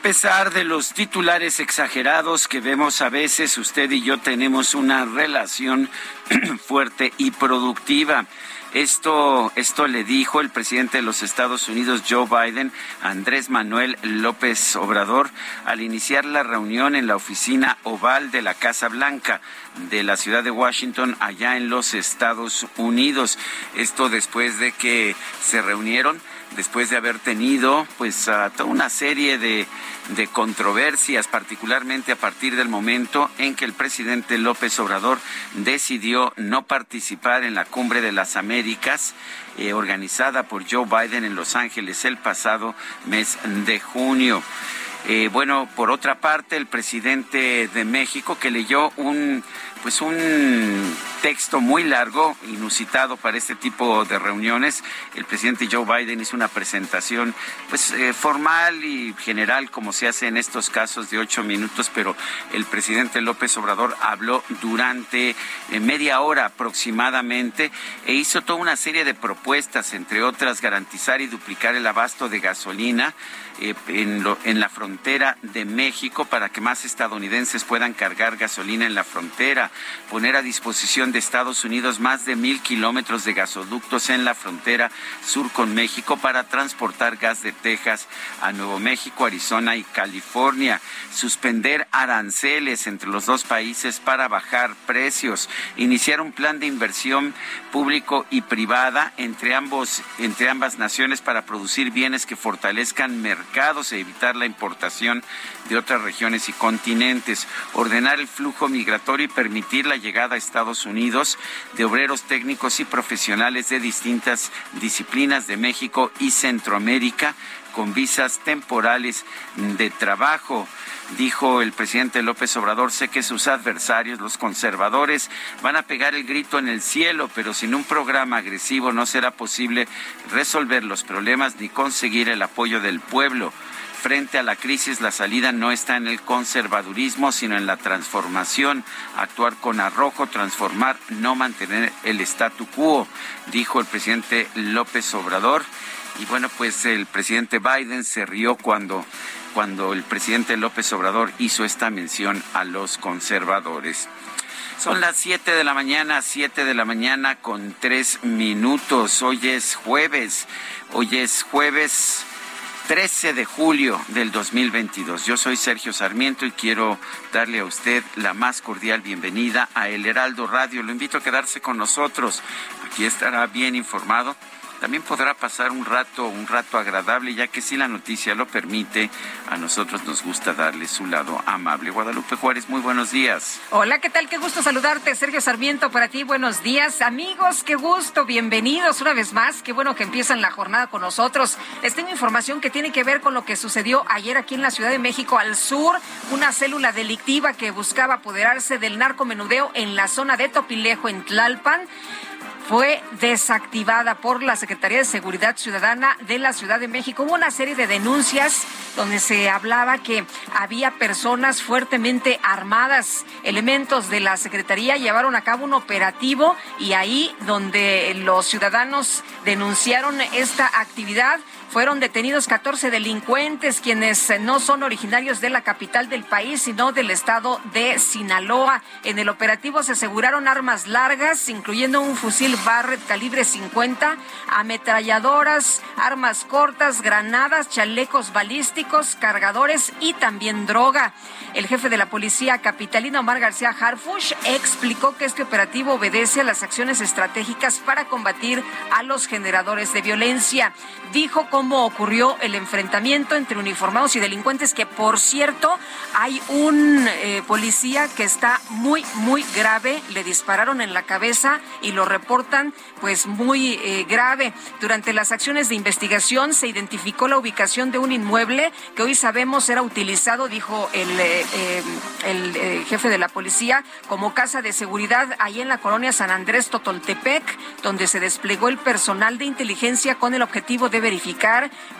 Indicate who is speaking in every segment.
Speaker 1: A pesar de los titulares exagerados que vemos a veces, usted y yo tenemos una relación fuerte y productiva. Esto, esto le dijo el presidente de los Estados Unidos, Joe Biden, Andrés Manuel López Obrador, al iniciar la reunión en la oficina oval de la Casa Blanca de la ciudad de Washington, allá en los Estados Unidos. Esto después de que se reunieron después de haber tenido pues toda una serie de, de, controversias, particularmente a partir del momento en que el presidente López Obrador decidió no participar en la cumbre de las Américas eh, organizada por Joe Biden en Los Ángeles el pasado mes de junio. Eh, bueno, por otra parte, el presidente de México que leyó un pues un texto muy largo, inusitado para este tipo de reuniones. El presidente Joe Biden hizo una presentación pues eh, formal y general como se hace en estos casos de ocho minutos, pero el presidente López Obrador habló durante eh, media hora aproximadamente e hizo toda una serie de propuestas, entre otras garantizar y duplicar el abasto de gasolina eh, en, la frontera de México para que más estadounidenses puedan cargar gasolina en la frontera, poner a disposición de Estados Unidos más de mil kilómetros de gasoductos en la frontera sur con México para transportar gas de Texas a Nuevo México, Arizona y California, suspender aranceles entre los dos países para bajar precios, iniciar un plan de inversión público y privada entre ambos entre ambas naciones para producir bienes que fortalezcan mercados e evitar la importación de otras regiones y continentes, ordenar el flujo migratorio y permitir la llegada a Estados Unidos de obreros técnicos y profesionales de distintas disciplinas de México y Centroamérica con visas temporales de trabajo. Dijo el presidente López Obrador, sé que sus adversarios, los conservadores, van a pegar el grito en el cielo, pero sin un programa agresivo no será posible resolver los problemas ni conseguir el apoyo del pueblo frente a la crisis, la salida no está en el conservadurismo, sino en la transformación, actuar con arrojo, transformar, no mantener el statu quo, dijo el presidente López Obrador. Y bueno, pues el presidente Biden se rió cuando, cuando el presidente López Obrador hizo esta mención a los conservadores. Son las 7 de la mañana, 7 de la mañana con 3 minutos. Hoy es jueves. Hoy es jueves 13 de julio del 2022. Yo soy Sergio Sarmiento y quiero darle a usted la más cordial bienvenida a El Heraldo Radio. Lo invito a quedarse con nosotros. Aquí estará bien informado también podrá pasar un rato, un rato agradable, ya que si la noticia lo permite, a nosotros nos gusta darle su lado amable. Guadalupe Juárez, muy buenos días.
Speaker 2: Hola, ¿qué tal? Qué gusto saludarte, Sergio Sarmiento, para ti. Buenos días, amigos, qué gusto, bienvenidos una vez más. Qué bueno que empiezan la jornada con nosotros. Les tengo información que tiene que ver con lo que sucedió ayer aquí en la Ciudad de México al sur, una célula delictiva que buscaba apoderarse del narcomenudeo en la zona de Topilejo, en Tlalpan fue desactivada por la Secretaría de Seguridad Ciudadana de la Ciudad de México. Hubo una serie de denuncias donde se hablaba que había personas fuertemente armadas. Elementos de la Secretaría llevaron a cabo un operativo y ahí donde los ciudadanos denunciaron esta actividad Fueron detenidos 14 delincuentes, quienes no son originarios de la capital del país, sino del estado de Sinaloa. En el operativo se aseguraron armas largas, incluyendo un fusil Barrett calibre 50, ametralladoras, armas cortas, granadas, chalecos balísticos, cargadores y también droga. El jefe de la policía capitalina, Omar García Harfush, explicó que este operativo obedece a las acciones estratégicas para combatir a los generadores de violencia. Dijo cómo ocurrió el enfrentamiento entre uniformados y delincuentes, que por cierto, hay un eh, policía que está muy, muy grave. Le dispararon en la cabeza y lo reportan pues muy eh, grave. Durante las acciones de investigación se identificó la ubicación de un inmueble que hoy sabemos era utilizado, dijo el, eh, el jefe de la policía, como casa de seguridad ahí en la colonia San Andrés Totoltepec, donde se desplegó el personal de inteligencia con el objetivo de verificar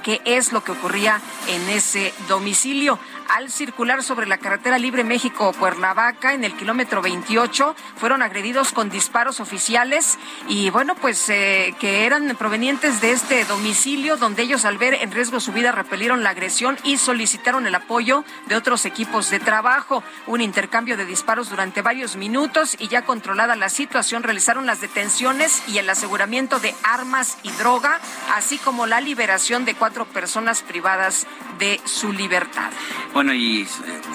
Speaker 2: qué es lo que ocurría en ese domicilio al circular sobre la carretera libre México-Cuernavaca en el kilómetro 28. Fueron agredidos con disparos oficiales y bueno, pues eh, que eran provenientes de este domicilio donde ellos al ver en riesgo su vida repelieron la agresión y solicitaron el apoyo de otros equipos de trabajo. Un intercambio de disparos durante varios minutos y ya controlada la situación realizaron las detenciones y el aseguramiento de armas y droga, así como la liberación de cuatro personas privadas de su libertad.
Speaker 1: Bueno, y eh,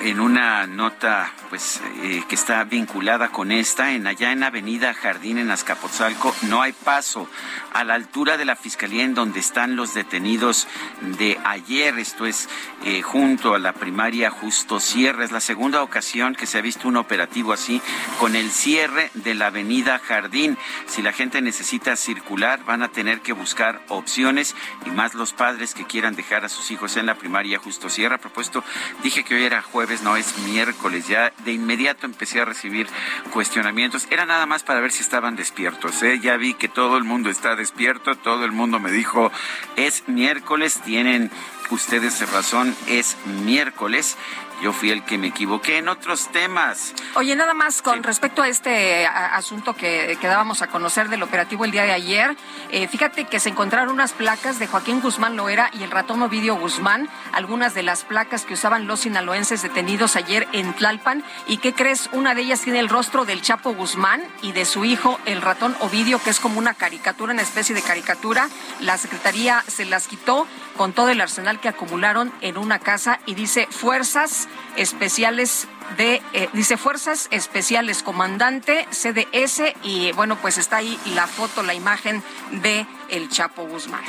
Speaker 1: en una nota pues eh, que está vinculada con esta, en allá en Avenida Jardín en Azcapotzalco no hay paso a la altura de la fiscalía en donde están los detenidos de ayer, esto es eh, junto a la primaria Justo Cierre, es la segunda ocasión que se ha visto un operativo así con el cierre de la Avenida Jardín. Si la gente necesita circular, van a tener que buscar opciones y más los padres que quieran dejar a sus hijos en la primaria Justo Cierre. A propuesto Dije que hoy era jueves, no es miércoles. Ya de inmediato empecé a recibir cuestionamientos. Era nada más para ver si estaban despiertos. ¿eh? Ya vi que todo el mundo está despierto. Todo el mundo me dijo, es miércoles, tienen ustedes razón, es miércoles yo fui el que me equivoqué en otros temas.
Speaker 2: Oye, nada más con respecto a este asunto que, dábamos a conocer del operativo el día de ayer, eh, fíjate que se encontraron unas placas de Joaquín Guzmán Loera y el ratón Ovidio Guzmán, algunas de las placas que usaban los sinaloenses detenidos ayer en Tlalpan. ¿Y qué crees? Una de ellas tiene el rostro del Chapo Guzmán y de su hijo, el ratón Ovidio, que es como una caricatura, una especie de caricatura. La Secretaría se las quitó con todo el arsenal que acumularon en una casa y dice fuerzas especiales de, eh, dice Fuerzas Especiales Comandante CDS y bueno, pues está ahí la foto, la imagen de el Chapo Guzmán.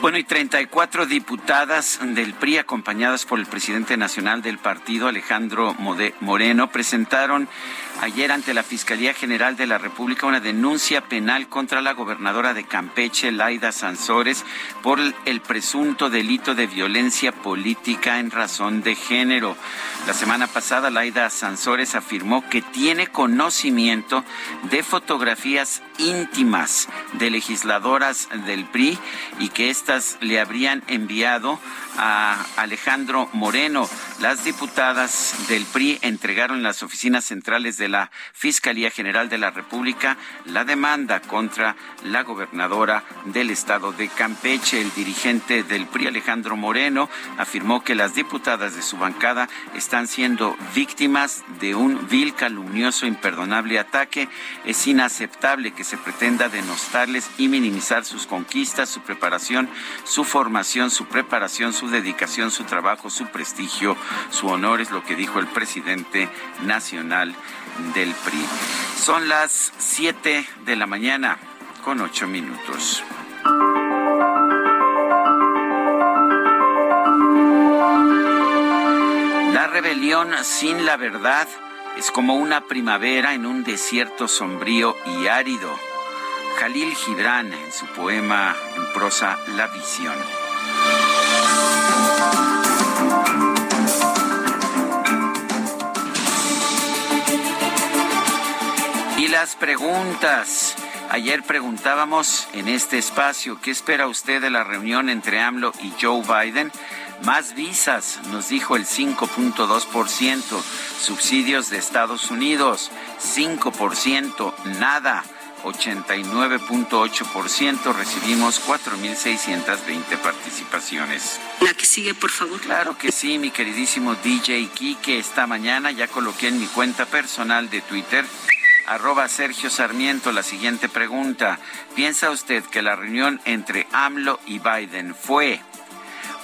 Speaker 1: Bueno, y 34 diputadas del PRI, acompañadas por el presidente nacional del partido, Alejandro Moreno, presentaron ayer ante la Fiscalía General de la República una denuncia penal contra la gobernadora de Campeche, Laida Sansores, por el presunto delito de violencia política en razón de género. La semana pasada, Laida Sansores afirmó que tiene conocimiento de fotografías íntimas de legisladoras del PRI y que éstas le habrían enviado a Alejandro Moreno. Las diputadas del PRI entregaron en las oficinas centrales de la Fiscalía General de la República la demanda contra la gobernadora del estado de Campeche. El dirigente del PRI, Alejandro Moreno, afirmó que las diputadas de su bancada están siendo víctimas de un vil, calumnioso, imperdonable ataque. Es inaceptable que se pretenda denostarles y minimizar sus conquistas, su preparación, su formación, su preparación, su dedicación, su trabajo, su prestigio, su honor, es lo que dijo el presidente nacional del PRI. Son las 7 de la mañana con 8 minutos. La rebelión sin la verdad es como una primavera en un desierto sombrío y árido. Jalil Gibran en su poema en prosa La visión. Las preguntas. Ayer preguntábamos en este espacio, ¿qué espera usted de la reunión entre AMLO y Joe Biden? Más visas, nos dijo el 5.2%. Subsidios de Estados Unidos, 5%. Nada. 89.8%. Recibimos 4.620 participaciones.
Speaker 3: La que sigue, por favor.
Speaker 1: Claro que sí, mi queridísimo DJ Kike. Esta mañana ya coloqué en mi cuenta personal de Twitter arroba Sergio Sarmiento la siguiente pregunta. ¿Piensa usted que la reunión entre AMLO y Biden fue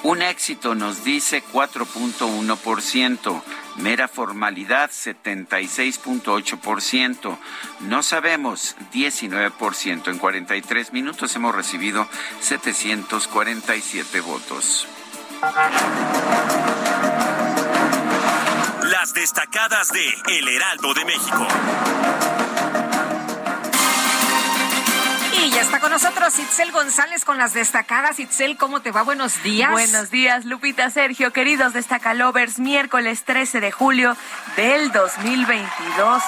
Speaker 1: un éxito, nos dice 4.1%, mera formalidad 76.8%, no sabemos 19%. En 43 minutos hemos recibido 747 votos.
Speaker 4: Destacadas de El Heraldo de México.
Speaker 2: Y ya está con nosotros Itzel González con las destacadas. Itzel, ¿cómo te va? Buenos días.
Speaker 5: Buenos días, Lupita Sergio, queridos destacalovers. Miércoles 13 de julio del 2022.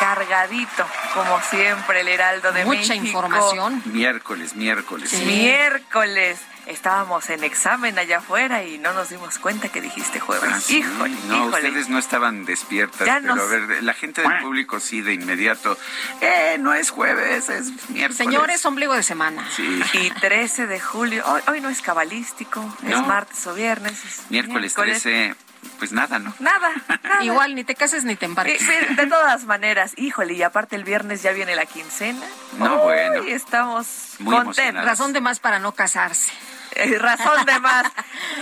Speaker 5: Cargadito, como siempre, el Heraldo de
Speaker 2: Mucha
Speaker 5: México.
Speaker 2: Mucha información.
Speaker 1: Miércoles, miércoles.
Speaker 5: Sí. Miércoles estábamos en examen allá afuera y no nos dimos cuenta que dijiste jueves.
Speaker 1: Ah, sí,
Speaker 5: híjole,
Speaker 1: no,
Speaker 5: híjole.
Speaker 1: ustedes no estaban despiertas,
Speaker 5: Ya
Speaker 1: pero
Speaker 5: nos-
Speaker 1: a ver, la gente del público sí de inmediato, eh, no es jueves, es miércoles.
Speaker 2: Señores, ombligo de semana.
Speaker 1: Sí.
Speaker 5: Y 13 de julio, hoy, hoy no es cabalístico, es martes o viernes. es
Speaker 1: Miércoles 13, pues nada, ¿no?
Speaker 5: Nada, nada.
Speaker 2: Igual ni te cases ni te
Speaker 5: Eh,
Speaker 2: embarques.
Speaker 5: sí, De todas maneras, híjole, y aparte el viernes ya viene la quincena.
Speaker 1: No,
Speaker 5: Uy,
Speaker 1: bueno.
Speaker 5: estamos
Speaker 1: Muy
Speaker 5: contentos.
Speaker 2: Razón de más para no casarse.
Speaker 5: Eh, razón de más.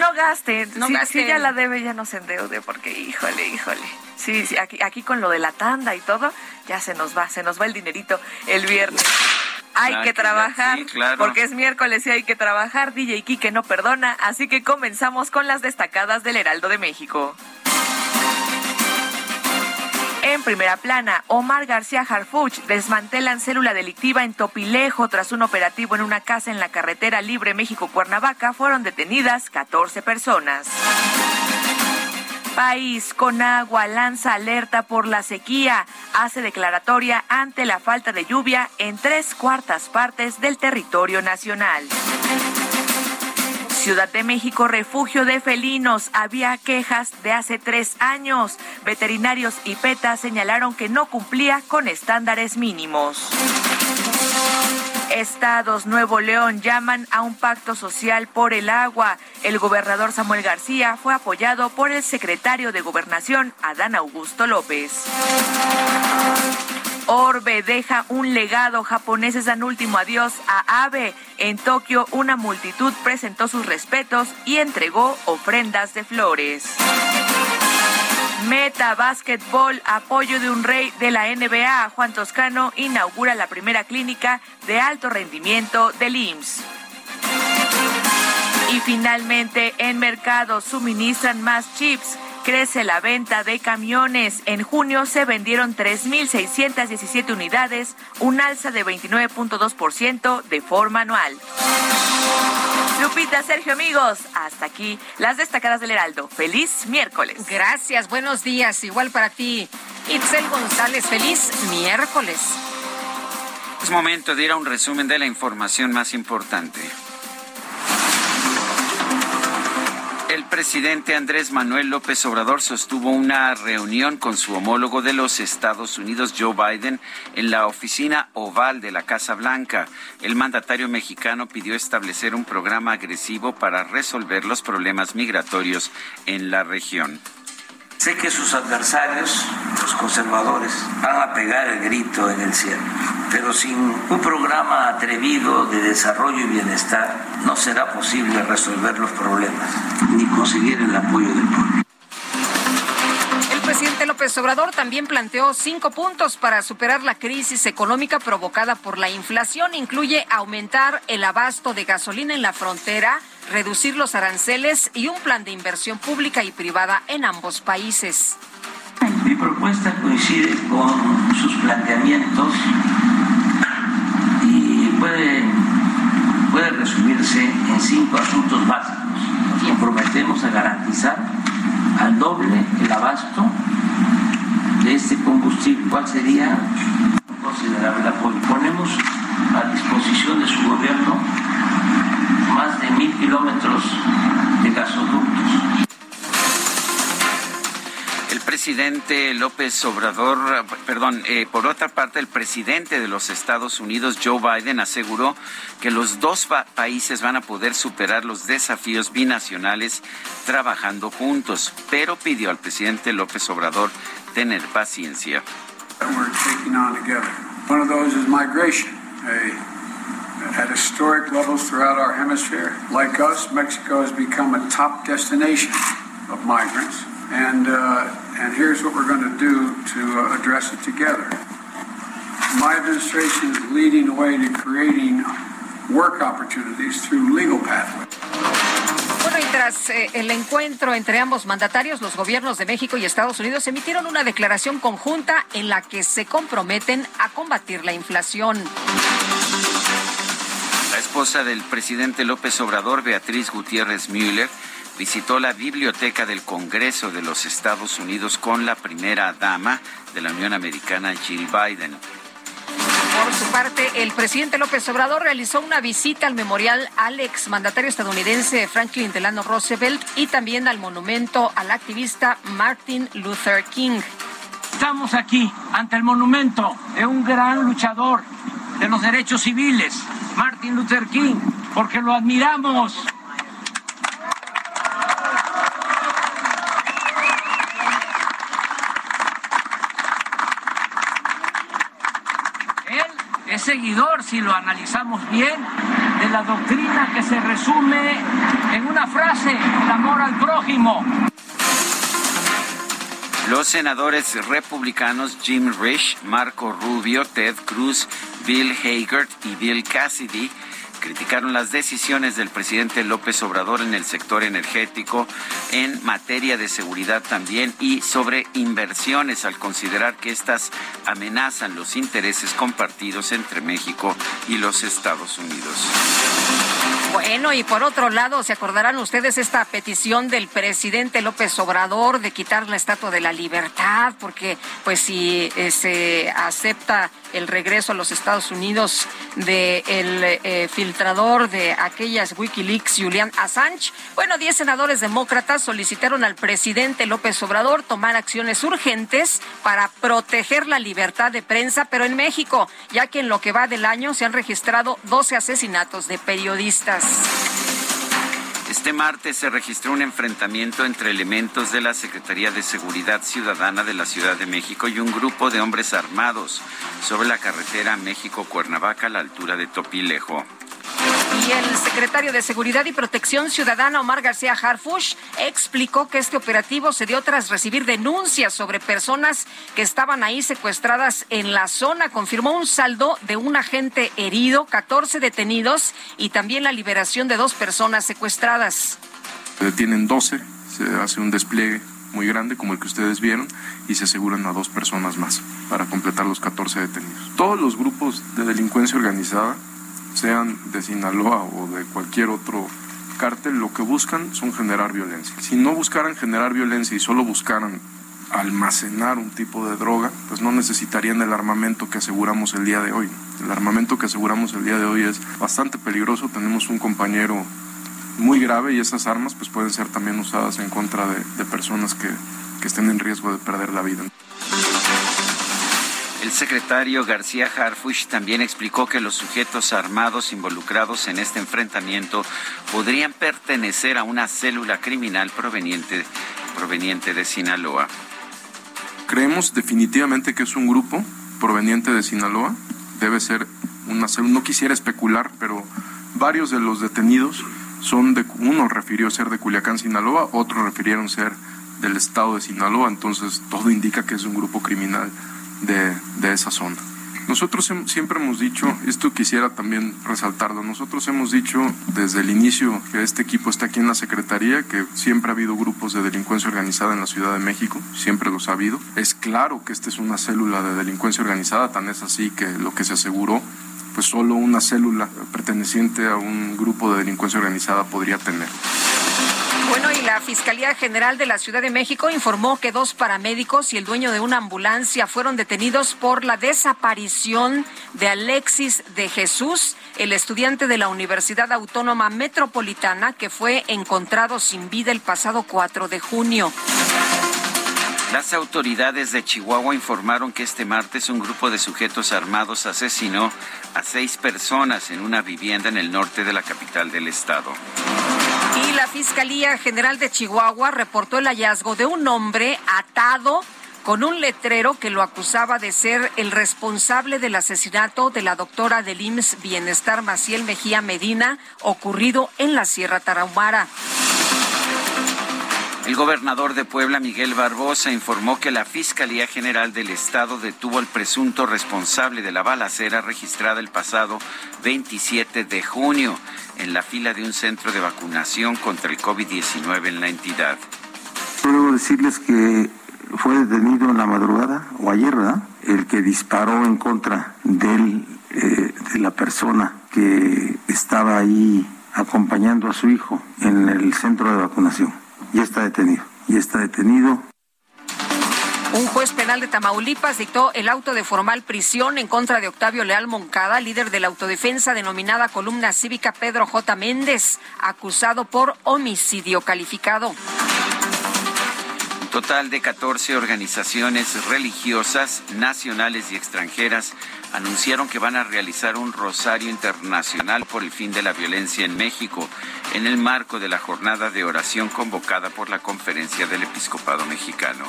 Speaker 5: No gasten.
Speaker 2: No
Speaker 5: si,
Speaker 2: gasten.
Speaker 5: si ya la debe, ya no se endeude, porque híjole, híjole. Sí, sí, aquí, aquí con lo de la tanda y todo, ya se nos va, se nos va el dinerito el viernes. Hay
Speaker 1: Ah,
Speaker 5: que trabajar,
Speaker 1: sí, claro.
Speaker 5: porque es miércoles y hay que trabajar. DJ Kike no perdona, así que comenzamos con las destacadas del Heraldo de México. En primera plana, Omar García Harfuch desmantelan célula delictiva en Topilejo tras un operativo en una casa en la carretera libre México-Cuernavaca. Fueron detenidas 14 personas. País con agua lanza alerta por la sequía. Hace declaratoria ante la falta de lluvia en tres cuartas partes del territorio nacional. Ciudad de México, refugio de felinos. Había quejas de hace tres años. Veterinarios y PETA señalaron que no cumplía con estándares mínimos. Estados Nuevo León llaman a un pacto social por el agua. El gobernador Samuel García fue apoyado por el secretario de Gobernación, Adán Augusto López. Orbe deja un legado. Japoneses dan último adiós a Abe. En Tokio, una multitud presentó sus respetos y entregó ofrendas de flores. Meta Básquetbol, apoyo de un rey de la NBA. Juan Toscano inaugura la primera clínica de alto rendimiento del IMSS. Y finalmente, en mercados suministran más chips. Crece la venta de camiones. En junio se vendieron 3.617 unidades, un alza de 29.2% de forma anual. Lupita, Sergio, amigos, hasta aquí las destacadas del Heraldo. Feliz miércoles.
Speaker 2: Gracias, buenos días. Igual para ti, Itzel González. Feliz miércoles.
Speaker 1: Es momento de ir a un resumen de la información más importante. El presidente Andrés Manuel López Obrador sostuvo una reunión con su homólogo de los Estados Unidos, Joe Biden, en la oficina oval de la Casa Blanca. El mandatario mexicano pidió establecer un programa agresivo para resolver los problemas migratorios en la región.
Speaker 6: Sé que sus adversarios, los conservadores, van a pegar el grito en el cielo, pero sin un programa atrevido de desarrollo y bienestar no será posible resolver los problemas ni conseguir el apoyo del pueblo.
Speaker 2: El presidente López Obrador también planteó cinco puntos para superar la crisis económica provocada por la inflación. Incluye aumentar el abasto de gasolina en la frontera, reducir los aranceles y un plan de inversión pública y privada en ambos países.
Speaker 6: Mi propuesta coincide con sus planteamientos y puede, puede resumirse en cinco asuntos básicos. Nos comprometemos a garantizar al doble el abasto de este combustible. ¿Cuál sería considerable apoyo? Ponemos a disposición de su gobierno más de mil kilómetros de gasoductos
Speaker 1: El presidente López Obrador, perdón, eh, por otra parte, el presidente de los Estados Unidos, Joe Biden, aseguró que los dos países van a poder superar los desafíos binacionales trabajando juntos, pero pidió al presidente López Obrador tener paciencia. One of those is migration. At historic levels throughout our hemisphere. Like us, Mexico has become a top destination of migrants. And, uh, and here's what we're going to do to uh, address it together. My administration is leading the way to creating work opportunities through legal pathways. Bueno, y tras eh, el encuentro entre ambos mandatarios, los gobiernos de México y Estados Unidos emitieron una declaración conjunta en la que se comprometen a combatir la inflación. Esposa del presidente López Obrador, Beatriz Gutiérrez Müller, visitó la biblioteca del Congreso de los Estados Unidos con la primera dama de la Unión Americana, Jill Biden. Por su parte, el presidente López Obrador realizó una visita al memorial al exmandatario estadounidense Franklin Delano Roosevelt y también al monumento al activista Martin Luther King.
Speaker 3: Estamos aquí ante el monumento de un gran luchador de los derechos civiles, Martin Luther King, porque lo admiramos es seguidor, si lo analizamos bien, de la doctrina que se resume en una frase, el amor al prójimo.
Speaker 1: Los senadores republicanos Jim Risch, Marco Rubio, Ted Cruz, Bill Haggard y Bill Cassidy criticaron las decisiones del presidente López Obrador en el sector energético, en materia de seguridad también y sobre inversiones al considerar que estas amenazan los intereses compartidos entre México y los Estados Unidos. Bueno, y por otro lado, ¿se acordarán ustedes esta petición del presidente López Obrador de quitar la Estatua de la Libertad? Porque, pues, si eh, se acepta el regreso a los Estados Unidos del de eh, filtrador de aquellas Wikileaks, Julian Assange, bueno, 10 senadores demócratas solicitaron al presidente López Obrador tomar acciones urgentes para proteger la libertad de prensa, pero en México, ya que en lo que va del año se han registrado 12 asesinatos de periodistas. Este martes se registró un enfrentamiento entre elementos de la Secretaría de Seguridad Ciudadana de la Ciudad de México y un grupo de hombres armados sobre la carretera México-Cuernavaca a la altura de Topilejo. Y el secretario de Seguridad y Protección Ciudadana, Omar García Harfush, explicó que este operativo se dio tras recibir denuncias sobre personas que estaban ahí secuestradas en la zona. Confirmó un saldo de un agente herido, 14 detenidos y también la liberación de dos personas secuestradas.
Speaker 7: Se detienen 12, se hace un despliegue muy grande como el que ustedes vieron y se aseguran a dos personas más para completar los 14 detenidos. Todos los grupos de delincuencia organizada sean de Sinaloa o de cualquier otro cártel, lo que buscan son generar violencia. Si no buscaran generar violencia y solo buscaran almacenar un tipo de droga, pues no necesitarían el armamento que aseguramos el día de hoy. El armamento que aseguramos el día de hoy es bastante peligroso. Tenemos un compañero muy grave y esas armas pues pueden ser también usadas en contra de, personas que, que estén en riesgo de perder la vida.
Speaker 1: El secretario García Harfush también explicó que los sujetos armados involucrados en este enfrentamiento podrían pertenecer a una célula criminal proveniente, proveniente de Sinaloa.
Speaker 7: Creemos definitivamente que es un grupo proveniente de Sinaloa. Debe ser una célula. No quisiera especular, pero varios de los detenidos son de. Uno refirió ser de Culiacán, Sinaloa, otros refirieron ser del estado de Sinaloa. Entonces todo indica que es un grupo criminal de, esa zona. Nosotros siempre hemos dicho, esto quisiera también resaltarlo, nosotros hemos dicho desde el inicio que este equipo está aquí en la Secretaría, que siempre ha habido grupos de delincuencia organizada en la Ciudad de México, siempre los ha habido. Es claro que esta es una célula de delincuencia organizada, tan es así que lo que se aseguró, pues solo una célula perteneciente a un grupo de delincuencia organizada podría tener.
Speaker 2: Bueno, y la Fiscalía General de la Ciudad de México informó que dos paramédicos y el dueño de una ambulancia fueron detenidos por la desaparición de Alexis de Jesús, el estudiante de la Universidad Autónoma Metropolitana que fue encontrado sin vida el pasado 4 de junio.
Speaker 1: Las autoridades de Chihuahua informaron que este martes un grupo de sujetos armados asesinó a seis personas en una vivienda en el norte de la capital del estado.
Speaker 2: Y la Fiscalía General de Chihuahua reportó el hallazgo de un hombre atado con un letrero que lo acusaba de ser el responsable del asesinato de la doctora del IMSS Bienestar Maciel Mejía Medina, ocurrido en la Sierra Tarahumara.
Speaker 1: El gobernador de Puebla, Miguel Barbosa, informó que la Fiscalía General del Estado detuvo al presunto responsable de la balacera registrada el pasado 27 de junio en la fila de un centro de vacunación contra el COVID-19 en la entidad.
Speaker 8: Puedo decirles que fue detenido en la madrugada, o ayer, ¿verdad? El que disparó en contra eh, de la persona que estaba ahí acompañando a su hijo en el centro de vacunación ya está detenido. Y está detenido.
Speaker 2: Un juez penal de Tamaulipas dictó el auto de formal prisión en contra de Octavio Leal Moncada, líder de la autodefensa denominada Columna Cívica Pedro J. Méndez, acusado por homicidio calificado.
Speaker 1: Total de 14 organizaciones religiosas nacionales y extranjeras anunciaron que van a realizar un rosario internacional por el fin de la violencia en México en el marco de la jornada de oración convocada por la Conferencia del Episcopado Mexicano.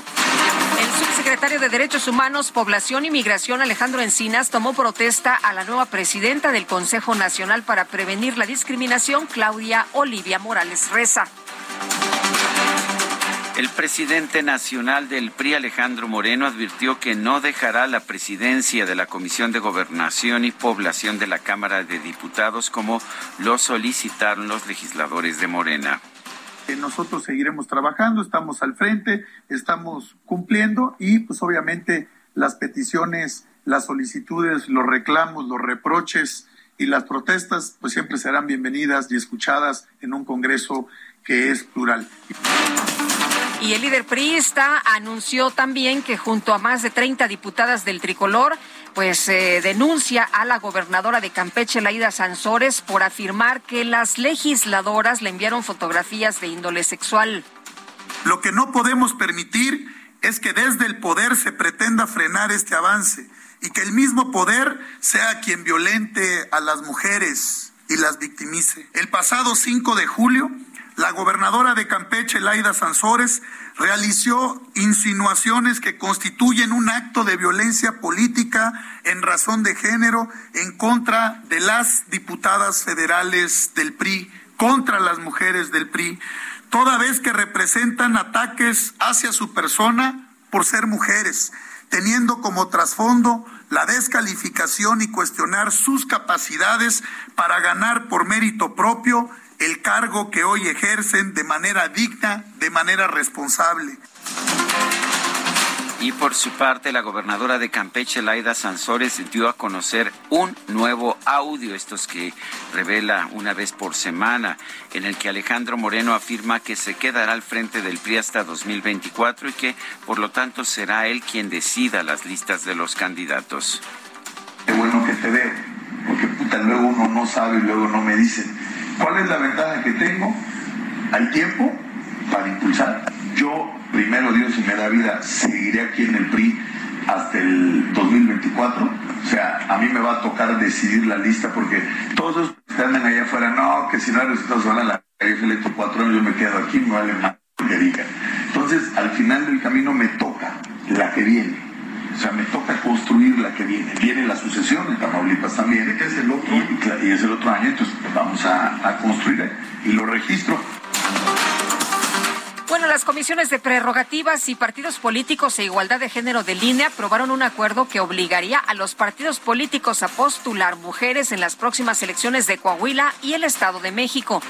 Speaker 2: El subsecretario de Derechos Humanos, Población y Migración, Alejandro Encinas, tomó protesta a la nueva presidenta del Consejo Nacional para Prevenir la Discriminación, Claudia Olivia Morales Reza.
Speaker 1: El presidente nacional del PRI, Alejandro Moreno, advirtió que no dejará la presidencia de la Comisión de Gobernación y Población de la Cámara de Diputados como lo solicitaron los legisladores de Morena.
Speaker 9: Nosotros seguiremos trabajando, estamos al frente, estamos cumpliendo y pues obviamente las peticiones, las solicitudes, los reclamos, los reproches y las protestas pues siempre serán bienvenidas y escuchadas en un Congreso que es plural.
Speaker 2: Y el líder priista anunció también que junto a más de 30 diputadas del tricolor, pues eh, denuncia a la gobernadora de Campeche, Laida Sansores, por afirmar que las legisladoras le enviaron fotografías de índole sexual.
Speaker 9: Lo que no podemos permitir es que desde el poder se pretenda frenar este avance y que el mismo poder sea quien violente a las mujeres y las victimice. El pasado 5 de julio, la gobernadora de Campeche, Laida Sansores, realizó insinuaciones que constituyen un acto de violencia política en razón de género en contra de las diputadas federales del PRI, contra las mujeres del PRI, toda vez que representan ataques hacia su persona por ser mujeres, teniendo como trasfondo la descalificación y cuestionar sus capacidades para ganar por mérito propio el cargo que hoy ejercen de manera digna, de manera responsable.
Speaker 1: Y por su parte, la gobernadora de Campeche, Laida Sansores, dio a conocer un nuevo audio, estos que revela una vez por semana, en el que Alejandro Moreno afirma que se quedará al frente del PRI hasta 2024 y que, por lo tanto, será él quien decida las listas de los candidatos.
Speaker 10: Qué bueno que te veo, porque puta, luego uno no sabe y luego no me dicen ¿Cuál es la ventaja que tengo? Hay tiempo para impulsar. Yo, primero Dios, si me da vida, seguiré aquí en el PRI hasta el 2024. O sea, a mí me va a tocar decidir la lista porque todos los que andan allá afuera, no, que si no hay resultados van a la yo electo cuatro años, yo me quedo aquí, me vale más que diga. Entonces, al final del camino me toca la que viene. O sea, me toca construir la que viene. Viene la sucesión en Y, es el otro año, entonces vamos a, a construir y lo registro.
Speaker 2: Bueno, las comisiones de prerrogativas y partidos políticos e igualdad de género de línea aprobaron un acuerdo que obligaría a los partidos políticos a postular mujeres en las próximas elecciones de Coahuila y el Estado de México.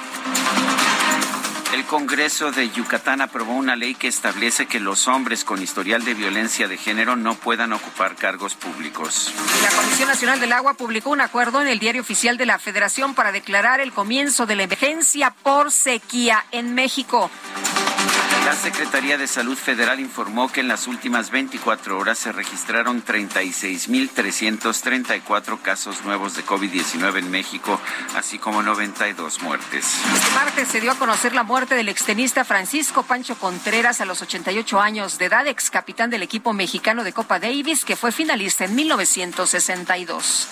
Speaker 1: El Congreso de Yucatán aprobó una ley que establece que los hombres con historial de violencia de género no puedan ocupar cargos públicos.
Speaker 2: La Comisión Nacional del Agua publicó un acuerdo en el Diario Oficial de la Federación para declarar el comienzo de la emergencia por sequía en México.
Speaker 1: La Secretaría de Salud Federal informó que en las últimas 24 horas se registraron 36.334 casos nuevos de COVID-19 en México, así como 92 muertes.
Speaker 2: Este martes se dio a conocer la muerte del extenista Francisco Pancho Contreras a los 88 años de edad, ex capitán del equipo mexicano de Copa Davis, que fue finalista en 1962.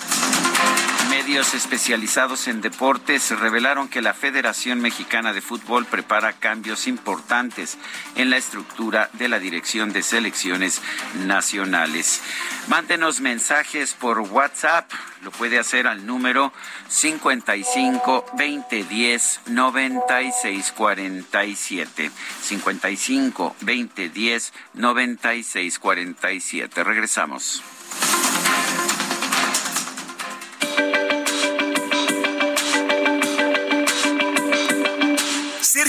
Speaker 1: Medios especializados en deportes revelaron que la Federación Mexicana de Fútbol prepara cambios importantes en la estructura de la Dirección de Selecciones Nacionales. Mándenos mensajes por WhatsApp. Lo puede hacer al número 55 2010 9647. 55 2010 9647. Regresamos.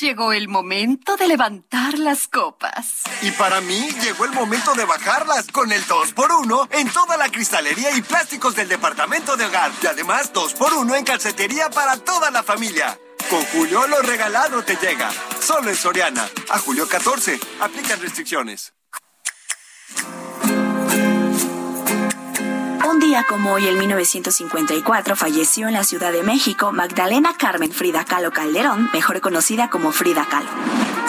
Speaker 11: Llegó el momento de levantar las copas.
Speaker 12: Y para mí llegó el momento de bajarlas con el 2x1 en toda la cristalería y plásticos del departamento de hogar. Y además 2x1 en calcetería para toda la familia. Con Julio lo regalado te llega. Solo en Soriana. A julio 14. Aplican restricciones.
Speaker 13: Un día como hoy, en 1954, falleció en la Ciudad de México Magdalena Carmen Frida Kahlo Calderón, mejor conocida como Frida Kahlo.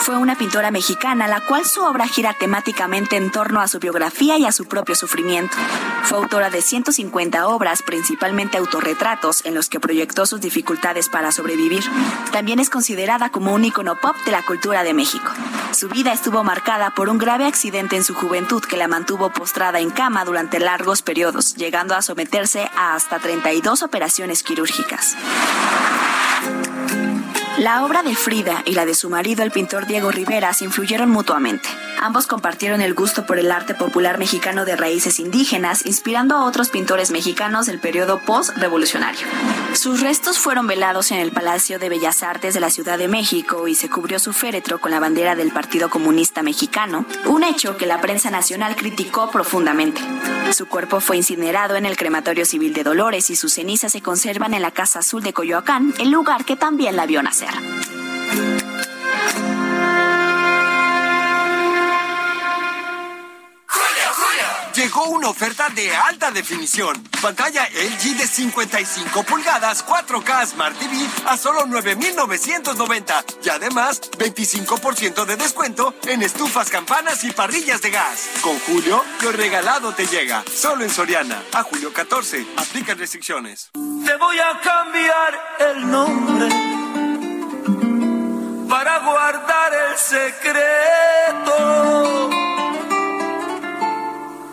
Speaker 13: Fue una pintora mexicana, la cual su obra gira temáticamente en torno a su biografía y a su propio sufrimiento. Fue autora de 150 obras, principalmente autorretratos, en los que proyectó sus dificultades para sobrevivir. También es considerada como un icono pop de la cultura de México. Su vida estuvo marcada por un grave accidente en su juventud que la mantuvo postrada en cama durante largos periodos, llegando a someterse a hasta 32 operaciones quirúrgicas. La obra de Frida y la de su marido, el pintor Diego Rivera, se influyeron mutuamente. Ambos compartieron el gusto por el arte popular mexicano de raíces indígenas, inspirando a otros pintores mexicanos del periodo post-revolucionario. Sus restos fueron velados en el Palacio de Bellas Artes de la Ciudad de México y se cubrió su féretro con la bandera del Partido Comunista Mexicano, un hecho que la prensa nacional criticó profundamente. Su cuerpo fue incinerado en el Crematorio Civil de Dolores y sus cenizas se conservan en la Casa Azul de Coyoacán, el lugar que también la vio nacer.
Speaker 12: Llegó una oferta de alta definición. Pantalla LG de 55 pulgadas, 4K Smart TV a solo 9,990. Y además, 25% de descuento en estufas, campanas y parrillas de gas. Con Julio, lo regalado te llega. Solo en Soriana. A julio 14. Aplican restricciones.
Speaker 14: Te voy a cambiar el nombre para guardar el secreto.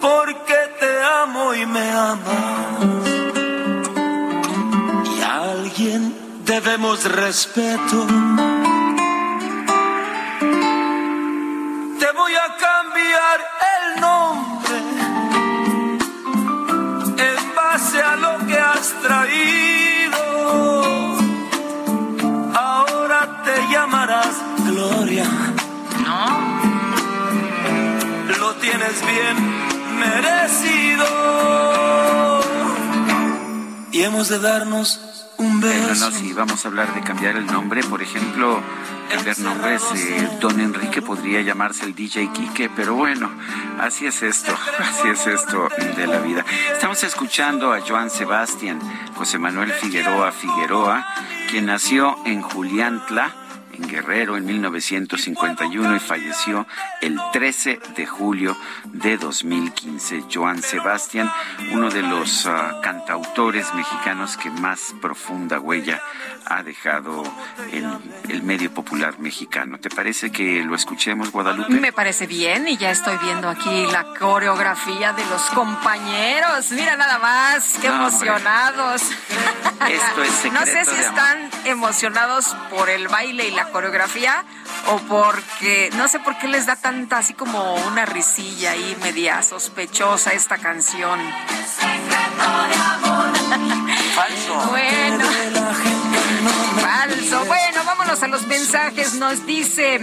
Speaker 14: Porque te amo y me amas. Y a alguien debemos respeto. Te voy a cambiar el nombre bien merecido. Y hemos de darnos un beso.
Speaker 1: Bueno, no, si vamos a hablar de cambiar el nombre, por ejemplo, cambiar nombres, eh, Don Enrique podría llamarse el DJ Quique, pero bueno, así es esto, así es esto de la vida. Estamos escuchando a Joan Sebastián, José Manuel Figueroa Figueroa, quien nació en Juliantla, en Guerrero en 1951 y falleció el 13 de julio de 2015. Joan Sebastián, uno de los ah, cantautores mexicanos que más profunda huella ha dejado en el medio popular mexicano. ¿Te parece que lo escuchemos, Guadalupe?
Speaker 2: Me parece bien y ya estoy viendo aquí la coreografía de los compañeros. Mira nada más, qué emocionados.
Speaker 1: Esto es secreto
Speaker 2: No sé si están emocionados por el baile y la coreografía o porque no sé por qué les da tanta así como una risilla ahí media sospechosa esta canción.
Speaker 1: Falso.
Speaker 2: Bueno. Falso. Bueno, a los mensajes. Nos dice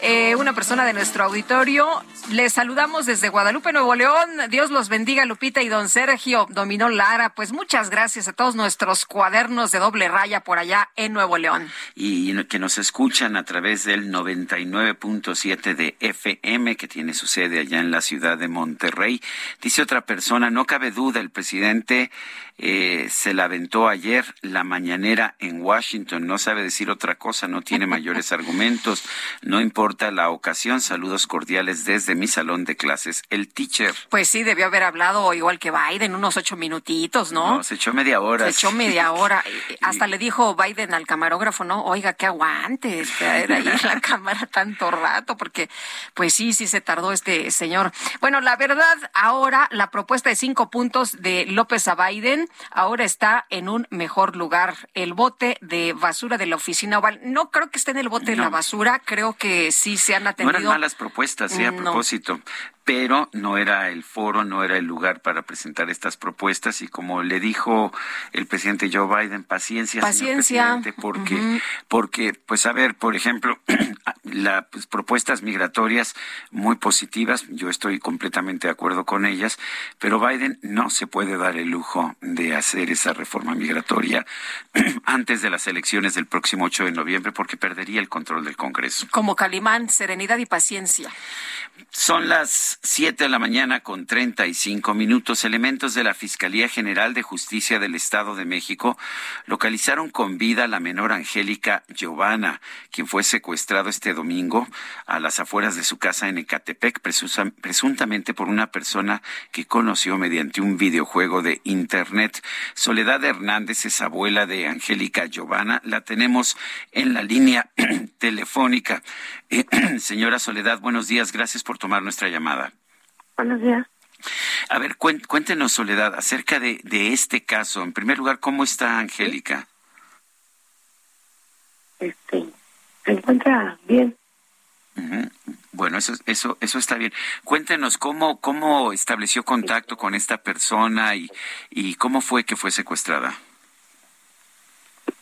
Speaker 2: eh, una persona de nuestro auditorio. Les saludamos desde Guadalupe, Nuevo León. Dios los bendiga, Lupita y don Sergio Dominó Lara. Pues muchas gracias a todos nuestros cuadernos de doble raya por allá en Nuevo León.
Speaker 1: y que nos escuchan a través del 99.7 de FM que tiene su sede allá en la ciudad de Monterrey. Dice otra persona, no cabe duda, el presidente eh, se la aventó ayer la mañanera en Washington, no sabe decir otra cosa, no tiene mayores argumentos, no importa la ocasión, saludos cordiales desde mi salón de clases, el teacher.
Speaker 2: Pues sí, debió haber hablado igual que Biden, unos ocho minutitos, ¿no?
Speaker 1: No, se echó media hora.
Speaker 2: Se echó media hora. Hasta le dijo Biden al camarógrafo, ¿no? Oiga, que aguante, traer ahí en la cámara tanto rato, porque pues sí, sí se tardó este señor. Bueno, la verdad, ahora la propuesta de cinco puntos de López a Biden ahora está en un mejor lugar. El bote de basura de la oficina oval, no creo que esté en el bote de la basura, creo que sí se han
Speaker 1: No
Speaker 2: atendido.
Speaker 1: eran malas propuestas, sí, a
Speaker 2: No.
Speaker 1: propósito, pero no era el foro, no era el lugar para presentar estas propuestas y como le dijo el presidente Joe Biden, paciencia,
Speaker 2: Paciencia.
Speaker 1: señor presidente, porque, porque, pues a ver, por ejemplo, las propuestas migratorias muy positivas, yo estoy completamente de acuerdo con ellas, pero Biden no se puede dar el lujo de hacer esa reforma migratoria antes de las elecciones del próximo 8 de noviembre porque perdería el control del Congreso.
Speaker 2: Como Calimán, serenidad y paciencia.
Speaker 1: Son las 7 de la mañana con 35 minutos. Elementos de la Fiscalía General de Justicia del Estado de México localizaron con vida a la menor Angélica Giovanna, quien fue secuestrado este domingo a las afueras de su casa en Ecatepec, presuntamente por una persona que conoció mediante un videojuego de Internet. Soledad Hernández es abuela de Angélica Giovanna. La tenemos en la línea telefónica. Eh, señora Soledad, buenos días. Gracias por tomar nuestra llamada.
Speaker 15: Buenos días.
Speaker 1: A ver, cuéntenos, Soledad, acerca de, de este caso. En primer lugar, ¿cómo está Angélica?
Speaker 15: Este, se encuentra bien.
Speaker 1: Ujú. Bueno, eso, eso, eso está bien. Cuéntenos cómo, cómo estableció contacto con esta persona y, y cómo fue que fue secuestrada.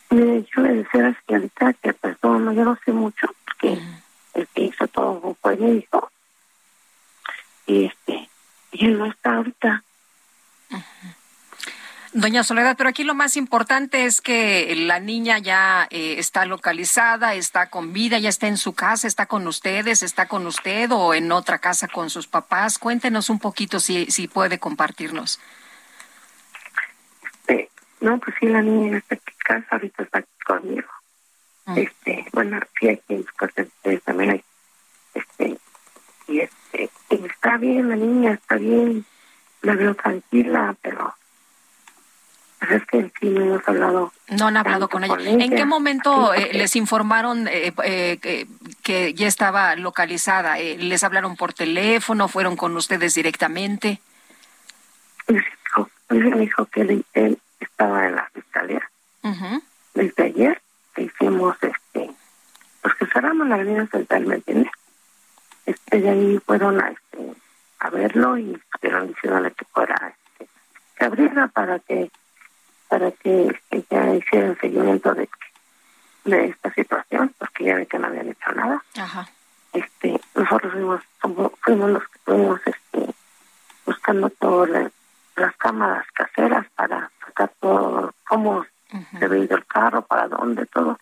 Speaker 15: Mire, yo le decía a la señorita que pues no, no, yo no sé mucho porque el que hizo todo fue mi hijo. Y este, y él no está ahorita.
Speaker 2: Doña Soledad, pero aquí lo más importante es que la niña ya eh, está localizada, está con vida, ya está en su casa, está con ustedes, está con usted o en otra casa con sus papás. Cuéntenos un poquito si, si puede compartirnos.
Speaker 15: Este, no, pues sí, la niña está en casa, ahorita está aquí Este, bueno, sí, aquí en casa ustedes también hay. Este, y este, y está bien, la niña está bien, la veo tranquila, pero pues es que en sí no hemos hablado.
Speaker 2: No han hablado con ella. ¿En qué momento eh, les informaron eh, eh, que, ya estaba localizada? Eh, ¿Les hablaron por teléfono? ¿Fueron con ustedes directamente?
Speaker 15: Pues ella me dijo que él, él estaba en la fiscalía
Speaker 2: Ujú.
Speaker 15: desde ayer que hicimos este pues que avenida central ¿me este de ahí fueron a este a verlo y estuvieron diciéndole que fuera este, que abriera para que para que este, ya hiciera el seguimiento de de esta situación porque ya ve que no habían hecho nada
Speaker 2: Ajá.
Speaker 15: este nosotros fuimos como- fuimos los que fuimos este buscando todas la- las cámaras caseras para sacar todo cómo se había ido el carro para dónde todo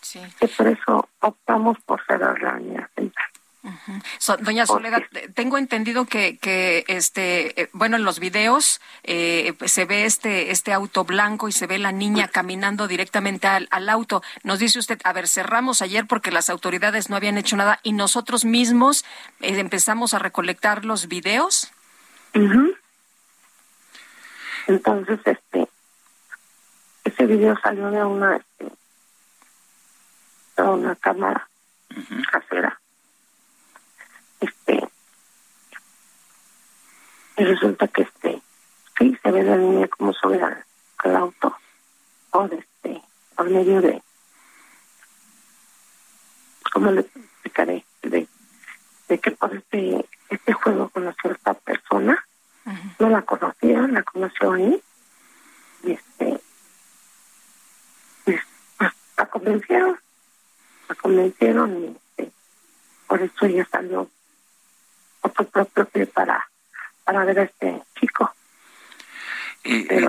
Speaker 2: Sí.
Speaker 15: que por eso optamos por cerrar la avenida central
Speaker 2: Doña Soledad, tengo entendido que, que este, eh, bueno, en los videos eh, se ve este, este auto blanco y se ve la niña caminando directamente al, auto. Nos dice usted, a ver, cerramos ayer porque las autoridades no habían hecho nada y nosotros mismos eh, empezamos a recolectar los videos.
Speaker 15: Entonces, este, ese video salió de una, este, de una cámara casera. Este, y resulta que este, sí, se ve la niña como sube al, auto, o este, por medio de, ¿cómo le explicaré? De, de que por este, este juego con cierta persona, no la conocía, la conoció ahí, y este, pues, la convencieron, la convencieron y este, por eso ella salió por su propio pie para, para ver a este chico.
Speaker 1: Eh, eh,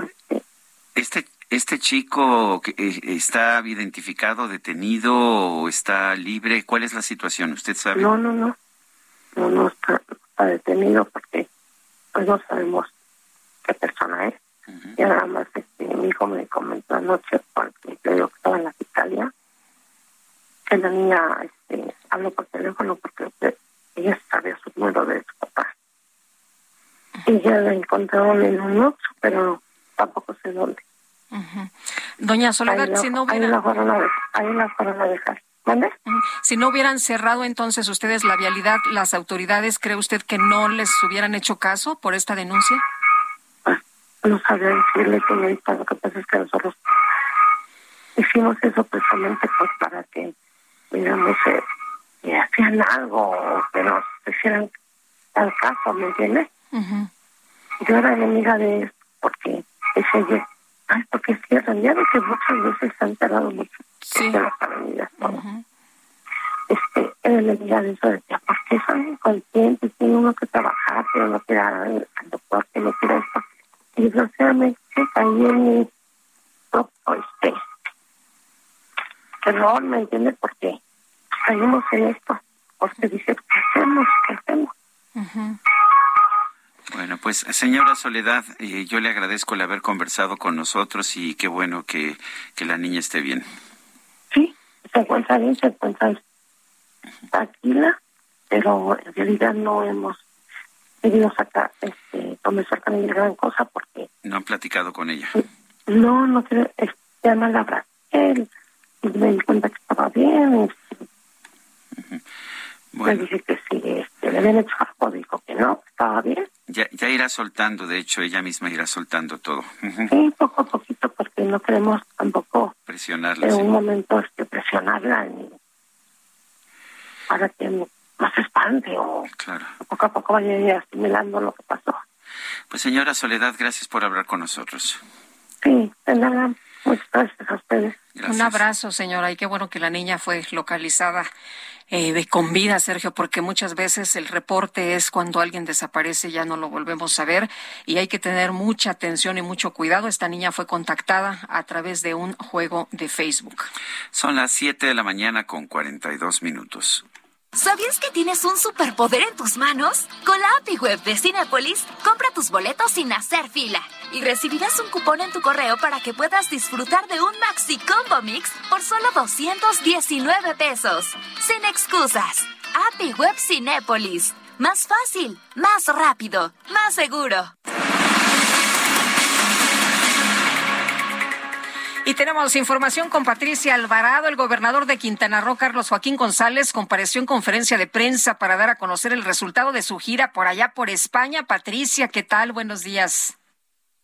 Speaker 1: este, este este chico eh, está identificado, detenido o está libre. ¿Cuál es la situación? ¿Usted sabe?
Speaker 15: No, no, no. No, no está, detenido porque pues no sabemos qué persona es. Y nada más este, mi hijo me comentó anoche, porque yo digo que estaba en la fiscalía, que la niña este, habló por teléfono porque ella sabía su número de su papá. Y ya la encontraron en un Oxxo, pero tampoco sé dónde.
Speaker 2: Doña Soledad, si no
Speaker 15: hubieran... Ahí la fueron a dejar.
Speaker 2: Si no hubieran cerrado entonces ustedes la vialidad, las autoridades, ¿cree usted que no les hubieran hecho caso por esta denuncia?
Speaker 15: no sabía decirle, señorita, lo que pasa es que nosotros hicimos eso precisamente pues para que, digamos, eh, hacían algo, que nos hicieran tal caso, ¿me entiendes? Yo era enemiga de esto porque ese ay, porque cierran, ya ve que muchas veces se han cerrado mucho sí. las avenidas, Este, era enemiga de eso, decía, ¿por qué son inconscientes? Tiene uno que trabajar, pero no quiere al doctor, que no quiere esto y desgraciadamente caí en mi este error, ¿me entiende? Porque caímos en esto, porque dice, ¿qué hacemos? ¿Qué hacemos?
Speaker 1: Bueno, pues señora Soledad, eh, yo le agradezco el haber conversado con nosotros y qué bueno que, que la niña esté bien.
Speaker 15: Sí, se encuentra bien, se encuentra tranquila, pero en realidad no hemos querido sacar, este, comenzar con ella gran cosa porque...
Speaker 1: ¿No han platicado con ella?
Speaker 15: No, no este, además la él y me di cuenta que estaba bien. Bueno. Le dije que sí, este, le habían hecho algo, dijo que no, estaba bien.
Speaker 1: Ya, ya irá soltando, de hecho, ella misma irá soltando todo.
Speaker 15: Sí, poco a poquito, porque no queremos tampoco...
Speaker 1: Presionarla.
Speaker 15: En un momento este, presionarla ni para que más espante o
Speaker 1: claro.
Speaker 15: poco a poco vaya asimilando lo que pasó.
Speaker 1: Pues señora Soledad, gracias por hablar con nosotros.
Speaker 15: Sí, de nada. Muchas gracias a ustedes.
Speaker 2: Un abrazo, señora, y qué bueno que la niña fue localizada eh, con vida, Sergio, porque muchas veces el reporte es cuando alguien desaparece, ya no lo volvemos a ver, y hay que tener mucha atención y mucho cuidado. Esta niña fue contactada a través de un juego de Facebook.
Speaker 1: Son las 7 de la mañana con 42 minutos.
Speaker 16: ¿Sabías que tienes un superpoder en tus manos? Con la API Web de Cinepolis, compra tus boletos sin hacer fila y recibirás un cupón en tu correo para que puedas disfrutar de un Maxi Combo Mix por solo 219 pesos. Sin excusas. API Web Cinepolis. Más fácil, más rápido, más seguro.
Speaker 2: Y tenemos información con Patricia Alvarado. El gobernador de Quintana Roo, Carlos Joaquín González, compareció en conferencia de prensa para dar a conocer el resultado de su gira por allá por España. Patricia, ¿qué tal? Buenos días.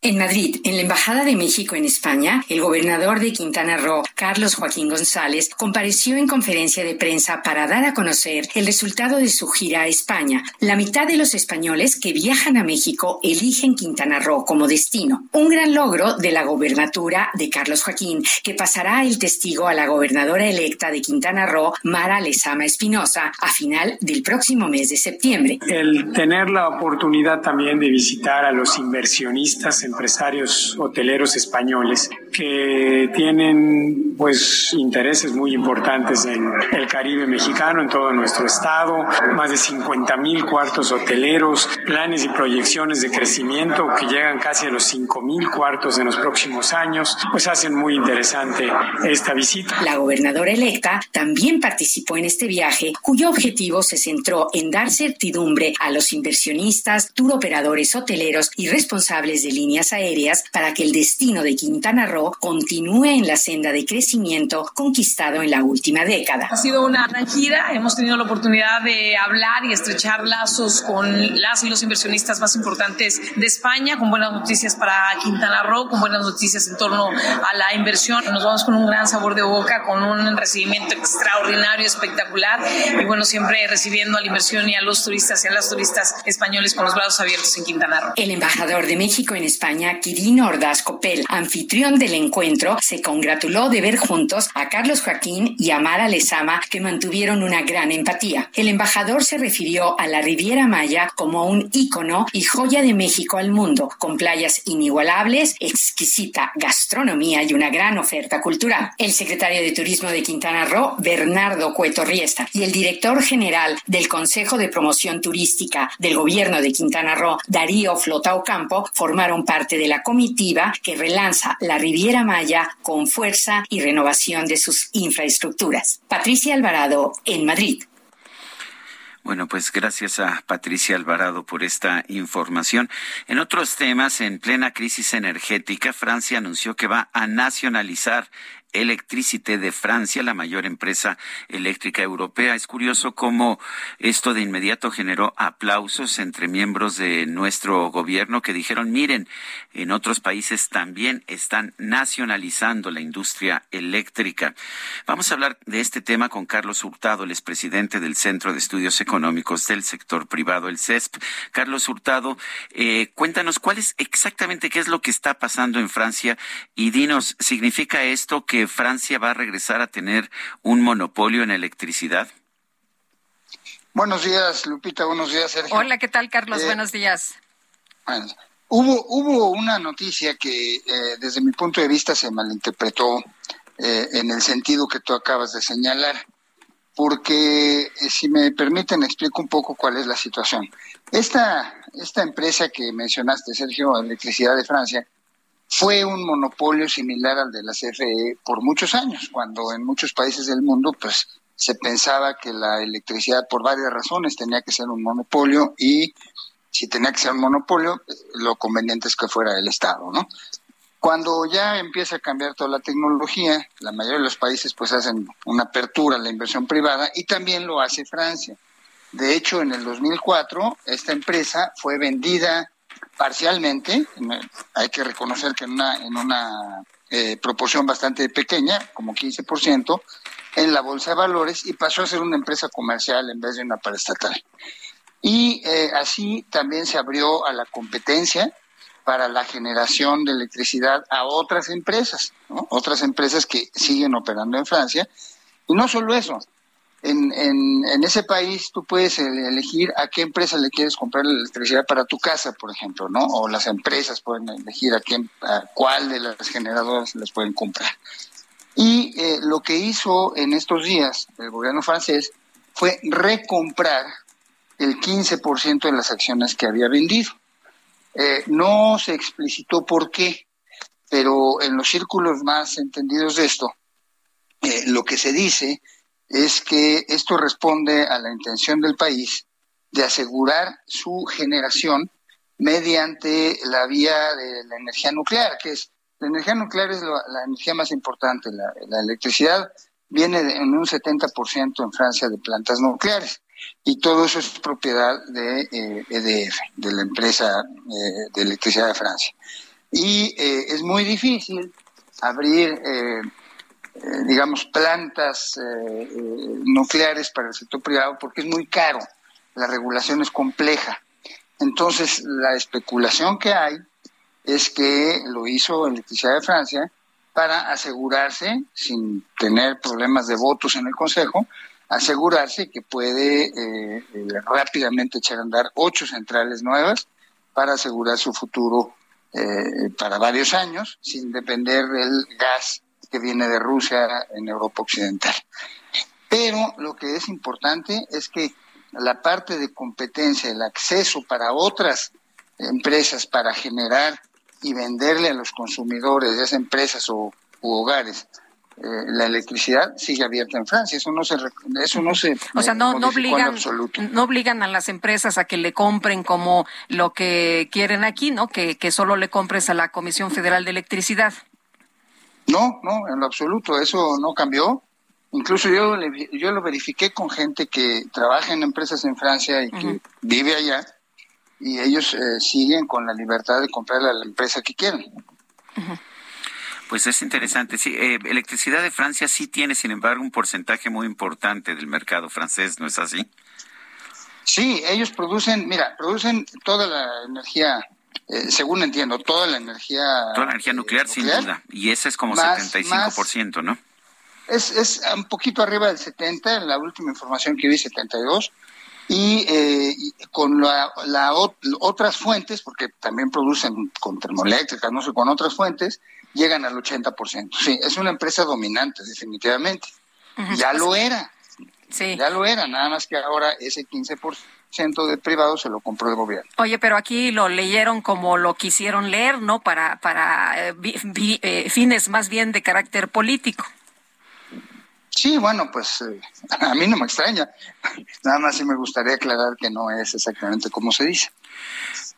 Speaker 17: En Madrid, en la Embajada de México en España, el gobernador de Quintana Roo, Carlos Joaquín González, compareció en conferencia de prensa para dar a conocer el resultado de su gira a España. La mitad de los españoles que viajan a México eligen Quintana Roo como destino. Un gran logro de la gobernatura de Carlos Joaquín, que pasará el testigo a la gobernadora electa de Quintana Roo, Mara Lezama Espinosa, a final del próximo mes de septiembre.
Speaker 18: El tener la oportunidad también de visitar a los inversionistas en empresarios hoteleros españoles que tienen pues intereses muy importantes en el Caribe mexicano, en todo nuestro estado, más de 50 mil cuartos hoteleros, planes y proyecciones de crecimiento que llegan casi a los 5 mil cuartos en los próximos años, pues hacen muy interesante esta visita.
Speaker 17: La gobernadora electa también participó en este viaje, cuyo objetivo se centró en dar certidumbre a los inversionistas, turoperadores hoteleros y responsables de líneas aéreas para que el destino de Quintana Roo continúe en la senda de crecimiento conquistado en la última década.
Speaker 19: Ha sido una gran gira, hemos tenido la oportunidad de hablar y estrechar lazos con las y los inversionistas más importantes de España, con buenas noticias para Quintana Roo, con buenas noticias en torno a la inversión. Nos vamos con un gran sabor de boca, con un recibimiento extraordinario, espectacular y bueno, siempre recibiendo a la inversión y a los turistas y a las turistas españoles con los brazos abiertos en Quintana Roo.
Speaker 17: El embajador de México en España, Quirino Ordaz Copel, anfitrión del encuentro, se congratuló de ver juntos a Carlos Joaquín y a Mara Lezama, que mantuvieron una gran empatía. El embajador se refirió a la Riviera Maya como un ícono y joya de México al mundo, con playas inigualables, exquisita gastronomía y una gran oferta cultural. El secretario de Turismo de Quintana Roo, Bernardo Cueto Riesta, y el director general del Consejo de Promoción Turística del Gobierno de Quintana Roo, Darío Flota Ocampo, formaron parte de la comitiva que relanza la Riviera Maya con fuerza y renovación de sus infraestructuras. Patricia Alvarado, en Madrid.
Speaker 1: Bueno, pues gracias a Patricia Alvarado por esta información. En otros temas, en plena crisis energética, Francia anunció que va a nacionalizar Electricité de Francia, la mayor empresa eléctrica europea. Es curioso cómo esto de inmediato generó aplausos entre miembros de nuestro gobierno que dijeron, miren, en otros países también están nacionalizando la industria eléctrica. Vamos a hablar de este tema con Carlos Hurtado, el expresidente del Centro de Estudios Económicos del Sector Privado, el CESP. Carlos Hurtado, eh, cuéntanos cuál es exactamente qué es lo que está pasando en Francia y dinos, ¿significa esto que Francia va a regresar a tener un monopolio en electricidad?
Speaker 20: Buenos días, Lupita. Buenos días, Sergio.
Speaker 2: Hola, ¿qué tal, Carlos? Eh, buenos días.
Speaker 20: hubo, hubo una noticia que eh, desde mi punto de vista se malinterpretó eh, en el sentido que tú acabas de señalar, porque si me permiten explico un poco cuál es la situación. Esta, esta empresa que mencionaste, Sergio, Electricidad de Francia, fue un monopolio similar al de la CFE por muchos años, cuando en muchos países del mundo pues se pensaba que la electricidad por varias razones tenía que ser un monopolio y si tenía que ser un monopolio, lo conveniente es que fuera el Estado, ¿no? Cuando ya empieza a cambiar toda la tecnología, la mayoría de los países pues hacen una apertura a la inversión privada y también lo hace Francia. De hecho, en el 2004 esta empresa fue vendida parcialmente, hay que reconocer que en una, en una eh, proporción bastante pequeña, como 15%, en la bolsa de valores y pasó a ser una empresa comercial en vez de una paraestatal. Y eh, así también se abrió a la competencia para la generación de electricidad a otras empresas, otras empresas que siguen operando en Francia. Y no solo eso, en, en, ese país tú puedes elegir a qué empresa le quieres comprar la electricidad para tu casa, por ejemplo, ¿no? O las empresas pueden elegir a, quién, a cuál de las generadoras les pueden comprar. Y eh, lo que hizo en estos días el gobierno francés fue recomprar el 15% de las acciones que había vendido. Eh, no se explicitó por qué, pero en los círculos más entendidos de esto, eh, lo que se dice es que esto responde a la intención del país de asegurar su generación mediante la vía de la energía nuclear, que es la energía nuclear es la, energía más importante. La, electricidad viene en un 70% en Francia de plantas nucleares y todo eso es propiedad de EDF, eh, e de la empresa eh, de electricidad de Francia. Y eh, es muy difícil abrir digamos, plantas eh, eh, nucleares para el sector privado porque es muy caro, la regulación es compleja. Entonces, la especulación que hay es que lo hizo Electricidad de Francia para asegurarse, sin tener problemas de votos en el Consejo, asegurarse que puede rápidamente echar a andar ocho centrales nuevas para asegurar su futuro eh, para varios años sin depender del gas que viene de Rusia en Europa Occidental. Pero lo que es importante es que la parte de competencia, el acceso para otras empresas para generar y venderle a los consumidores de esas empresas o u hogares eh, la electricidad sigue abierta en Francia. Eso no se, eso no se.
Speaker 2: O sea, no, no obligan, no obligan a las empresas a que le compren como lo que quieren aquí, ¿no? Que, que solo le compres a la Comisión Federal de Electricidad.
Speaker 20: No, no, en lo absoluto. Eso no cambió. Incluso yo, yo lo verifiqué con gente que trabaja en empresas en Francia y que vive allá, y ellos eh, siguen con la libertad de comprar a la empresa que quieran.
Speaker 1: Pues es interesante. Sí, eh, electricidad de Francia sí tiene, sin embargo, un porcentaje muy importante del mercado francés, ¿no es así?
Speaker 20: Sí, ellos producen, mira, producen toda la energía, eh, según entiendo, toda la energía.
Speaker 1: Toda la energía nuclear, sin duda. Y ese es como 75%, ¿no?
Speaker 20: Es, es un poquito arriba del 70, en la última información que vi, 72. Y, eh, con la, otras fuentes, porque también producen con termoeléctricas, no sé, con otras fuentes, llegan al 80%. Sí, es una empresa dominante, definitivamente. Ya lo era. Sí. Ya lo era, nada más que ahora ese 15% de privado se lo compró el gobierno.
Speaker 2: Oye, pero aquí lo leyeron como lo quisieron leer, ¿no? Para, para eh, eh, fines más bien de carácter político.
Speaker 20: Sí, bueno, pues eh, a mí no me extraña. Nada más sí me gustaría aclarar que no es exactamente como se dice.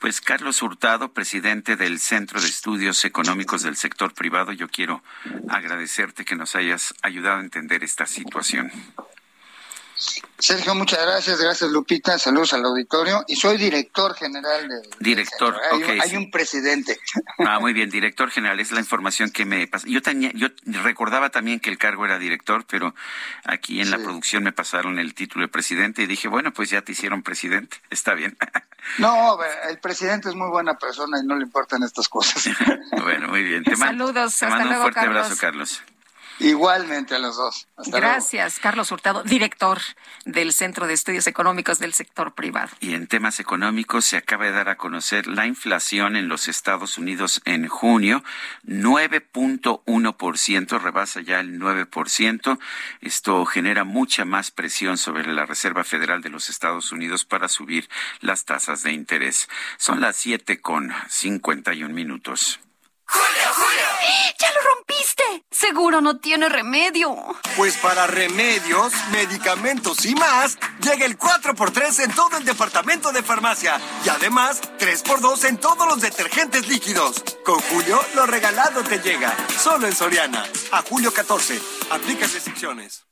Speaker 1: Pues Carlos Hurtado, presidente del Centro de Estudios Económicos del Sector Privado, yo quiero agradecerte que nos hayas ayudado a entender esta situación.
Speaker 20: Sergio, muchas gracias. Gracias, Lupita. Saludos al auditorio. Y soy director general de.
Speaker 1: Director,
Speaker 20: hay, hay un presidente.
Speaker 1: Ah, muy bien, director general. Es la información que me pasa. Yo, tenía, yo recordaba también que el cargo era director, pero aquí en la producción me pasaron el título de presidente y dije, bueno, pues ya te hicieron presidente. Está bien.
Speaker 20: No, el presidente es muy buena persona y no le importan estas cosas.
Speaker 1: bueno, muy bien.
Speaker 2: Te Saludos.
Speaker 1: Te mando un fuerte abrazo, Carlos.
Speaker 20: Igualmente a los dos.
Speaker 2: Gracias, Carlos Hurtado, director del Centro de Estudios Económicos del Sector Privado.
Speaker 1: Y en temas económicos se acaba de dar a conocer la inflación en los Estados Unidos en junio, 9.1%, rebasa ya el 9%. Esto genera mucha más presión sobre la Reserva Federal de los Estados Unidos para subir las tasas de interés. Son las 7 con 51 minutos.
Speaker 11: ¡Julio, Julio! ¡Ya lo rompiste! Seguro no tiene remedio.
Speaker 12: Pues para remedios, medicamentos y más, llega el 4x3 en todo el departamento de farmacia. Y además, 3x2 en todos los detergentes líquidos. Con Julio, lo regalado te llega. Solo en Soriana. A julio 14. Aplica restricciones.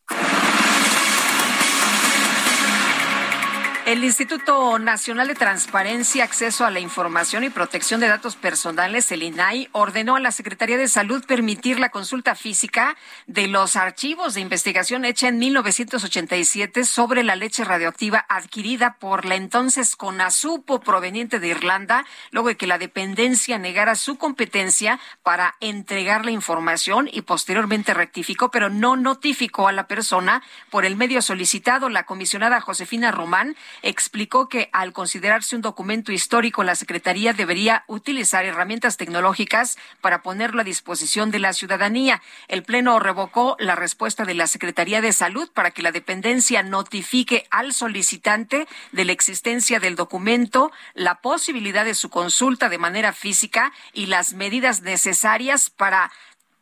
Speaker 2: El Instituto Nacional de Transparencia, Acceso a la Información y Protección de Datos Personales, el INAI, ordenó a la Secretaría de Salud permitir la consulta física de los archivos de investigación hecha en 1987 sobre la leche radioactiva adquirida por la entonces CONASUPO proveniente de Irlanda, luego de que la dependencia negara su competencia para entregar la información y posteriormente rectificó, pero no notificó a la persona por el medio solicitado. La comisionada Josefina Román explicó que al considerarse un documento histórico, la Secretaría debería utilizar herramientas tecnológicas para ponerlo a disposición de la ciudadanía. El Pleno revocó la respuesta de la Secretaría de Salud para que la dependencia notifique al solicitante de la existencia del documento, la posibilidad de su consulta de manera física y las medidas necesarias para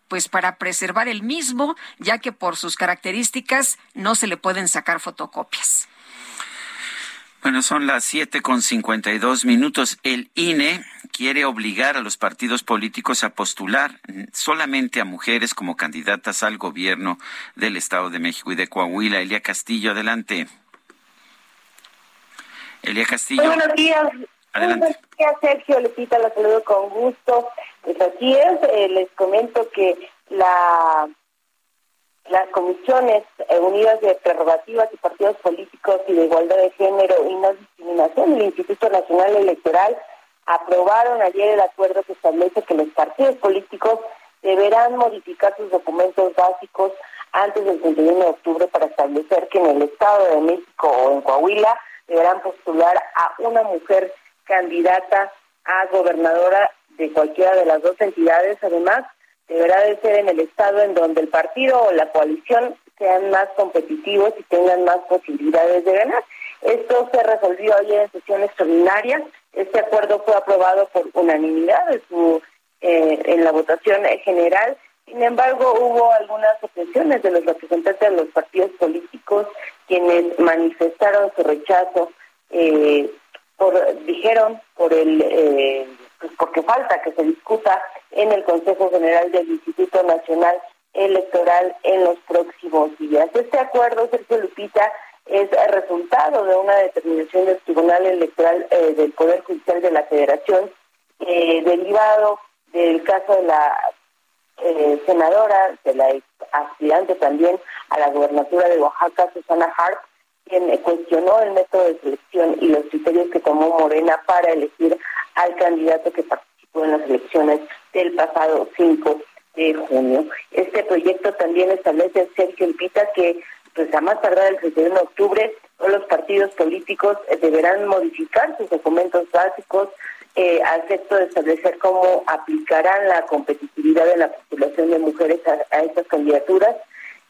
Speaker 2: pues para preservar el mismo, ya que por sus características no se le pueden sacar fotocopias.
Speaker 1: Bueno, son las siete con cincuenta y dos minutos. El INE quiere obligar a los partidos políticos a postular solamente a mujeres como candidatas al gobierno del Estado de México y de Coahuila. Elia Castillo, adelante. Elia Castillo.
Speaker 21: buenos días.
Speaker 1: Adelante.
Speaker 21: Buenos días, Sergio. Lepita, la saludo con gusto. Pues así es, eh, les comento que la las comisiones eh, unidas de prerrogativas y partidos políticos y de igualdad de género y no discriminación del Instituto Nacional Electoral aprobaron ayer el acuerdo que establece que los partidos políticos deberán modificar sus documentos básicos antes del 31 de octubre para establecer que en el Estado de México o en Coahuila deberán postular a una mujer candidata a gobernadora de cualquiera de las dos entidades. Además, deberá de ser en el estado en donde el partido o la coalición sean más competitivos y tengan más posibilidades de ganar. Esto se resolvió ayer en sesión extraordinaria. Este acuerdo fue aprobado por unanimidad en, su, eh, en la votación general. Sin embargo, hubo algunas objeciones de los representantes de los partidos políticos quienes manifestaron su rechazo, eh, por, dijeron por el eh, pues porque falta que se discuta en el Consejo General del Instituto Nacional Electoral en los próximos días. Este acuerdo, Sergio Lupita, es resultado de una determinación del Tribunal Electoral eh, del Poder Judicial de la Federación, eh, derivado del caso de la eh, senadora, de la aspirante también a la gobernatura de Oaxaca, Susana Hart, quien cuestionó el método de selección y los criterios que tomó Morena para elegir al candidato que participó en las elecciones del pasado 5 de junio. Este proyecto también establece, Sergio Pita, que pues a más tardar el 31 de octubre todos los partidos políticos deberán modificar sus documentos básicos eh, al efecto de establecer cómo aplicarán la competitividad de la postulación de mujeres a, estas candidaturas,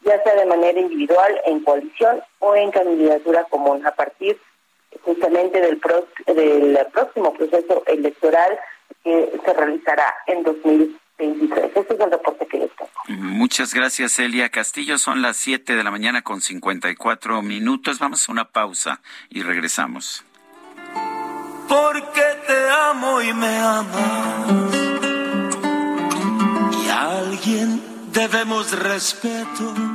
Speaker 21: ya sea de manera individual, en coalición o en candidatura común, a partir justamente del, del próximo proceso electoral que se realizará en 2023. Este es el reporte que les tengo.
Speaker 1: Muchas gracias, Elia Castillo. Son las 7 de la mañana con 54 minutos. Vamos a una pausa y regresamos.
Speaker 14: Porque te amo y me amas. Y a alguien debemos respeto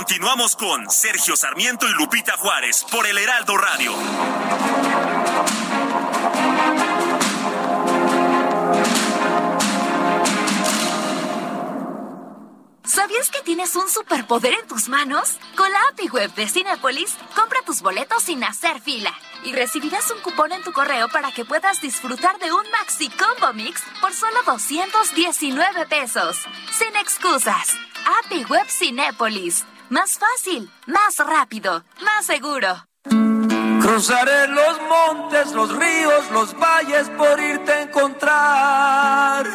Speaker 4: Continuamos con Sergio Sarmiento y Lupita Juárez por el Heraldo Radio.
Speaker 16: ¿Sabías que tienes un superpoder en tus manos? Con la API Web de Cinepolis, compra tus boletos sin hacer fila y recibirás un cupón en tu correo para que puedas disfrutar de un Maxi Combo Mix por solo 219 pesos. Sin excusas. API Web Cinepolis. Más fácil, más rápido, más seguro.
Speaker 14: Cruzaré los montes, los ríos, los valles por irte a encontrar.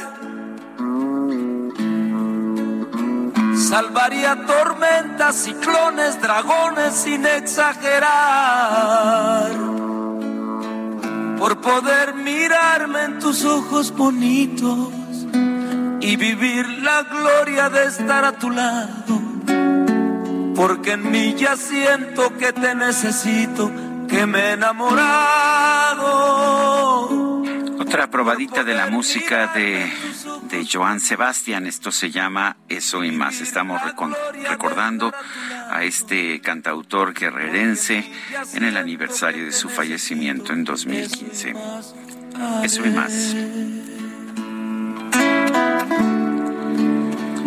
Speaker 14: Salvaría tormentas, ciclones, dragones sin exagerar. Por poder mirarme en tus ojos bonitos y vivir la gloria de estar a tu lado porque en mí ya siento que te necesito, que me he enamorado.
Speaker 1: Otra probadita de la música de, de Joan Sebastián, esto se llama Eso y más. Estamos recordando a este cantautor guerrerense en el aniversario de su fallecimiento en 2015. Eso y más.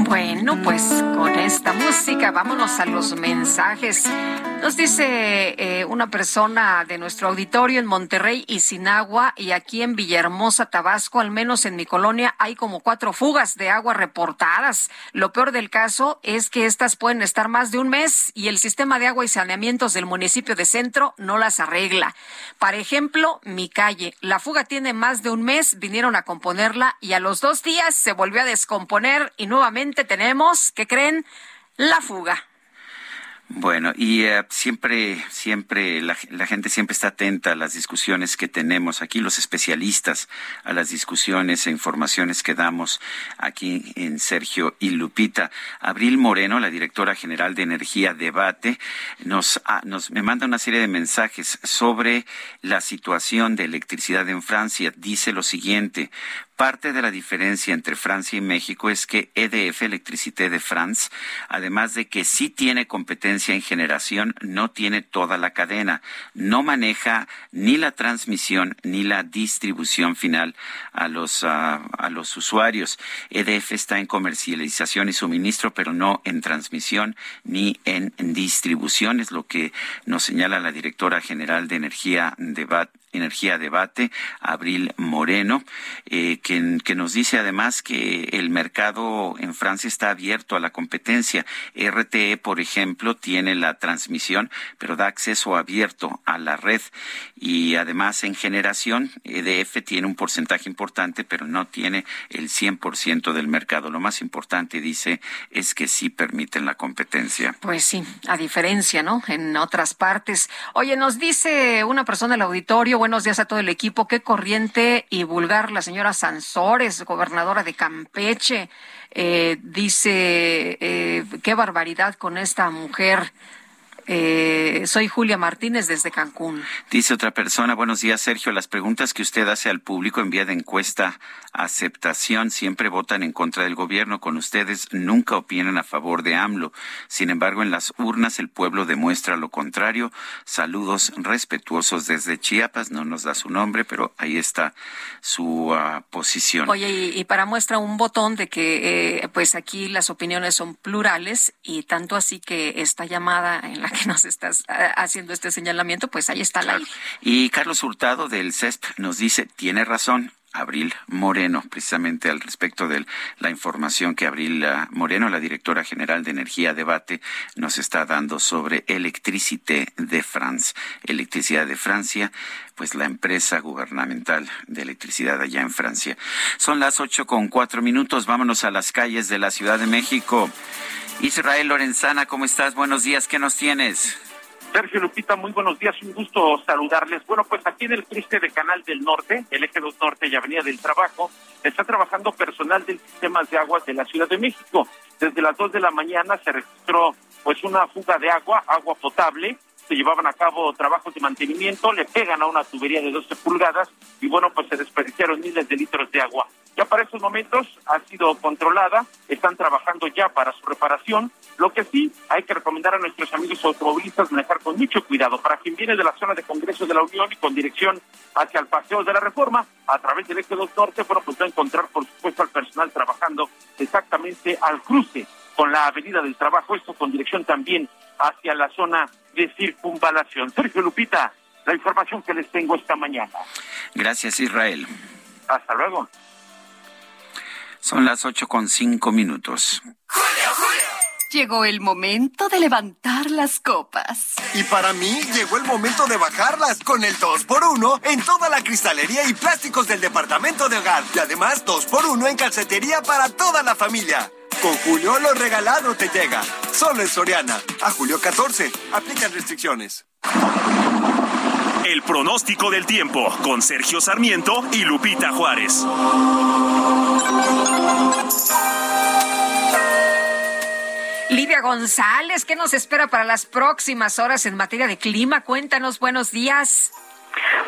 Speaker 2: Bueno, pues con esta música vámonos a los mensajes. Nos dice eh, una persona de nuestro auditorio en Monterrey y Sinagua y aquí en Villahermosa, Tabasco, al menos en mi colonia, hay como cuatro fugas de agua reportadas. Lo peor del caso es que estas pueden estar más de un mes y el sistema de agua y saneamientos del municipio de Centro no las arregla. Por ejemplo, mi calle, la fuga tiene más de un mes, vinieron a componerla y a los dos días se volvió a descomponer y nuevamente tenemos, ¿qué creen? La fuga.
Speaker 1: Bueno, y eh, siempre, siempre, la, gente siempre está atenta a las discusiones que tenemos aquí, los especialistas, a las discusiones e informaciones que damos aquí en Sergio y Lupita. Abril Moreno, la directora general de Energía Debate, nos, nos me manda una serie de mensajes sobre la situación de electricidad en Francia. Dice lo siguiente, Parte de la diferencia entre Francia y México es que EDF, Electricité de France, además de que sí tiene competencia en generación, no tiene toda la cadena, no maneja ni la transmisión ni la distribución final a los, a los usuarios. EDF está en comercialización y suministro, pero no en transmisión ni en distribución, es lo que nos señala la directora general de Energía Debat Energía Debate, Abril Moreno, eh, que, que, nos dice además que el mercado en Francia está abierto a la competencia. RTE, por ejemplo, tiene la transmisión, pero da acceso abierto a la red. Y además en generación, EDF tiene un porcentaje importante, pero no tiene el 100% del mercado. Lo más importante, dice, es que sí permiten la competencia.
Speaker 2: Pues sí, a diferencia, ¿no? En otras partes. Oye, nos dice una persona del auditorio, buenos días a todo el equipo. Qué corriente y vulgar la señora Sansores, gobernadora de Campeche. Eh, dice, eh, qué barbaridad con esta mujer. Eh, soy Julia Martínez desde Cancún.
Speaker 1: Dice otra persona, buenos días Sergio, las preguntas que usted hace al público en vía de encuesta aceptación siempre votan en contra del gobierno, con ustedes nunca opinan a favor de AMLO. Sin embargo, en las urnas el pueblo demuestra lo contrario. Saludos respetuosos desde Chiapas, no nos da su nombre, pero ahí está su uh, posición.
Speaker 2: Oye, y, y, para muestra un botón de que eh, pues aquí las opiniones son plurales y tanto así que esta llamada en la que nos estás eh, haciendo este señalamiento, pues ahí está la.
Speaker 1: Y Carlos Hurtado del CESP nos dice, tiene razón, Abril Moreno, precisamente al respecto de la información que Abril ah, Moreno, la directora general de Energía Debate, nos está dando sobre Electricité de France. Electricidad de Francia, pues la empresa gubernamental de electricidad allá en Francia. Son las ocho con cuatro minutos. Vámonos a las calles de la Ciudad de México. Israel Lorenzana, ¿cómo estás? Buenos días, ¿qué nos tienes?
Speaker 22: Sergio Lupita, muy buenos días, un gusto saludarles. Bueno, pues aquí en el triste de Canal del Norte, el eje 2 Norte y Avenida del Trabajo, está trabajando personal del sistema de aguas de la Ciudad de México. Desde las 2 de la mañana se registró pues una fuga de agua, agua potable, se llevaban a cabo trabajos de mantenimiento, le pegan a una tubería de 12 pulgadas y bueno, pues se desperdiciaron miles de litros de agua. Ya para estos momentos ha sido controlada, están trabajando ya para su reparación. Lo que sí hay que recomendar a nuestros amigos automovilistas manejar con mucho cuidado. Para quien viene de la zona de Congreso de la Unión y con dirección hacia el Paseo de la Reforma, a través del Eje 2 Norte, bueno, pues va a encontrar por supuesto al personal trabajando exactamente al cruce con la Avenida del Trabajo, esto con dirección también hacia la zona de circunvalación. Sergio Lupita, la información que les tengo esta mañana.
Speaker 1: Gracias, Israel.
Speaker 22: Hasta luego.
Speaker 1: Son las ocho con cinco minutos.
Speaker 11: Julio, Julio. Llegó el momento de levantar las copas.
Speaker 12: Y para mí llegó el momento de bajarlas con el 2x1 en toda la cristalería y plásticos del departamento de hogar. Y además 2x1 en calcetería para toda la familia. Con Julio lo regalado te llega. Solo en Soriana. A julio 14. Aplican restricciones.
Speaker 4: El pronóstico del tiempo con Sergio Sarmiento y Lupita Juárez.
Speaker 2: González, ¿qué nos espera para las próximas horas en materia de clima? Cuéntanos, buenos días.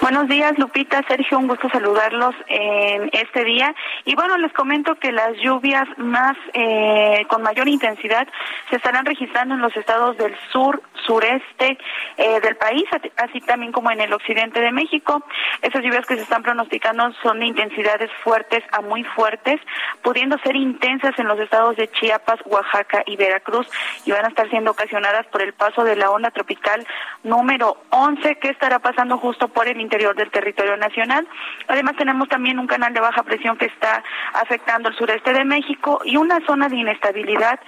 Speaker 23: Buenos días, Lupita, Sergio, un gusto saludarlos en este día. Y bueno, les comento que las lluvias más eh, con mayor intensidad se estarán registrando en los estados del sur, sureste eh, del país, así también como en el occidente de México. Esas lluvias que se están pronosticando son de intensidades fuertes a muy fuertes, pudiendo ser intensas en los estados de Chiapas, Oaxaca y Veracruz, y van a estar siendo ocasionadas por el paso de la onda tropical número 11 que estará pasando justo por el interior del territorio nacional. Además tenemos también un canal de baja presión que está afectando el sureste de México y una zona de inestabilidad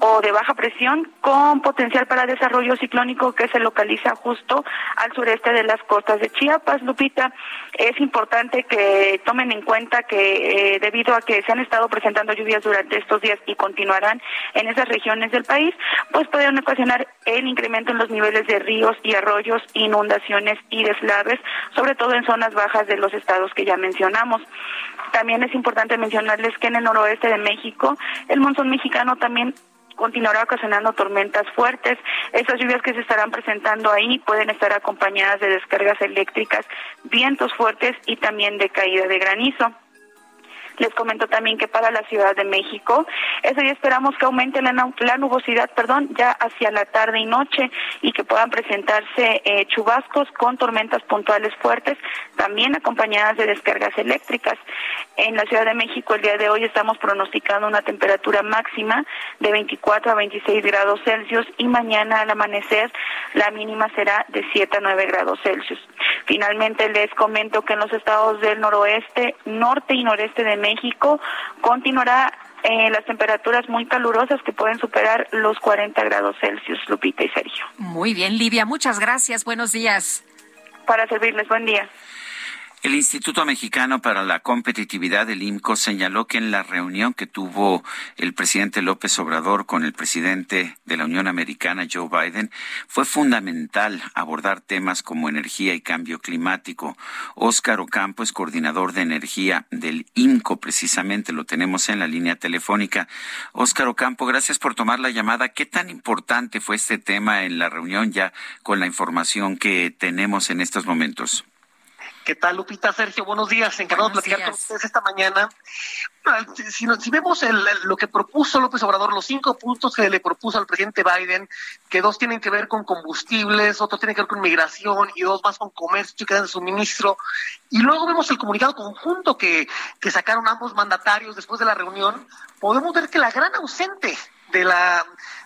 Speaker 23: o de baja presión con potencial para desarrollo ciclónico que se localiza justo al sureste de las costas de Chiapas. Lupita, es importante que tomen en cuenta que eh, debido a que se han estado presentando lluvias durante estos días y continuarán en esas regiones del país, pues pueden ocasionar el incremento en los niveles de ríos y arroyos, inundaciones y deslaves, sobre todo en zonas bajas de los estados que ya mencionamos. También es importante mencionarles que en el noroeste de México, el monzón mexicano también continuará ocasionando tormentas fuertes. Esas lluvias que se estarán presentando ahí pueden estar acompañadas de descargas eléctricas, vientos fuertes y también de caída de granizo. Les comento también que para la Ciudad de México, ese día esperamos que aumente la, nubosidad, perdón, ya hacia la tarde y noche y que puedan presentarse eh, chubascos con tormentas puntuales fuertes, también acompañadas de descargas eléctricas. En la Ciudad de México el día de hoy estamos pronosticando una temperatura máxima de 24 a 26 grados Celsius y mañana al amanecer la mínima será de 7 a 9 grados Celsius. Finalmente les comento que en los estados del noroeste, norte y noreste de México continuará eh, las temperaturas muy calurosas que pueden superar los 40 grados Celsius, Lupita y Sergio.
Speaker 2: Muy bien, Livia, muchas gracias. Buenos días.
Speaker 23: Para servirles, buen día.
Speaker 1: El Instituto Mexicano para la Competitividad, el IMCO, señaló que en la reunión que tuvo el presidente López Obrador con el presidente de la Unión Americana, Joe Biden, fue fundamental abordar temas como energía y cambio climático. Óscar Ocampo es coordinador de energía del IMCO, precisamente lo tenemos en la línea telefónica. Óscar Ocampo, gracias por tomar la llamada. ¿Qué tan importante fue este tema en la reunión ya con la información que tenemos en estos momentos?
Speaker 24: ¿Qué tal, Lupita? Sergio, buenos días. Encantado de platicar con ustedes esta mañana. Si, si vemos lo que propuso López Obrador, los cinco puntos que le propuso al presidente Biden, que dos tienen que ver con combustibles, otro tiene que ver con migración y dos más con comercio y cadena de suministro. Y luego vemos el comunicado conjunto que, que sacaron ambos mandatarios después de la reunión. Podemos ver que la gran ausente de la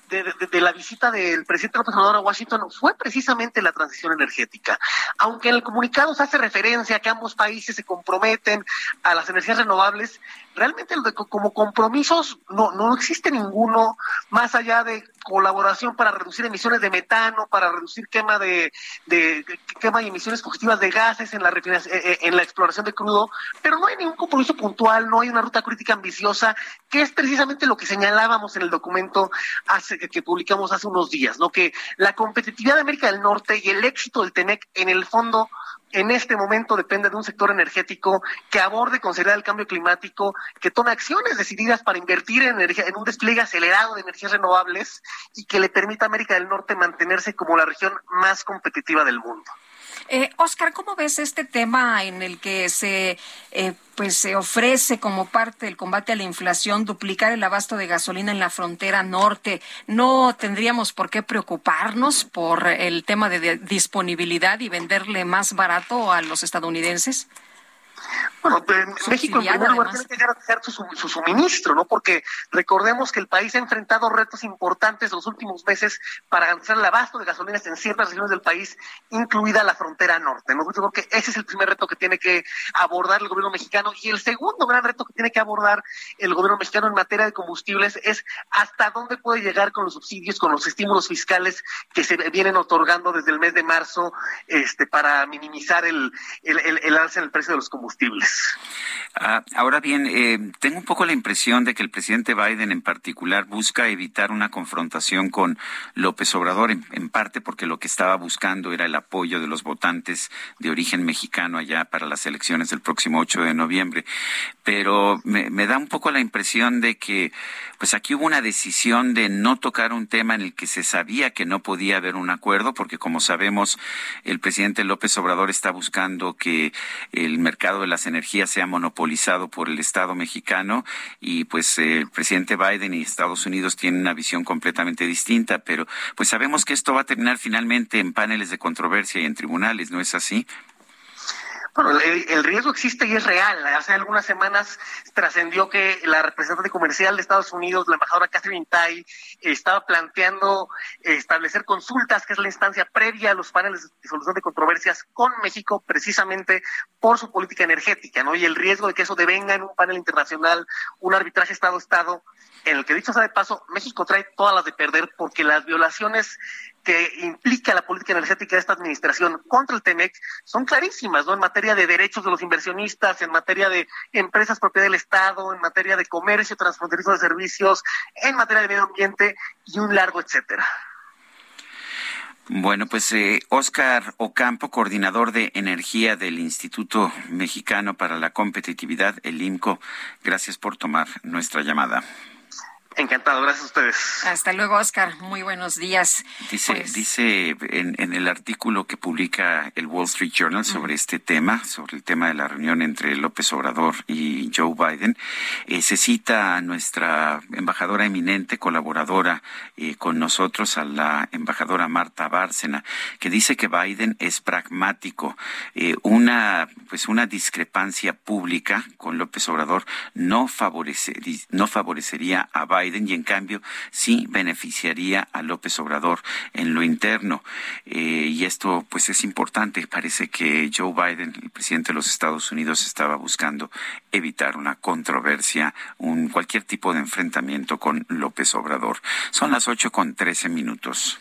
Speaker 24: de, la visita del presidente López Obrador a Washington fue precisamente la transición energética. Aunque en el comunicado se hace referencia a que ambos países se comprometen a las energías renovables, realmente como compromisos no, no existe ninguno más allá de colaboración para reducir emisiones de metano, para reducir quema de, quema y emisiones fugitivas de gases en la eh, eh, en la exploración de crudo, pero no hay ningún compromiso puntual, no hay una ruta crítica ambiciosa, que es precisamente lo que señalábamos en el documento hace, que publicamos hace unos días, ¿no? Que la competitividad de América del Norte y el éxito del TENEC en el fondo en este momento depende de un sector energético que aborde con seriedad el cambio climático, que tome acciones decididas para invertir en, energía, en un despliegue acelerado de energías renovables y que le permita a América del Norte mantenerse como la región más competitiva del mundo.
Speaker 2: Eh, Oscar, ¿cómo ves este tema en el que se eh, pues se ofrece como parte del combate a la inflación duplicar el abasto de gasolina en la frontera norte? ¿No tendríamos por qué preocuparnos por el tema de disponibilidad y venderle más barato a los estadounidenses?
Speaker 24: Bueno, México en primer lugar tiene que garantizar su, su, suministro, ¿no? Porque recordemos que el país ha enfrentado retos importantes los últimos meses para garantizar el abasto de gasolinas en ciertas regiones del país, incluida la frontera norte, ¿no? Yo creo que ese es el primer reto que tiene que abordar el gobierno mexicano y el segundo gran reto que tiene que abordar el gobierno mexicano en materia de combustibles es hasta dónde puede llegar con los subsidios, con los estímulos fiscales que se vienen otorgando desde el mes de marzo, este, para minimizar el, el, el, el alza en el precio de los combustibles.
Speaker 1: Ah, ahora bien, eh, tengo un poco la impresión de que el presidente Biden en particular busca evitar una confrontación con López Obrador, en, parte porque lo que estaba buscando era el apoyo de los votantes de origen mexicano allá para las elecciones del próximo 8 de noviembre. Pero me, me da un poco la impresión de que pues aquí hubo una decisión de no tocar un tema en el que se sabía que no podía haber un acuerdo, porque como sabemos, el presidente López Obrador está buscando que el mercado de las energías sea monopolizado por el Estado mexicano y pues el presidente Biden y Estados Unidos tienen una visión completamente distinta, pero pues sabemos que esto va a terminar finalmente en paneles de controversia y en tribunales, ¿no es así?
Speaker 24: Bueno, el, riesgo existe y es real. Hace algunas semanas trascendió que la representante comercial de Estados Unidos, la embajadora Catherine Tai, estaba planteando establecer consultas, que es la instancia previa a los paneles de solución de controversias con México, precisamente por su política energética, ¿no? Y el riesgo de que eso devenga en un panel internacional, un arbitraje Estado-Estado, en el que dicho sea de paso, México trae todas las de perder porque las violaciones que implica la política energética de esta administración contra el TEMEC son clarísimas, ¿no? En materia de derechos de los inversionistas, en materia de empresas propiedad del Estado, en materia de comercio transfronterizo de servicios, en materia de medio ambiente y un largo etcétera.
Speaker 1: Bueno, pues eh, Oscar Ocampo, coordinador de energía del Instituto Mexicano para la Competitividad, el IMCO, gracias por tomar nuestra llamada.
Speaker 24: Encantado, gracias a ustedes.
Speaker 2: Hasta luego, Oscar. Muy buenos días.
Speaker 1: Dice,
Speaker 2: Pues-
Speaker 1: dice en, en el artículo que publica el Wall Street Journal sobre este tema, sobre el tema de la reunión entre López Obrador y Joe Biden, eh, se cita a nuestra embajadora eminente, colaboradora eh, con nosotros, a la embajadora Marta Bárcena, que dice que Biden es pragmático. Eh, una, pues una discrepancia pública con López Obrador no, favorecería, no favorecería a Biden y en cambio sí beneficiaría a López Obrador en lo interno. Eh, y esto pues es importante. Parece que Joe Biden, el presidente de los Estados Unidos, estaba buscando evitar una controversia, un cualquier tipo de enfrentamiento con López Obrador. Son las ocho con trece minutos.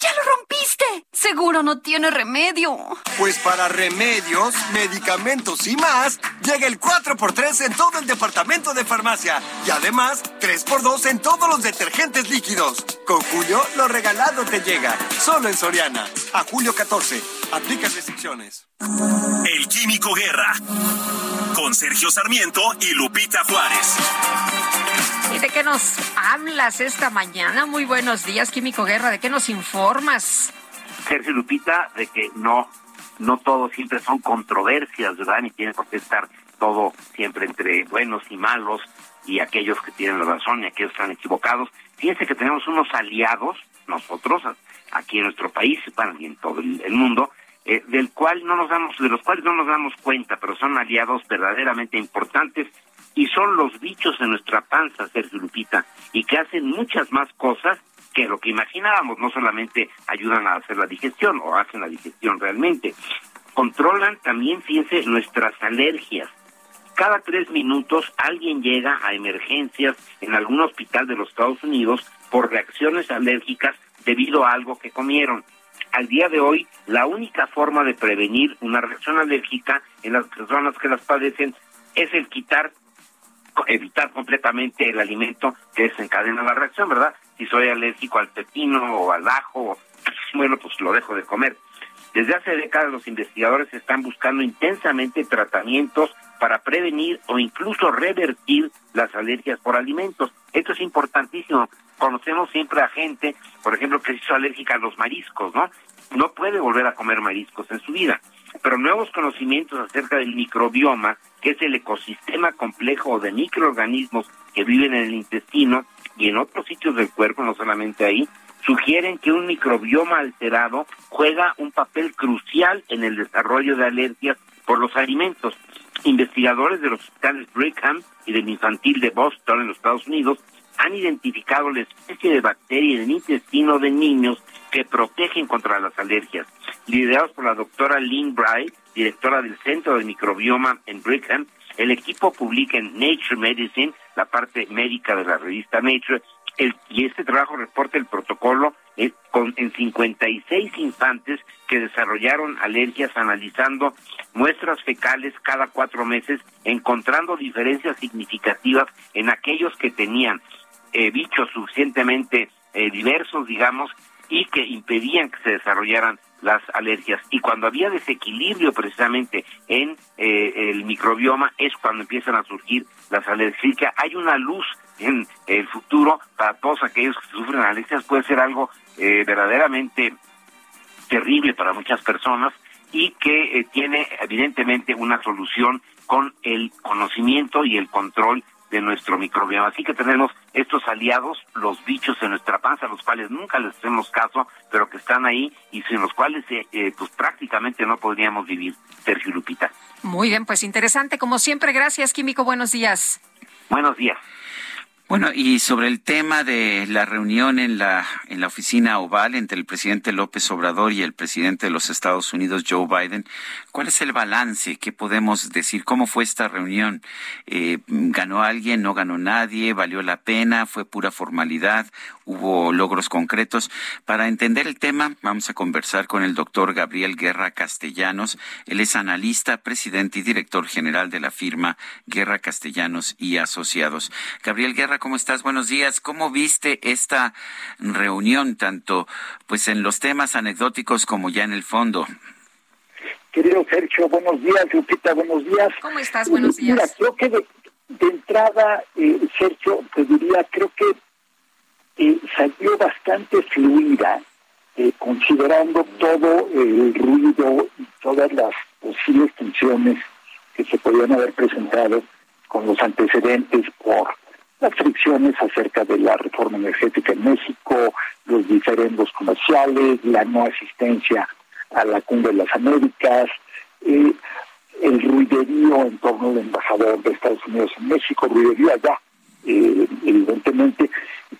Speaker 11: ¡Ya lo rompiste! Seguro no tiene remedio.
Speaker 12: Pues para remedios, medicamentos y más, llega el 4x3 en todo el departamento de farmacia. Y además, 3x2 en todos los detergentes líquidos. Con Julio, lo regalado te llega. Solo en Soriana. A julio 14. Aplica restricciones.
Speaker 4: El Químico Guerra. Con Sergio Sarmiento y Lupita Juárez.
Speaker 2: ¿Y de qué nos hablas esta mañana? Muy buenos días, Químico Guerra. ¿De qué nos informas?
Speaker 25: Sergio Lupita, de que no, no todo siempre son controversias, ¿verdad? Ni tiene por qué estar todo siempre entre buenos y malos y aquellos que tienen la razón y aquellos que están equivocados. Fíjense que tenemos unos aliados, nosotros, aquí en nuestro país, bueno, y en todo el, mundo, eh, del cual no nos damos, de los cuales no nos damos cuenta, pero son aliados verdaderamente importantes y son los bichos de nuestra panza, Sergio Lupita, y que hacen muchas más cosas que lo que imaginábamos, no solamente ayudan a hacer la digestión o hacen la digestión realmente, controlan también, fíjense, nuestras alergias. Cada tres minutos alguien llega a emergencias en algún hospital de los Estados Unidos por reacciones alérgicas debido a algo que comieron. Al día de hoy, la única forma de prevenir una reacción alérgica en las personas que las padecen es el quitar evitar completamente el alimento que desencadena la reacción, ¿verdad? Si soy alérgico al pepino o al ajo, bueno, pues lo dejo de comer. Desde hace décadas los investigadores están buscando intensamente tratamientos para prevenir o incluso revertir las alergias por alimentos. Esto es importantísimo. Conocemos siempre a gente, por ejemplo, que se hizo alérgica a los mariscos, ¿no? No puede volver a comer mariscos en su vida. Pero nuevos conocimientos acerca del microbioma, que es el ecosistema complejo de microorganismos que viven en el intestino y en otros sitios del cuerpo, no solamente ahí, sugieren que un microbioma alterado juega un papel crucial en el desarrollo de alergias por los alimentos. Investigadores de los hospitales Brigham y del infantil de Boston en los Estados Unidos han identificado la especie de bacteria en el intestino de niños que protegen contra las alergias. Liderados por la doctora Lynn Bry, directora del Centro de Microbioma en Brigham, el equipo publica en Nature Medicine, la parte médica de la revista Nature, el, y este trabajo reporta el protocolo eh, con, en 56 infantes que desarrollaron alergias analizando muestras fecales cada cuatro meses, encontrando diferencias significativas en aquellos que tenían eh, bichos suficientemente eh, diversos, digamos, y que impedían que se desarrollaran las alergias. Y cuando había desequilibrio precisamente en eh, el microbioma es cuando empiezan a surgir las alergias. Hay una luz en el futuro para todos aquellos que sufren alergias. Puede ser algo eh, verdaderamente terrible para muchas personas y que eh, tiene evidentemente una solución con el conocimiento y el control de nuestro microbioma. Así que tenemos estos aliados, los bichos en nuestra panza, los cuales nunca les hacemos caso, pero que están ahí y sin los cuales eh, eh, pues prácticamente no podríamos vivir, Sergio Lupita.
Speaker 2: Muy bien, pues interesante. Como siempre, gracias, Químico. Buenos días.
Speaker 25: Buenos días.
Speaker 1: Bueno, y sobre el tema de la reunión en la, en la oficina oval entre el presidente López Obrador y el presidente de los Estados Unidos, Joe Biden, ¿cuál es el balance? ¿Qué podemos decir? ¿Cómo fue esta reunión? Eh, ¿Ganó alguien? ¿No ganó nadie? ¿Valió la pena? ¿Fue pura formalidad? ¿Hubo logros concretos? Para entender el tema, vamos a conversar con el doctor Gabriel Guerra Castellanos. Él es analista, presidente y director general de la firma Guerra Castellanos y Asociados. Gabriel Guerra, ¿cómo estás? Buenos días. ¿Cómo viste esta reunión, tanto pues en los temas anecdóticos como ya en el fondo?
Speaker 26: Querido Sergio, buenos días. Lupita, buenos días.
Speaker 2: ¿Cómo estás? Buenos días.
Speaker 26: Mira, creo que de, de entrada, eh, Sergio, te diría, creo que salió bastante fluida, eh, considerando todo el ruido y todas las posibles tensiones que se podían haber presentado con los antecedentes por las fricciones acerca de la reforma energética en México, los diferendos comerciales, la no asistencia a la cumbre de las Américas, eh, el ruiderío en torno al embajador de Estados Unidos en México, ruiderío allá, eh, evidentemente.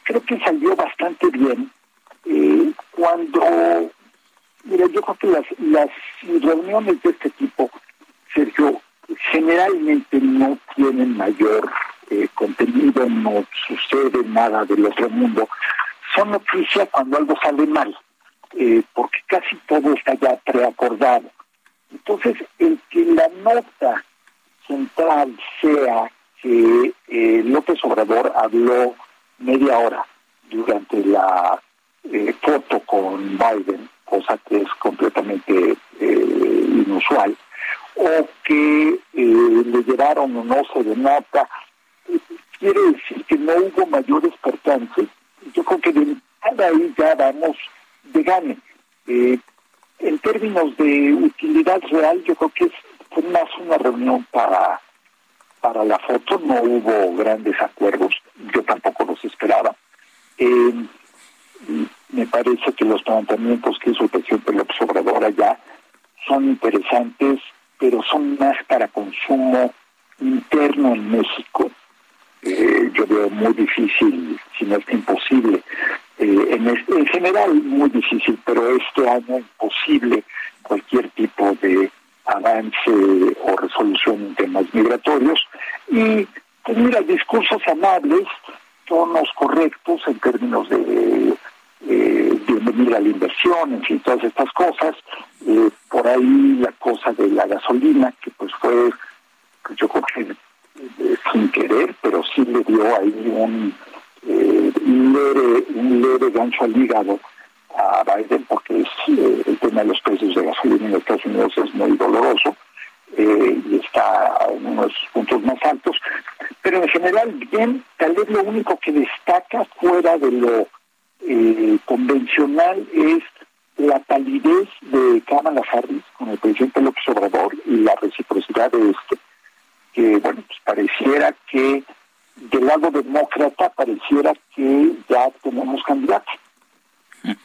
Speaker 26: Creo que salió bastante bien eh, cuando, mira, yo creo que las, las reuniones de este tipo, Sergio, generalmente no tienen mayor eh, contenido, no sucede nada del otro mundo. Son noticias cuando algo sale mal, eh, porque casi todo está ya preacordado. Entonces, el que la nota central sea que eh, López Obrador habló media hora durante la eh, foto con Biden, cosa que es completamente eh, inusual, o que le llevaron un oso de nota, quiere decir que no hubo mayores percances. Yo creo que de ahí ya vamos de gane. en términos de utilidad real, yo creo que fue más una reunión para para la foto no hubo grandes acuerdos, yo tampoco los esperaba. Eh, me parece que los planteamientos que hizo el presidente López allá son interesantes, pero son más para consumo interno en México. Eh, yo veo muy difícil, si no es imposible, eh, en, en general muy difícil, pero este año imposible cualquier tipo de avance o resolución en temas migratorios. Y, pues mira, discursos amables, tonos correctos en términos de eh, a la inversión, en fin, todas estas cosas. Eh, por ahí la cosa de la gasolina, que pues fue, pues yo creo que eh, sin querer, pero sí le dio ahí un, eh, un, leve, un leve gancho al hígado a Biden porque eh, el tema de los precios de gasolina en Estados Unidos es muy doloroso eh, y está en unos puntos más altos. Pero en general, bien, tal vez lo único que destaca fuera de lo eh, convencional es la palidez de Kamala Harris con el presidente López Obrador y la reciprocidad de este, que, bueno, pues pareciera que del lado demócrata pareciera que ya tenemos candidato.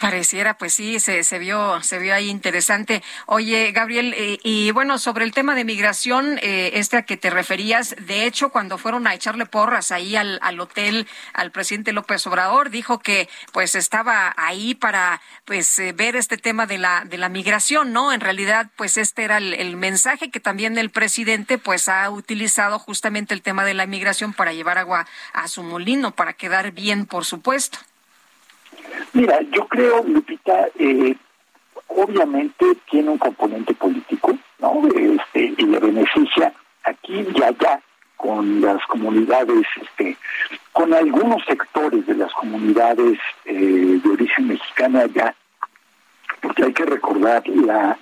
Speaker 2: Pareciera, pues sí, se, se vio, se vio ahí interesante. Oye, Gabriel, eh, y bueno, sobre el tema de migración, eh, este a que te referías, de hecho, cuando fueron a echarle porras ahí al, al hotel al presidente López Obrador, dijo que pues estaba ahí para pues eh, ver este tema de la de la migración, ¿no? En realidad, pues este era el, el mensaje que también el presidente pues ha utilizado justamente el tema de la migración para llevar agua a su molino, para quedar bien, por supuesto.
Speaker 26: Mira, yo creo, Lupita, eh, obviamente tiene un componente político, ¿no? Este, y le beneficia aquí y allá con las comunidades, este, con algunos sectores de las comunidades eh, de origen mexicano allá, porque hay que recordar la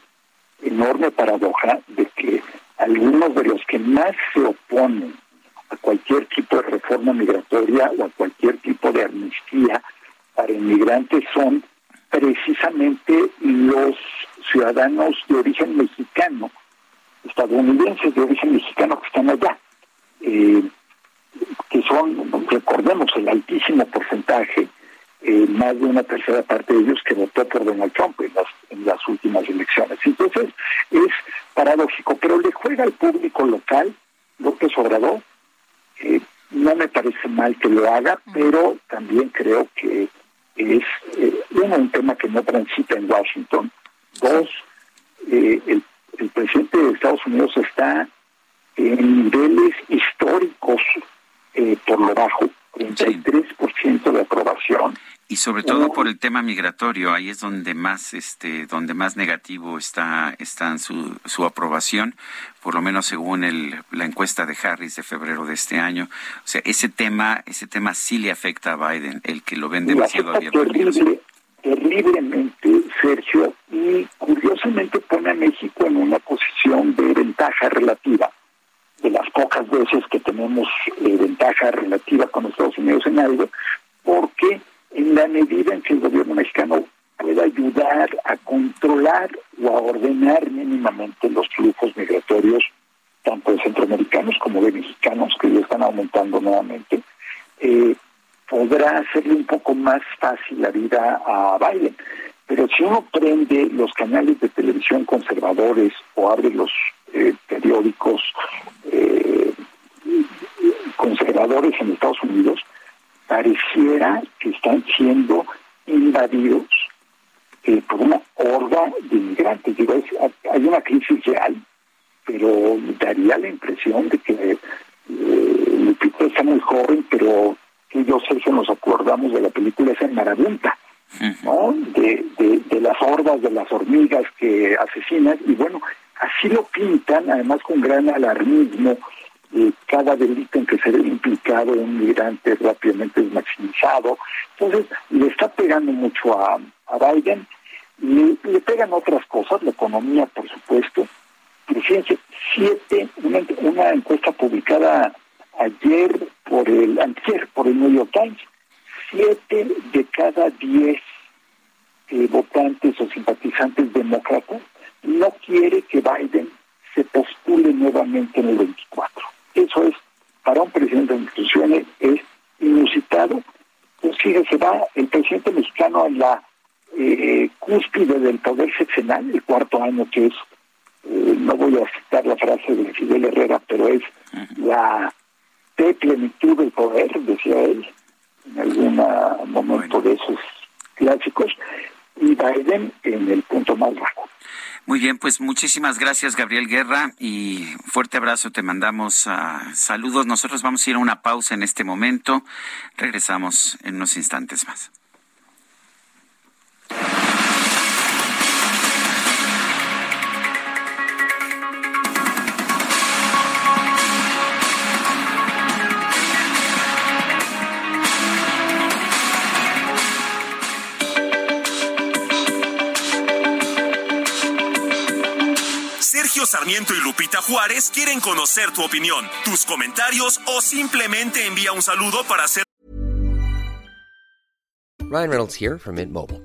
Speaker 26: enorme paradoja de que algunos de los que más se oponen a cualquier tipo de reforma migratoria o a cualquier tipo de amnistía para inmigrantes son precisamente los ciudadanos de origen mexicano, estadounidenses de origen mexicano que están allá, eh, que son, recordemos, el altísimo porcentaje, eh, más de una tercera parte de ellos que votó por Donald Trump en las, en las últimas elecciones. Entonces, es paradójico, pero le juega al público local, López Obrador, eh, no me parece mal que lo haga, pero también creo que es, eh, uno, un tema que no transita en Washington. Dos, eh, el, el, presidente de Estados Unidos está en niveles históricos eh, por lo bajo, 33% de aprobación.
Speaker 1: Y sobre todo por el tema migratorio, ahí es donde más, este, donde más negativo está, está en su, su aprobación, por lo menos según el, la encuesta de Harris de febrero de este año. O sea, ese tema, ese tema sí le afecta a Biden, el que lo ven demasiado abierto.
Speaker 26: Terrible, terriblemente, Sergio, y curiosamente pone a México en una posición de ventaja relativa, de las pocas veces que tenemos eh, ventaja relativa con Estados Unidos en algo, porque en la medida en que el gobierno mexicano pueda ayudar a controlar o a ordenar mínimamente los flujos migratorios, tanto de centroamericanos como de mexicanos, que ya están aumentando nuevamente, eh, podrá hacerle un poco más fácil la vida a Biden. Pero si uno prende los canales de televisión conservadores o abre los eh, periódicos eh, conservadores en Estados Unidos, pareciera que están siendo invadidos eh, por una horda de inmigrantes. Digo, hay una crisis real, pero daría la impresión de que eh, Lupita está muy joven, pero que yo sé que nos acordamos de la película esa en Marabunta, ¿no? De, de, las hordas de las hormigas que asesinan, y bueno, así lo pintan, además con gran alarmismo, cada delito en que se ve implicado un migrante rápidamente es maximizado. Entonces, le está pegando mucho a, a Biden, y le pegan otras cosas, la economía, por supuesto. Fíjense, siete, una, una encuesta publicada ayer por el, antier, por el New York Times, siete de cada diez eh, votantes o simpatizantes demócratas no quiere que Biden se postule nuevamente en el 24. Eso es, para un presidente de instituciones, es inusitado. Pues se va el presidente mexicano en la eh, cúspide del poder seccional, el cuarto año que es, eh, no voy a citar la frase de Fidel Herrera, pero es la de plenitud del poder, decía él, en algún momento de esos clásicos, y Biden en el punto más bajo.
Speaker 1: Muy bien, pues muchísimas gracias Gabriel Guerra y fuerte abrazo, te mandamos uh, saludos. Nosotros vamos a ir a una pausa en este momento, regresamos en unos instantes más.
Speaker 4: Sergio Sarmiento y Lupita Juárez quieren conocer tu opinión, tus comentarios o simplemente envía un saludo para hacer.
Speaker 27: Ryan Reynolds here from Mint Mobile.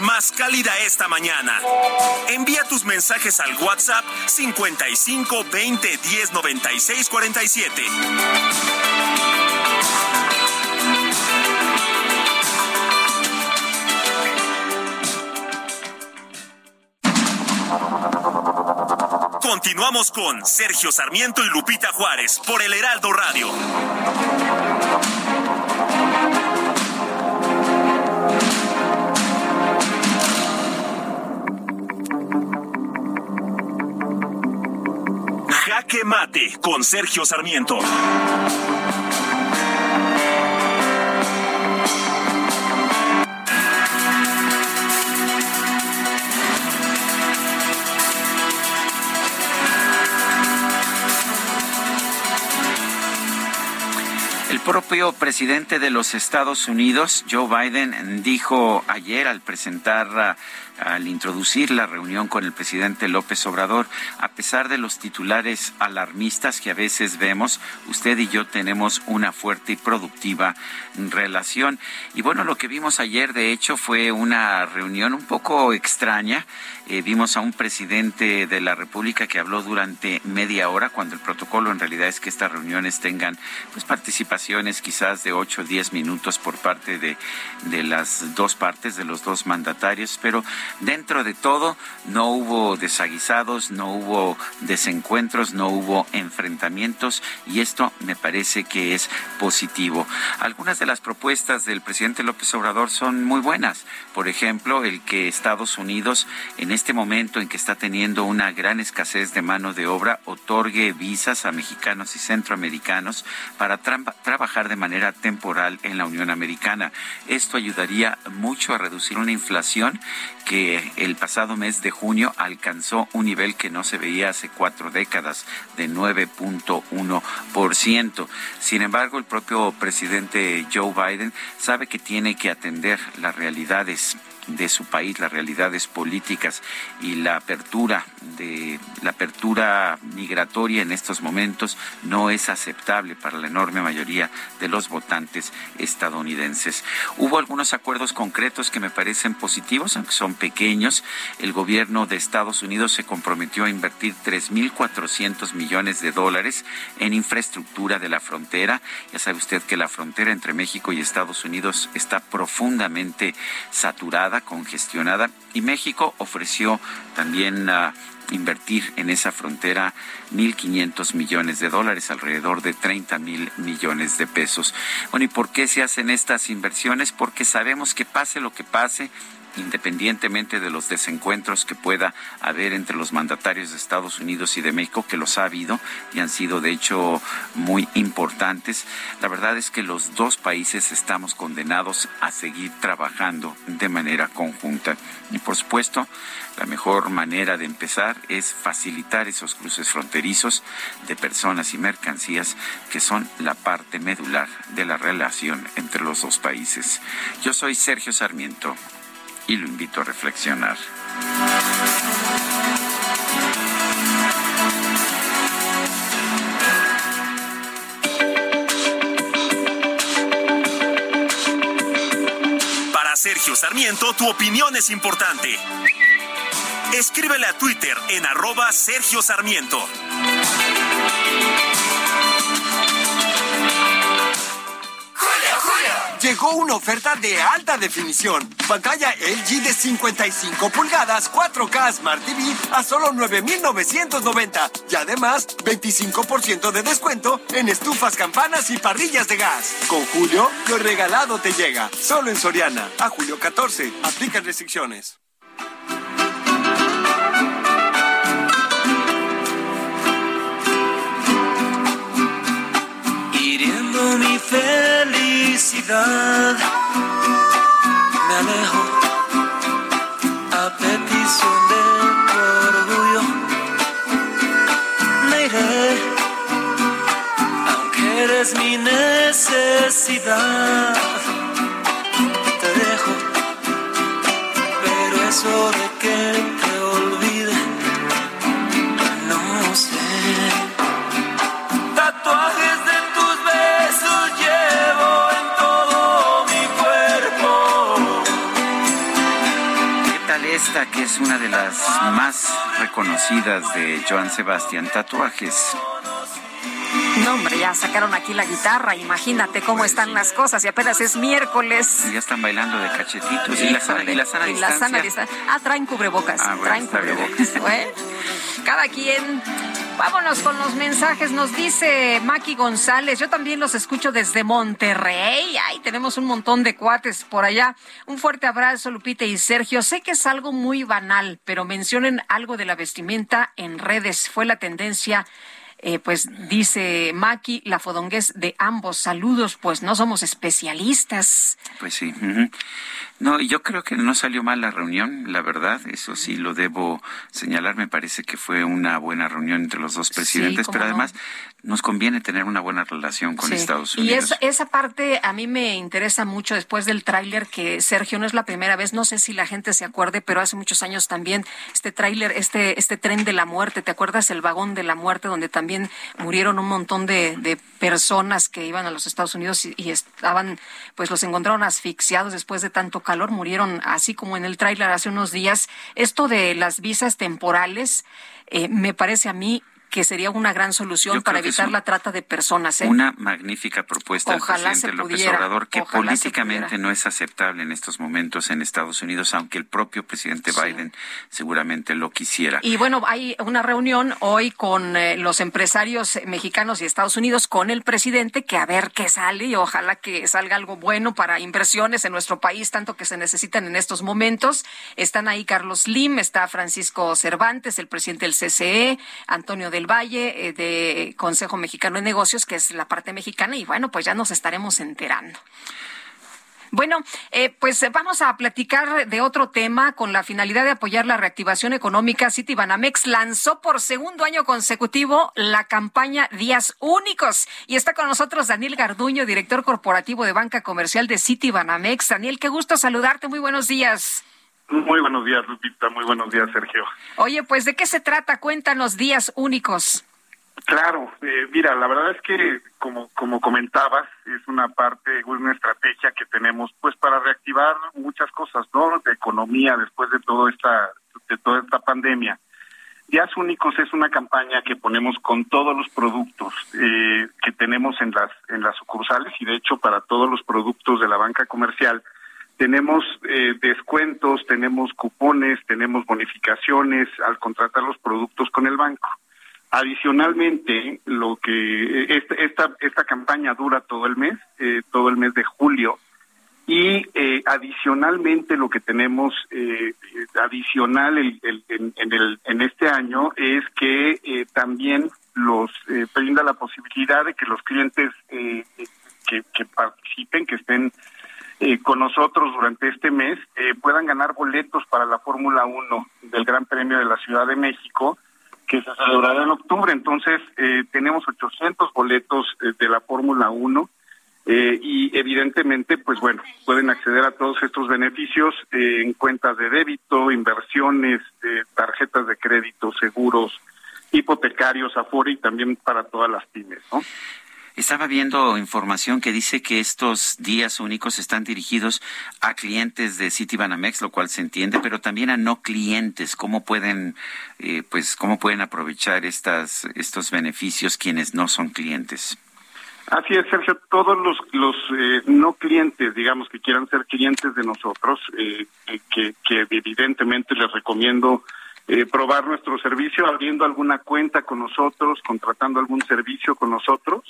Speaker 4: Más cálida esta mañana. Envía tus mensajes al WhatsApp 55 20 10 96 47. Continuamos con Sergio Sarmiento y Lupita Juárez por el Heraldo Radio. Jaque Mate con Sergio Sarmiento.
Speaker 1: El propio presidente de los Estados Unidos, Joe Biden, dijo ayer al presentar al introducir la reunión con el presidente López Obrador, a pesar de los titulares alarmistas que a veces vemos, usted y yo tenemos una fuerte y productiva relación. Y bueno, lo que vimos ayer, de hecho, fue una reunión un poco extraña. Eh, vimos a un presidente de la República que habló durante media hora, cuando el protocolo en realidad es que estas reuniones tengan pues participaciones quizás de 8 o 10 minutos por parte de, de las dos partes, de los dos mandatarios, pero dentro de todo no hubo desaguisados, no hubo desencuentros, no hubo enfrentamientos y esto me parece que es positivo. Algunas de las propuestas del presidente López Obrador son muy buenas. Por ejemplo, el que Estados Unidos en este momento en que está teniendo una gran escasez de mano de obra otorgue visas a mexicanos y centroamericanos para trabajar de manera temporal en la Unión Americana. Esto ayudaría mucho a reducir una inflación que el pasado mes de junio alcanzó un nivel que no se veía hace cuatro décadas, de 9.1%. Sin embargo, el propio presidente Joe Biden sabe que tiene que atender las realidades de su país, las realidades políticas y la apertura de la apertura migratoria en estos momentos no es aceptable para la enorme mayoría de los votantes estadounidenses. Hubo algunos acuerdos concretos que me parecen positivos, aunque son pequeños. El gobierno de Estados Unidos se comprometió a invertir 3.400 millones de dólares en infraestructura de la frontera. Ya sabe usted que la frontera entre México y Estados Unidos está profundamente saturada congestionada, y México ofreció también uh, invertir en esa frontera 1.500 millones de dólares, alrededor de 30 mil millones de pesos. Bueno, ¿y por qué se hacen estas inversiones? Porque sabemos que pase lo que pase, independientemente de los desencuentros que pueda haber entre los mandatarios de Estados Unidos y de México, que los ha habido y han sido de hecho muy importantes. La verdad es que los dos países estamos condenados a seguir trabajando de manera conjunta. Y por supuesto, la mejor manera de empezar es facilitar esos cruces fronterizos de personas y mercancías que son la parte medular de la relación entre los dos países. Yo soy Sergio Sarmiento y lo invito a reflexionar.
Speaker 4: Para Sergio Sarmiento, tu opinión es importante. Escríbele a Twitter en arroba Sergio Sarmiento.
Speaker 12: Llegó una oferta de alta definición. Pantalla LG de 55 pulgadas, 4K Smart TV a solo 9,990. Y además, 25% de descuento en estufas, campanas y parrillas de gas. Con Julio, lo regalado te llega. Solo en Soriana. A julio 14. Aplican restricciones.
Speaker 14: Felicidad, me alejo a petición de tu orgullo. Me iré, aunque eres mi necesidad.
Speaker 1: Es una de las más reconocidas de Joan Sebastián? Tatuajes.
Speaker 2: No, hombre, ya sacaron aquí la guitarra. Imagínate cómo están las cosas. Y apenas es miércoles.
Speaker 1: Ya están bailando de cachetitos. ¿Y la, sana- y la sana
Speaker 2: Y la sana distancia. Ah, traen cubrebocas.
Speaker 1: Ah, bueno,
Speaker 2: traen cubrebocas. Bueno, cada quien. Vámonos con los mensajes. Nos dice Maki González. Yo también los escucho desde Monterrey. Ay, tenemos un montón de cuates por allá. Un fuerte abrazo, Lupita y Sergio. Sé que es algo muy banal, pero mencionen algo de la vestimenta en redes. Fue la tendencia. Eh, pues dice Maki, la fodonguez de ambos. Saludos, pues no somos especialistas.
Speaker 1: Pues sí. No, yo creo que no salió mal la reunión, la verdad, eso sí lo debo señalar, me parece que fue una buena reunión entre los dos presidentes, pero
Speaker 2: no.
Speaker 1: Nos conviene tener una buena relación con
Speaker 2: Sí.
Speaker 1: Estados
Speaker 2: Y
Speaker 1: Unidos.
Speaker 2: esa, esa parte a mí me interesa mucho después del tráiler que Sergio no es la primera vez, no sé si la gente se acuerde, pero hace muchos años también este tráiler, este este tren de la muerte, ¿te acuerdas el vagón de la muerte donde también murieron un montón de, de personas que iban a los Estados Unidos y, y estaban, pues los encontraron asfixiados después de tanto calor, murieron así como en el tráiler hace unos días. Esto de las visas temporales eh, me parece a mí que sería una gran solución para evitar la trata de personas. ¿eh?
Speaker 1: Una magnífica propuesta del presidente López Obrador que políticamente no es aceptable en estos momentos en Estados Unidos, aunque el propio presidente Biden seguramente lo quisiera.
Speaker 2: Y bueno, hay una reunión hoy con eh, los empresarios mexicanos y Estados Unidos con el presidente que a ver qué sale y ojalá que salga algo bueno para inversiones en nuestro país, tanto que se necesitan en estos momentos. Están ahí Carlos Lim, está Francisco Cervantes, el presidente del CCE, Antonio del Valle, eh, de Consejo Mexicano de Negocios, que es la parte mexicana, y bueno, pues ya nos estaremos enterando. Bueno, eh, pues vamos a platicar de otro tema con la finalidad de apoyar la reactivación económica. Citibanamex lanzó por segundo año consecutivo la campaña Días Únicos y está con nosotros Daniel Garduño, director corporativo de banca comercial de Citibanamex. Daniel, qué gusto saludarte. Muy buenos días.
Speaker 28: Muy buenos días, Lupita. Muy buenos días, Sergio.
Speaker 2: Oye, pues ¿de qué se trata? Cuéntanos Días Únicos.
Speaker 28: Claro, eh, mira, la verdad es que como como comentabas, es una parte, una estrategia que tenemos pues para reactivar muchas cosas, ¿no? De economía después de todo esta de toda esta pandemia. Días Únicos es una campaña que ponemos con todos los productos eh, que tenemos en las en las sucursales y de hecho para todos los productos de la banca comercial tenemos eh, descuentos, tenemos cupones, tenemos bonificaciones al contratar los productos con el banco. Adicionalmente, lo que esta esta, campaña dura todo el mes, eh, todo el mes de julio, y eh, adicionalmente lo que tenemos eh, adicional en, el, en este año es que también los brinda la posibilidad de que los clientes que, que, participen, que estén con nosotros durante este mes, puedan ganar boletos para la Fórmula 1 del Gran Premio de la Ciudad de México que se celebrará en octubre. Entonces, eh, tenemos 800 boletos eh, de la Fórmula 1 eh, y evidentemente, pues bueno, pueden acceder a todos estos beneficios en cuentas de débito, inversiones, tarjetas de crédito, seguros, hipotecarios, Afore y también para todas las pymes, ¿no?
Speaker 1: Estaba viendo información que dice que estos días únicos están dirigidos a clientes de Citibanamex, lo cual se entiende, pero también a no clientes. ¿Cómo pueden, eh, pues, cómo pueden aprovechar estas, estos beneficios quienes no son clientes?
Speaker 28: Así es, Sergio. Todos los, los eh, no clientes, digamos, que quieran ser clientes de nosotros, eh, que, que evidentemente les recomiendo probar nuestro servicio, abriendo alguna cuenta con nosotros, contratando algún servicio con nosotros.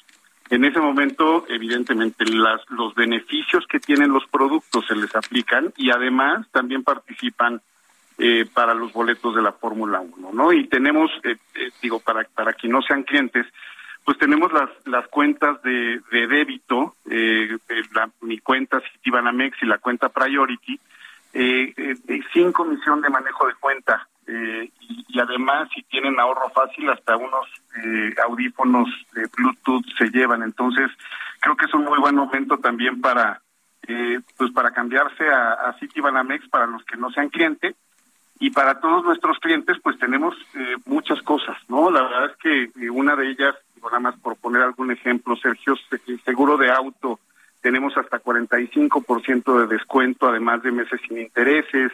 Speaker 28: En ese momento, evidentemente, las, los beneficios que tienen los productos se les aplican y además también participan eh, para los boletos de la Fórmula 1, ¿no? Y tenemos, eh, eh, digo, para, para que no sean clientes, pues tenemos las, las cuentas de, de débito, la, mi cuenta Citibanamex y la cuenta Priority, sin comisión de manejo de cuenta eh, y, además si tienen ahorro fácil hasta unos eh, audífonos de Bluetooth se llevan. Entonces creo que es un muy buen momento también para eh, pues para cambiarse a, a Citibanamex para los que no sean clientes. Y para todos nuestros clientes pues tenemos muchas cosas no la verdad es que una de ellas nada más por poner algún ejemplo Sergio seguro de auto tenemos hasta 45% de descuento además de meses sin intereses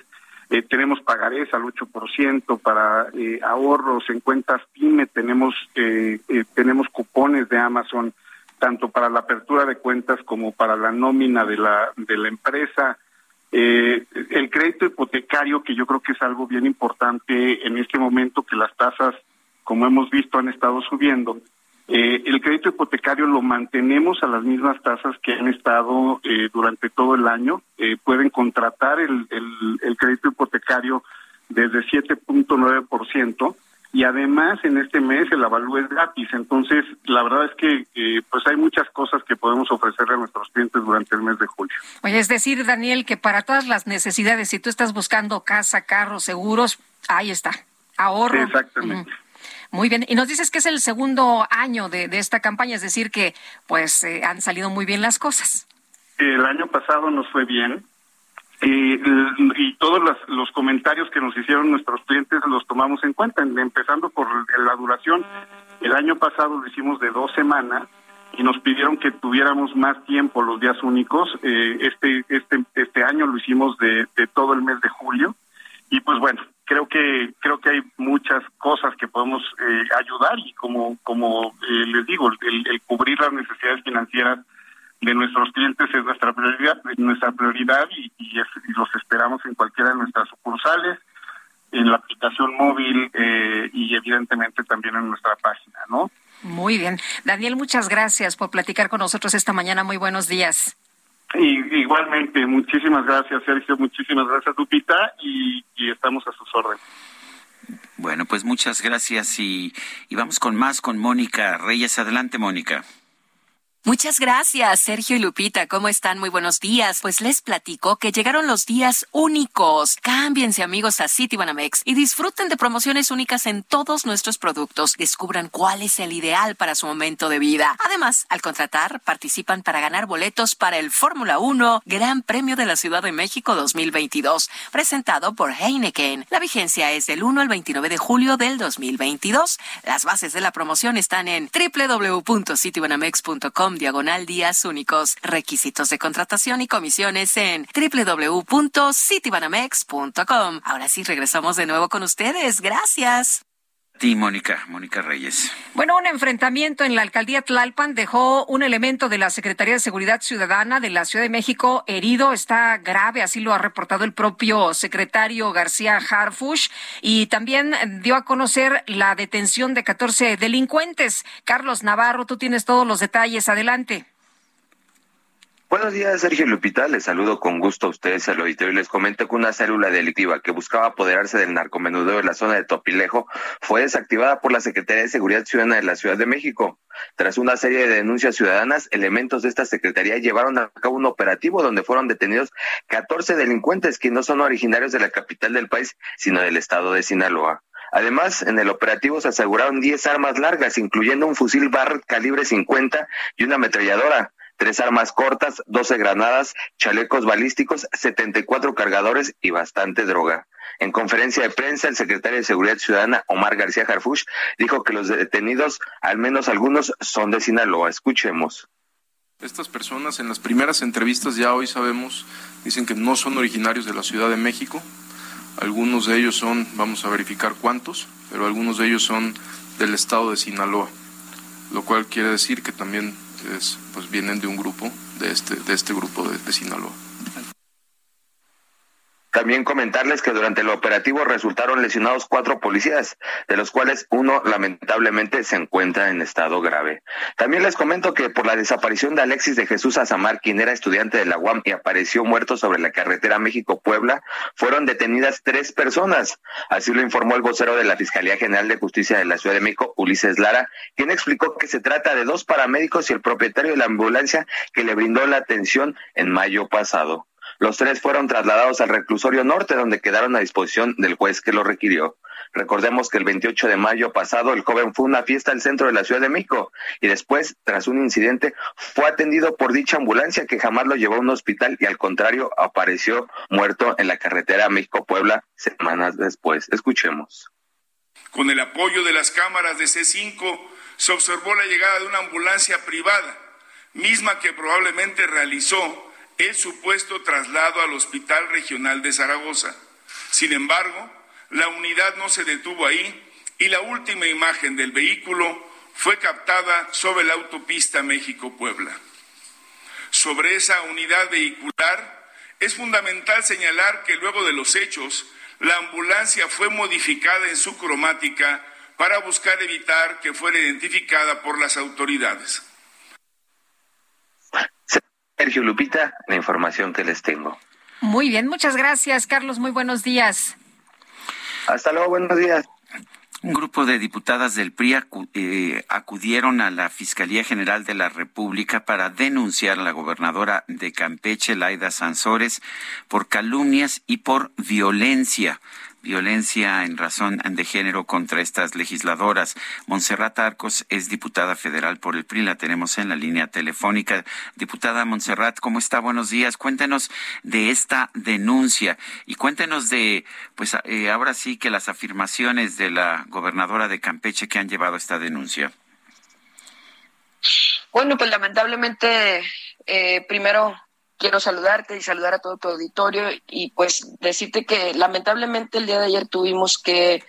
Speaker 28: eh, tenemos pagarés al 8% para eh, ahorros en cuentas PYME, tenemos, eh, tenemos cupones de Amazon tanto para la apertura de cuentas como para la nómina de la, de la empresa. el crédito hipotecario, que yo creo que es algo bien importante en este momento que las tasas, como hemos visto, han estado subiendo. Eh, el crédito hipotecario lo mantenemos a las mismas tasas que han estado eh, durante todo el año. Eh, pueden contratar el, el, crédito hipotecario desde 7.9% y además en este mes el avalúo es gratis. Entonces, la verdad es que pues hay muchas cosas que podemos ofrecerle a nuestros clientes durante el mes de julio.
Speaker 2: Oye, es decir, Daniel, que para todas las necesidades, si tú estás buscando casa, carros, seguros, ahí está. Ahorro.
Speaker 28: Exactamente.
Speaker 2: Muy bien. Y nos dices que es el segundo año de, esta campaña, es decir, que pues eh, han salido muy bien las cosas.
Speaker 28: El año pasado nos fue bien. Y, todos los, comentarios que nos hicieron nuestros clientes los tomamos en cuenta, empezando por la duración. El año pasado lo hicimos de dos semanas y nos pidieron que tuviéramos más tiempo los días únicos. Eh, este, este, este año lo hicimos de, de todo el mes de julio y pues bueno, creo que creo que hay muchas cosas que podemos eh, ayudar y como como eh, les digo el, cubrir las necesidades financieras de nuestros clientes es nuestra prioridad nuestra prioridad y, y, los esperamos en cualquiera de nuestras sucursales en la aplicación móvil eh, y evidentemente también en nuestra página no
Speaker 2: muy bien. Daniel muchas gracias por platicar con nosotros esta mañana. Muy buenos días
Speaker 28: y, igualmente, muchísimas gracias, Sergio, muchísimas gracias, Lupita, y, estamos a sus órdenes.
Speaker 1: Bueno, pues muchas gracias y, y vamos con más con Mónica Reyes. Adelante, Mónica.
Speaker 29: Muchas gracias, Sergio y Lupita. ¿Cómo están? Muy buenos días. Pues les platico que llegaron los días únicos. Cámbiense, amigos, a Citibanamex y disfruten de promociones únicas en todos nuestros productos. Descubran cuál es el ideal para su momento de vida. Además, al contratar, participan para ganar boletos para el Fórmula 1 Gran Premio de la Ciudad de México 2022, presentado por Heineken. La vigencia es del 1 al 29 de julio del 2022. Las bases de la promoción están en www.citibanamex.com diagonal días únicos. Requisitos de contratación y comisiones en www.citibanamex.com. Ahora sí, regresamos de nuevo con ustedes. Gracias.
Speaker 1: Ti, Mónica, Mónica Reyes.
Speaker 2: Bueno, un enfrentamiento en la alcaldía Tlalpan dejó un elemento de la Secretaría de Seguridad Ciudadana de la Ciudad de México herido. Está grave, así lo ha reportado el propio secretario García Harfush. Y también dio a conocer la detención de 14 delincuentes. Carlos Navarro, tú tienes todos los detalles. Adelante.
Speaker 30: Buenos días, Sergio Lupita. Les saludo con gusto a ustedes al auditorio y les comento que una célula delictiva que buscaba apoderarse del narcomenudeo en la zona de Topilejo fue desactivada por la Secretaría de Seguridad Ciudadana de la Ciudad de México. Tras una serie de denuncias ciudadanas, elementos de esta Secretaría llevaron a cabo un operativo donde fueron detenidos 14 delincuentes que no son originarios de la capital del país, sino del estado de Sinaloa. Además, en el operativo se aseguraron 10 armas largas, incluyendo un fusil Barrett calibre 50 y una ametralladora tres armas cortas, 12 granadas, chalecos balísticos, 74 cargadores y bastante droga. En conferencia de prensa, el secretario de Seguridad Ciudadana, Omar García Harfush, dijo que los detenidos, al menos algunos, son de Sinaloa. Escuchemos.
Speaker 31: Estas personas en las primeras entrevistas ya hoy sabemos, dicen que no son originarios de la Ciudad de México. Algunos de ellos son, vamos a verificar cuántos, pero algunos de ellos son del estado de Sinaloa, lo cual quiere decir que también pues vienen de un grupo, de este, de este grupo de, de Sinaloa.
Speaker 30: También comentarles que durante el operativo resultaron lesionados cuatro policías, de los cuales uno lamentablemente se encuentra en estado grave. También les comento que por la desaparición de Alexis de Jesús Azamar, quien era estudiante de la UAM y apareció muerto sobre la carretera México-Puebla, fueron detenidas tres personas. Así lo informó el vocero de la Fiscalía General de Justicia de la Ciudad de México, Ulises Lara, quien explicó que se trata de dos paramédicos y el propietario de la ambulancia que le brindó la atención en mayo pasado. Los tres fueron trasladados al reclusorio norte, donde quedaron a disposición del juez que lo requirió. Recordemos que el 28 de mayo pasado el joven fue a una fiesta al centro de la Ciudad de México y después, tras un incidente, fue atendido por dicha ambulancia que jamás lo llevó a un hospital y al contrario apareció muerto en la carretera México-Puebla semanas después. Escuchemos.
Speaker 32: Con el apoyo de las cámaras de C5 se observó la llegada de una ambulancia privada, misma que probablemente realizó el supuesto traslado al Hospital Regional de Zaragoza. Sin embargo, la unidad no se detuvo ahí y la última imagen del vehículo fue captada sobre la autopista México-Puebla. Sobre esa unidad vehicular, es fundamental señalar que luego de los hechos, la ambulancia fue modificada en su cromática para buscar evitar que fuera identificada por las autoridades.
Speaker 30: Sergio Lupita, la información que les tengo.
Speaker 2: Muy bien, muchas gracias, Carlos. Muy buenos días.
Speaker 30: Hasta luego, buenos días.
Speaker 1: Un grupo de diputadas del PRI eh, acudieron a la Fiscalía General de la República para denunciar a la gobernadora de Campeche, Laida Sansores, por calumnias y por violencia violencia en razón de género contra estas legisladoras. Montserrat Arcos es diputada federal por el PRI, la tenemos en la línea telefónica. Diputada Montserrat, ¿cómo está? Buenos días. Cuéntenos de esta denuncia y cuéntenos de, pues eh, ahora sí que las afirmaciones de la gobernadora de Campeche que han llevado esta denuncia.
Speaker 33: Bueno, pues lamentablemente, eh, primero
Speaker 34: quiero saludarte y saludar a todo tu auditorio y pues decirte que lamentablemente el día de ayer tuvimos que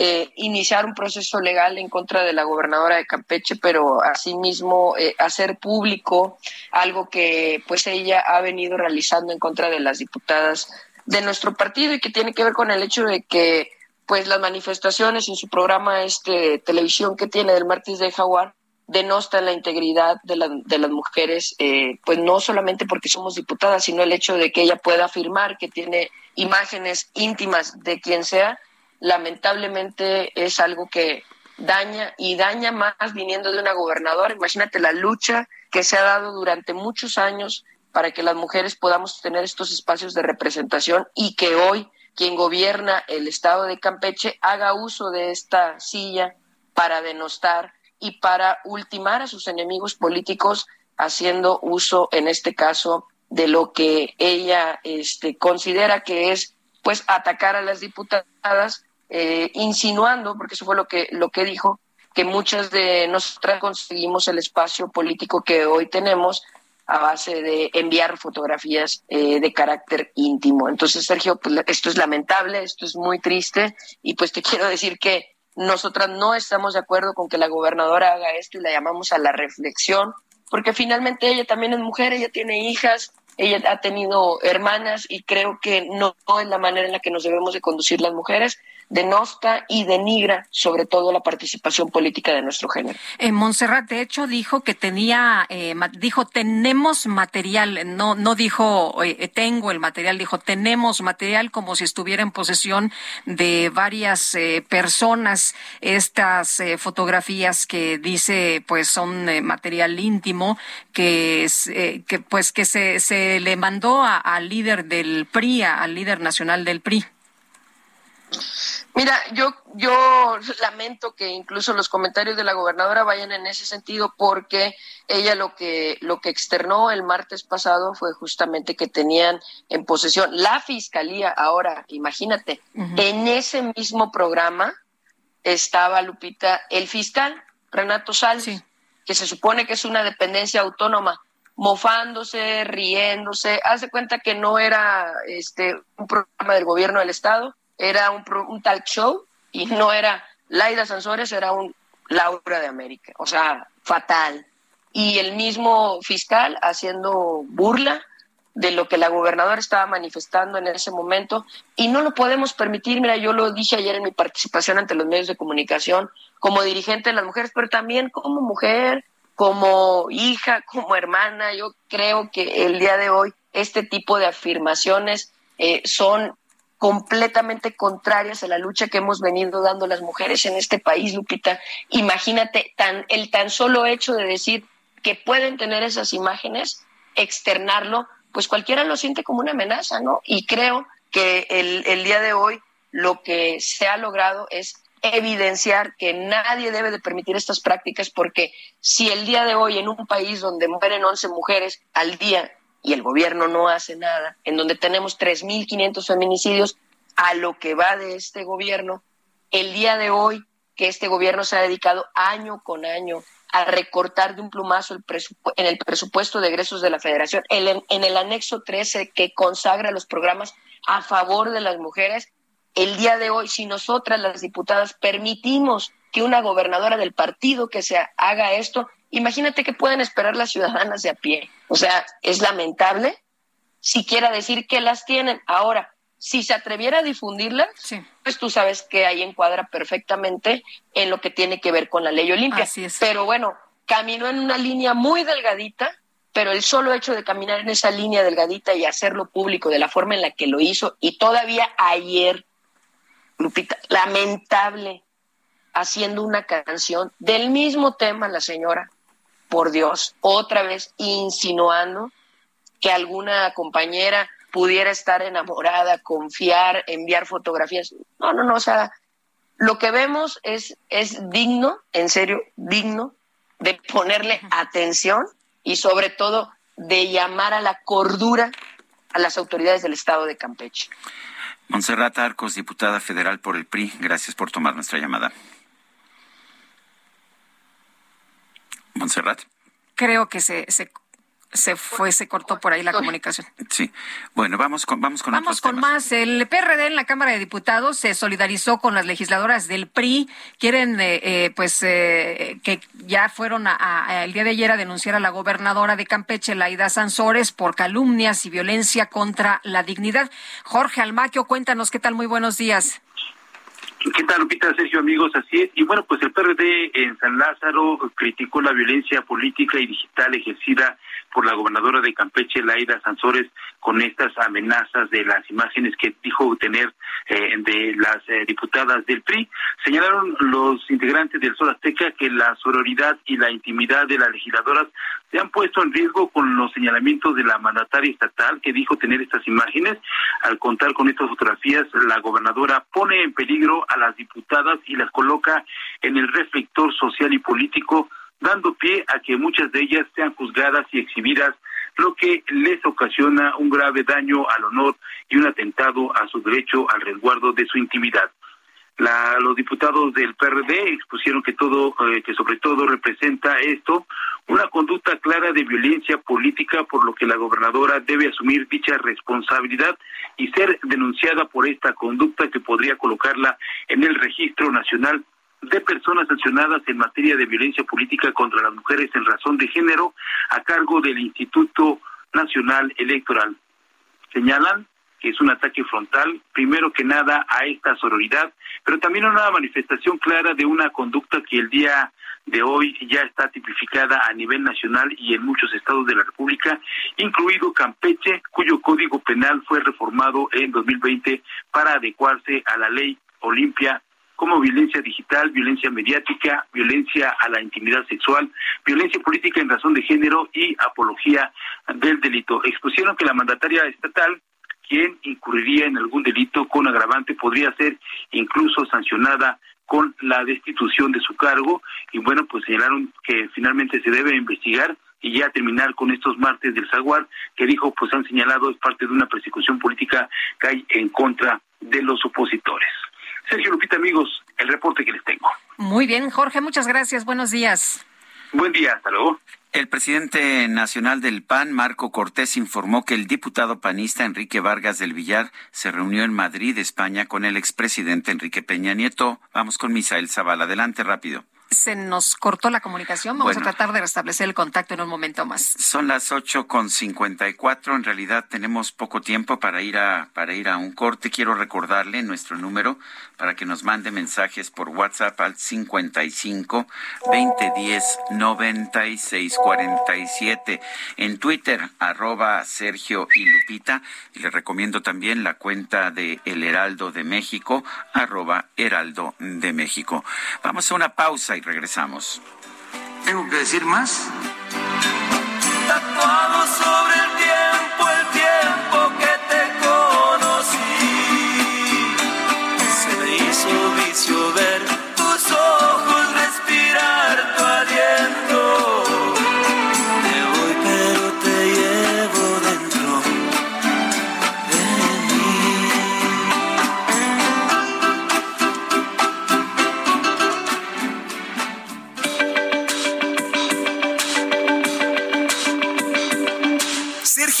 Speaker 34: eh, iniciar un proceso legal en contra de la gobernadora de Campeche, pero asimismo eh, hacer público algo que pues ella ha venido realizando en contra de las diputadas de nuestro partido y que tiene que ver con el hecho de que pues las manifestaciones en su programa este televisión que tiene del martes de Jaguar denostan la integridad de, las mujeres, eh, pues no solamente porque somos diputadas, sino el hecho de que ella pueda afirmar que tiene imágenes íntimas de quien sea, lamentablemente es algo que daña y daña más viniendo de una gobernadora. Imagínate la lucha que se ha dado durante muchos años para que las mujeres podamos tener estos espacios de representación y que hoy quien gobierna el estado de Campeche haga uso de esta silla para denostar y para ultimar a sus enemigos políticos haciendo uso, en este caso, de lo que ella este, considera que es pues atacar a las diputadas, eh, insinuando, porque eso fue lo que, lo que dijo, que muchas de nosotras conseguimos el espacio político que hoy tenemos a base de enviar fotografías eh, de carácter íntimo. Entonces, Sergio, pues, esto es lamentable, esto es muy triste y pues te quiero decir que nosotras no estamos de acuerdo con que la gobernadora haga esto y la llamamos a la reflexión, porque finalmente ella también es mujer, ella tiene hijas, ella ha tenido hermanas y creo que no, es la manera en la que nos debemos de conducir las mujeres denosta y denigra sobre todo la participación política de nuestro género.
Speaker 2: En Montserrat, de hecho, dijo que tenía, eh, dijo, tenemos material, no, no dijo, eh, tengo el material, dijo, tenemos material como si estuviera en posesión de varias eh, personas. Estas fotografías que dice, pues, son material íntimo, que pues, que se, se le mandó al líder del PRI, al líder nacional del PRI.
Speaker 34: Mira, yo, yo lamento que incluso los comentarios de la gobernadora vayan en ese sentido porque ella lo que, lo que externó el martes pasado fue justamente que tenían en posesión la fiscalía. Ahora, imagínate, en ese mismo programa estaba Lupita, el fiscal Renato Salles, que se supone que es una dependencia autónoma mofándose, riéndose, hace cuenta que no era este un programa del gobierno del estado, era un, un talk show y no era Laida Sansores, era un Laura de América. O sea, fatal. Y el mismo fiscal haciendo burla de lo que la gobernadora estaba manifestando en ese momento y no lo podemos permitir. Mira, yo lo dije ayer en mi participación ante los medios de comunicación como dirigente de las mujeres, pero también como mujer, como hija, como hermana. Yo creo que el día de hoy este tipo de afirmaciones eh, son completamente contrarias a la lucha que hemos venido dando las mujeres en este país, Lupita. Imagínate tan, el tan solo hecho de decir que pueden tener esas imágenes, externarlo, pues cualquiera lo siente como una amenaza, ¿no? Y creo que el, el día de hoy lo que se ha logrado es evidenciar que nadie debe de permitir estas prácticas porque si el día de hoy en un país donde mueren 11 mujeres al día y el gobierno no hace nada, en donde tenemos 3.500 feminicidios a lo que va de este gobierno, el día de hoy que este gobierno se ha dedicado año con año a recortar de un plumazo el en el presupuesto de egresos de la federación, en, en el anexo 13 que consagra los programas a favor de las mujeres, el día de hoy, si nosotras las diputadas permitimos que una gobernadora del partido que se haga esto, Imagínate que pueden esperar las ciudadanas de a pie. O sea, es lamentable siquiera decir que las tienen. Ahora, si se atreviera a difundirlas, pues tú sabes que ahí encuadra perfectamente en lo que tiene que ver con la ley Olimpia. Pero bueno, caminó en una línea muy delgadita, pero el solo hecho de caminar en esa línea delgadita y hacerlo público de la forma en la que lo hizo, y todavía ayer, Lupita, lamentable, haciendo una canción del mismo tema la señora, por Dios, otra vez insinuando que alguna compañera pudiera estar enamorada, confiar, enviar fotografías. No, no, no, o sea, lo que vemos es, es digno, en serio, digno de ponerle atención y sobre todo de llamar a la cordura a las autoridades del Estado de Campeche.
Speaker 1: Monserrat Arcos, diputada federal por el PRI, gracias por tomar nuestra llamada. Montserrat.
Speaker 2: Creo que se, se se fue, se cortó por ahí la comunicación.
Speaker 1: Sí. Bueno, vamos con vamos con
Speaker 2: Vamos con más. El PRD en la Cámara de Diputados se solidarizó con las legisladoras del PRI. Quieren, eh, eh, pues, eh, que ya fueron a, el día de ayer a denunciar a la gobernadora de Campeche, Laida Sansores, por calumnias y violencia contra la dignidad. Jorge Almaquio, cuéntanos qué tal. Muy buenos días.
Speaker 35: ¿Qué tal, Lupita? Sergio, amigos, así es. Y bueno, pues el PRD en San Lázaro criticó la violencia política y digital ejercida por la gobernadora de Campeche, Laida Sansores, con estas amenazas de las imágenes que dijo tener eh, de las eh, diputadas del PRI. Señalaron los integrantes del Sol Azteca que la sororidad y la intimidad de las legisladoras se han puesto en riesgo con los señalamientos de la mandataria estatal que dijo tener estas imágenes. Al contar con estas fotografías, la gobernadora pone en peligro a las diputadas y las coloca en el reflector social y político dando pie a que muchas de ellas sean juzgadas y exhibidas, lo que les ocasiona un grave daño al honor y un atentado a su derecho al resguardo de su intimidad. La, los diputados del PRD expusieron que todo, eh, que sobre todo representa esto una conducta clara de violencia política, por lo que la gobernadora debe asumir dicha responsabilidad y ser denunciada por esta conducta que podría colocarla en el registro nacional de personas sancionadas en materia de violencia política contra las mujeres en razón de género a cargo del Instituto Nacional Electoral. Señalan que es un ataque frontal, primero que nada, a esta sororidad, pero también una manifestación clara de una conducta que el día de hoy ya está tipificada a nivel nacional y en muchos estados de la República, incluido Campeche, cuyo código penal fue reformado en 2020 para adecuarse a la ley Olimpia como violencia digital, violencia mediática, violencia a la intimidad sexual, violencia política en razón de género y apología del delito. Expusieron que la mandataria estatal quien incurriría en algún delito con agravante podría ser incluso sancionada con la destitución de su cargo y bueno, pues señalaron que finalmente se debe investigar y ya terminar con estos martes del Zaguar, que dijo, pues han señalado es parte de una persecución política que hay en contra de los opositores. Sergio Lupita, amigos, el reporte que les tengo.
Speaker 2: Muy bien, Jorge, muchas gracias. Buenos días.
Speaker 35: Buen día, hasta luego.
Speaker 1: El presidente nacional del PAN, Marco Cortés, informó que el diputado panista Enrique Vargas del Villar se reunió en Madrid, España, con el expresidente Enrique Peña Nieto. Vamos con Misael Zavala. Adelante, rápido
Speaker 2: se nos cortó la comunicación. Vamos a tratar de restablecer el contacto en un momento más.
Speaker 1: Son las ocho con cincuenta y cuatro. En realidad tenemos poco tiempo para ir a para ir a un corte. Quiero recordarle nuestro número para que nos mande mensajes por WhatsApp al 55 2010 96 47. En Twitter arroba Sergio y Lupita. Y le recomiendo también la cuenta de El Heraldo de México arroba Heraldo de México. Vamos a una pausa y regresamos.
Speaker 14: ¿Tengo que decir más? Tatuado sobre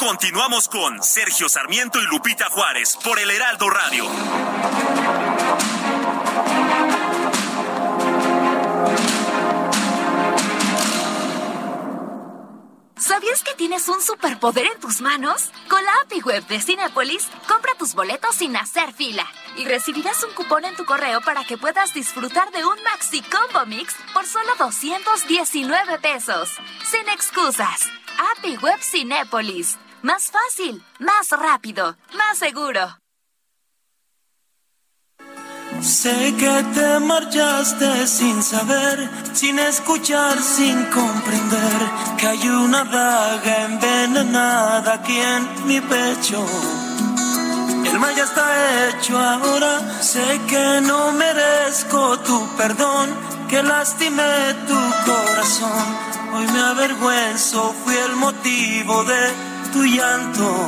Speaker 4: Continuamos con Sergio Sarmiento y Lupita Juárez por el Heraldo Radio.
Speaker 11: ¿Sabías que tienes un superpoder en tus manos? Con la API Web de Cinepolis, compra tus boletos sin hacer fila y recibirás un cupón en tu correo para que puedas disfrutar de un Maxi Combo Mix por solo 219 pesos. Sin excusas. API Web Cinepolis. Más fácil, más rápido, más seguro.
Speaker 14: Sé que te marchaste sin saber, sin escuchar, sin comprender que hay una daga envenenada aquí en mi pecho El mal ya está hecho ahora, sé que no merezco tu perdón, que lastimé tu corazón. Hoy me avergüenzo, fui el motivo de tu llanto.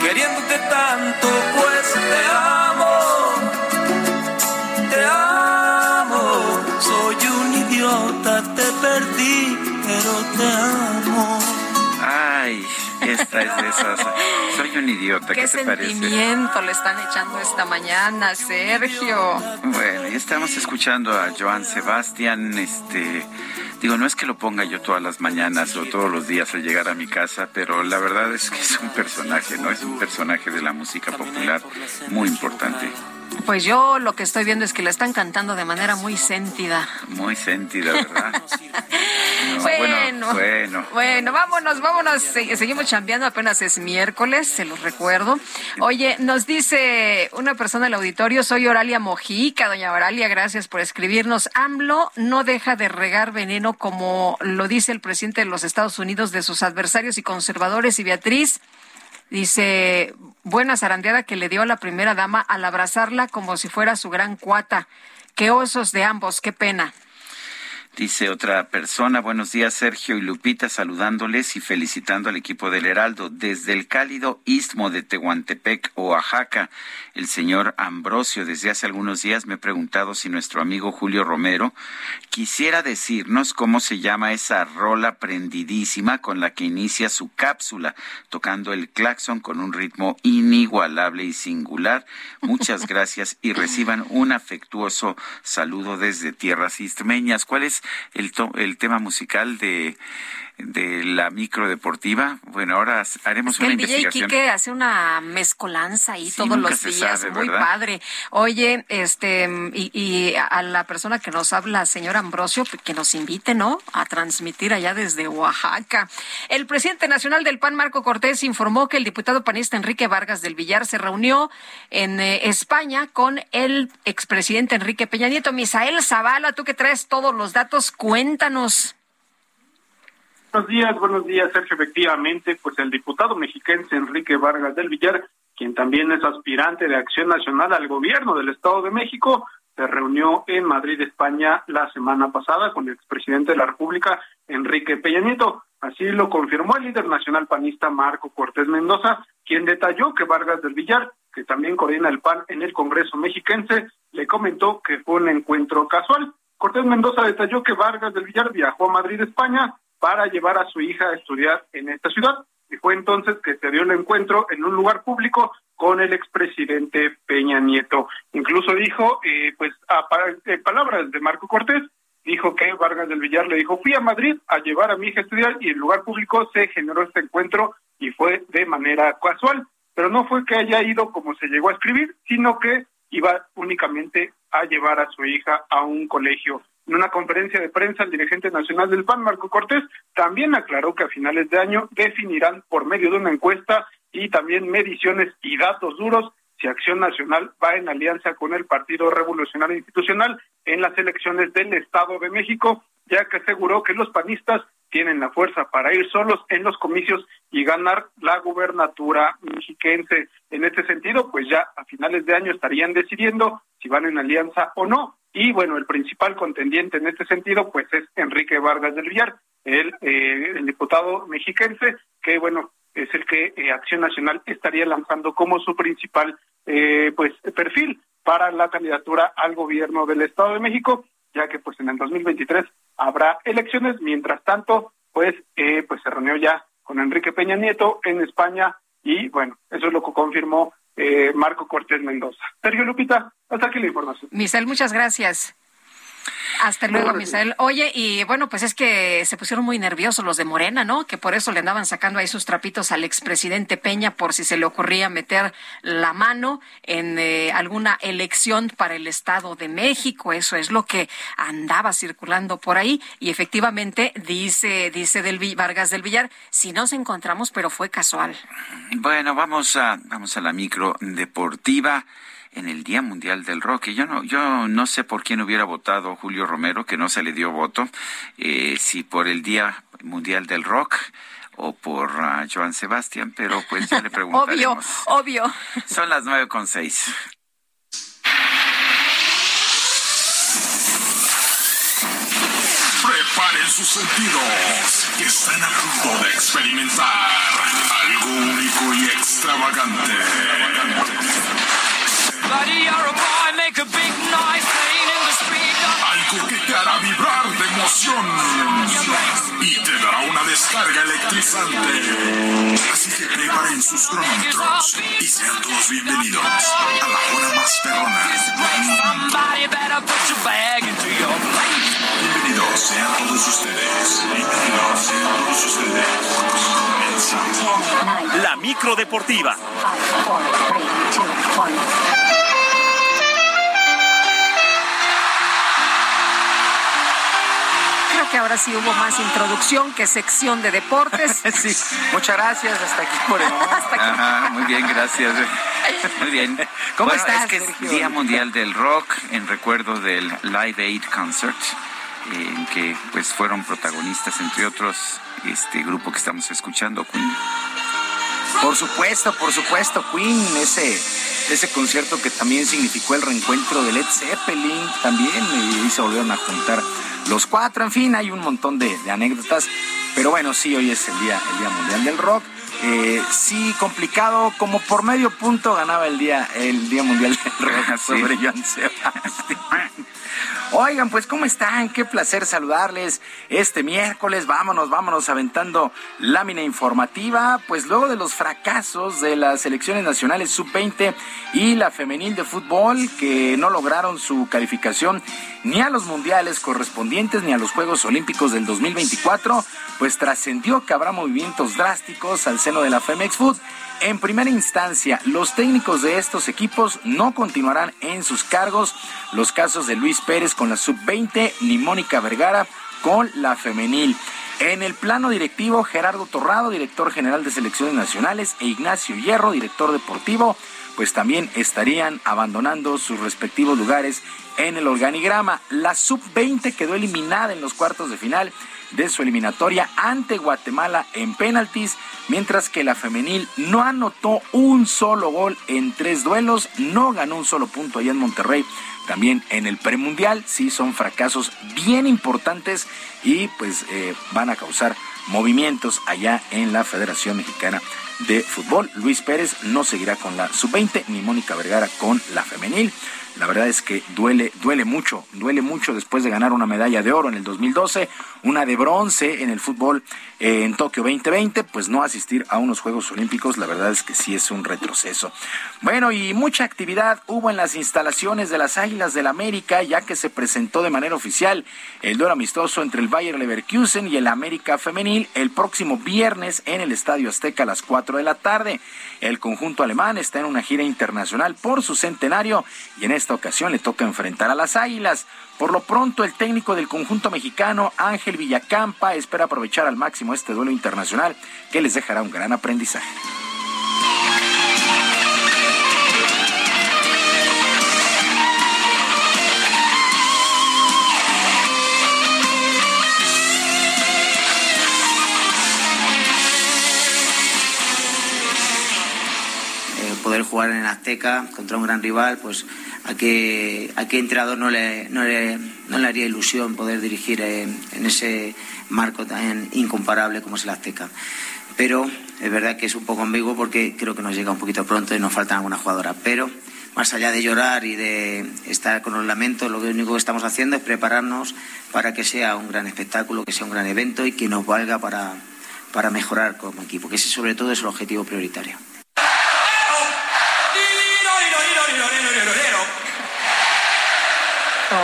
Speaker 14: Queriéndote tanto, pues te amo, te amo. Soy un idiota, te perdí, pero te amo.
Speaker 1: Ay, esta es de esas. Soy un idiota, ¿qué,
Speaker 2: ¿Qué
Speaker 1: te parece?
Speaker 2: sentimiento le están echando esta mañana, Sergio?
Speaker 1: Bueno, ya estamos escuchando a Joan Sebastián, este, digo, no es que lo ponga yo todas las mañanas o todos los días al llegar a mi casa, pero la verdad es que es un personaje, ¿no? Es un personaje de la música popular muy importante,
Speaker 2: Pues yo lo que estoy viendo es que le están cantando de manera muy sentida.
Speaker 1: muy sentida, ¿verdad? No,
Speaker 2: Bueno,
Speaker 1: bueno,
Speaker 2: Bueno, vámonos, vámonos. Se- Seguimos chambeando, apenas es miércoles, se los recuerdo. Oye, nos dice una persona del auditorio, soy Oralia Mojica, doña Oralia, gracias por escribirnos. AMLO no deja de regar veneno como lo dice el presidente de los Estados Unidos de sus adversarios y conservadores y Beatriz. Dice, buena zarandeada que le dio a la primera dama al abrazarla como si fuera su gran cuata. Qué osos de ambos, qué pena.
Speaker 1: Dice otra persona, buenos días Sergio y Lupita, saludándoles y felicitando al equipo del Heraldo. Desde el cálido istmo de Tehuantepec, Oaxaca, el señor Ambrosio, desde hace algunos días me he preguntado si nuestro amigo Julio Romero quisiera decirnos cómo se llama esa rola prendidísima con la que inicia su cápsula, tocando el claxon con un ritmo inigualable y singular. Muchas gracias y reciban un afectuoso saludo desde tierras istmeñas. ¿Cuál es el, to- el tema musical de, de la micro deportiva? Bueno, ahora haremos
Speaker 2: Que
Speaker 1: una
Speaker 2: el DJ
Speaker 1: investigación.
Speaker 2: Quique hace una mezcolanza ahí
Speaker 1: Sí,
Speaker 2: todos los días,
Speaker 1: sabe,
Speaker 2: muy
Speaker 1: ¿verdad?
Speaker 2: padre. Oye, este, y, y a la persona que nos habla, señor Ambrosio, pues, que nos invite, ¿no? A transmitir allá desde Oaxaca. El presidente nacional del PAN, Marco Cortés, informó que el diputado panista Enrique Vargas del Villar se reunió en eh, España con el expresidente Enrique Peña Nieto. Misael Zavala, tú que traes todos los datos, cuéntanos.
Speaker 28: Buenos días, buenos días, Sergio. Efectivamente, pues el diputado mexiquense Enrique Vargas del Villar, quien también es aspirante de Acción Nacional al gobierno del Estado de México, se reunió en Madrid, España, la semana pasada con el expresidente de la República, Enrique Peña Nieto. Así lo confirmó el líder nacional panista Marco Cortés Mendoza, quien detalló que Vargas del Villar, que también coordina el PAN en el Congreso mexiquense, le comentó que fue un encuentro casual. Cortés Mendoza detalló que Vargas del Villar viajó a Madrid, España, para llevar a su hija a estudiar en esta ciudad. Y fue entonces que se dio el encuentro en un lugar público con el expresidente Peña Nieto. Incluso dijo, eh, pues, a eh, palabras de Marco Cortés, dijo que Vargas del Villar le dijo, fui a Madrid a llevar a mi hija a estudiar y en lugar público se generó este encuentro y fue de manera casual. Pero no fue que haya ido como se llegó a escribir, sino que iba únicamente a llevar a su hija a un colegio. En una conferencia de prensa, el dirigente nacional del PAN, Marco Cortés, también aclaró que a finales de año definirán por medio de una encuesta y también mediciones y datos duros si Acción Nacional va en alianza con el Partido Revolucionario Institucional en las elecciones del Estado de México, ya que aseguró que los panistas tienen la fuerza para ir solos en los comicios y ganar la gubernatura mexiquense. En este sentido, pues ya a finales de año estarían decidiendo si van en alianza o no. Y bueno, el principal contendiente en este sentido, pues es Enrique Vargas del Villar, el, eh, el diputado mexiquense, que bueno, es el que eh, Acción Nacional estaría lanzando como su principal eh, pues perfil para la candidatura al gobierno del Estado de México, ya que pues en el 2023 habrá elecciones. Mientras tanto, pues eh, pues se reunió ya con Enrique Peña Nieto en España y bueno, eso es lo que confirmó eh, Marco Cortés Mendoza. Sergio Lupita, hasta aquí la información.
Speaker 2: Misael, muchas gracias. Hasta luego, Misael. Oye, y bueno, pues es que se pusieron muy nerviosos los de Morena, ¿no? Que por eso le andaban sacando ahí sus trapitos al expresidente Peña por si se le ocurría meter la mano en eh, alguna elección para el Estado de México. Eso es lo que andaba circulando por ahí. Y efectivamente, dice, dice del Vargas del Villar, si nos encontramos, pero fue casual.
Speaker 1: Bueno, vamos a, vamos a la micro deportiva en el Día Mundial del Rock. Y yo no, yo no sé por quién hubiera votado Julio Romero, que no se le dio voto, eh, si por el Día Mundial del Rock o por uh, Joan Sebastián, pero pues ya le preguntaremos.
Speaker 2: obvio, obvio.
Speaker 1: Son las nueve con seis.
Speaker 4: Preparen sus sentidos, que están a punto de experimentar algo único y extravagante. Algo que te hará vibrar de emoción y te dará una descarga electrizante. Así que preparen sus cronómetros y sean todos bienvenidos a la hora más perrona. Bienvenidos sean todos ustedes. Bienvenidos sean todos ustedes.
Speaker 36: La micro deportiva.
Speaker 2: Que ahora sí hubo más introducción que sección de deportes.
Speaker 37: sí, muchas gracias. Hasta aquí por el momento.
Speaker 1: Ajá, muy bien, gracias. Muy bien.
Speaker 37: ¿Cómo
Speaker 1: Bueno,
Speaker 37: estás,
Speaker 1: Es que es
Speaker 37: Sergio?
Speaker 1: Día Mundial del Rock en recuerdo del Live Aid Concert, eh, en que pues fueron protagonistas, entre otros, este grupo que estamos escuchando, Queen.
Speaker 37: Por supuesto, por supuesto, Queen, ese, ese concierto que también significó el reencuentro de Led Zeppelin, también, y ahí se volvieron a juntar los cuatro, en fin, hay un montón de, de anécdotas, pero bueno, sí, hoy es el Día, el día Mundial del Rock. Eh, sí, complicado, como por medio punto ganaba el Día, el día Mundial del Rock sobre Joan Sebastián. Oigan, pues ¿cómo están? Qué placer saludarles este miércoles. Vámonos, vámonos aventando lámina informativa. Pues luego de los fracasos de las selecciones nacionales sub-20 y la femenil de fútbol que no lograron su calificación ni a los mundiales correspondientes ni a los Juegos Olímpicos del 2024, pues trascendió que habrá movimientos drásticos al seno de la Femex Food. En primera instancia, los técnicos de estos equipos no continuarán en sus cargos. Los casos de Luis Pérez con la sub-20 ni Mónica Vergara con la femenil. En el plano directivo, Gerardo Torrado, director general de selecciones nacionales, e Ignacio Hierro, director deportivo, pues también estarían abandonando sus respectivos lugares en el organigrama. La sub-20 quedó eliminada en los cuartos de final de su eliminatoria ante Guatemala en penaltis, mientras que la femenil no anotó un solo gol en tres duelos, no ganó un solo punto allá en Monterrey. También en el premundial, sí son fracasos bien importantes y pues eh, van a causar movimientos allá en la Federación Mexicana de Fútbol. Luis Pérez no seguirá con la sub-20 ni Mónica Vergara con la femenil. La verdad es que duele, duele mucho, duele mucho después de ganar una medalla de oro en el 2012, una de bronce en el fútbol eh, en Tokio 2020, pues no asistir a unos Juegos Olímpicos, la verdad es que sí es un retroceso. Bueno, y mucha actividad hubo en las instalaciones de las Águilas del América, ya que se presentó de manera oficial el duelo amistoso entre el Bayer Leverkusen y el América Femenil el próximo viernes en el Estadio Azteca a las 4 de la tarde. El conjunto alemán está en una gira internacional por su centenario y en esta ocasión le toca enfrentar a las Águilas. Por lo pronto, el técnico del conjunto mexicano, Ángel Villacampa, espera aprovechar al máximo este duelo internacional que les dejará un gran aprendizaje.
Speaker 38: Jugar en Azteca contra un gran rival, pues a qué, a qué entrenador no le, no, le, no le haría ilusión poder dirigir en, en ese marco tan incomparable como es el Azteca. Pero es verdad que es un poco ambiguo porque creo que nos llega un poquito pronto y nos faltan algunas jugadoras. Pero más allá de llorar y de estar con los lamentos, lo único que estamos haciendo es prepararnos para que sea un gran espectáculo, que sea un gran evento y que nos valga para, para mejorar como equipo, que ese sobre todo es el objetivo prioritario.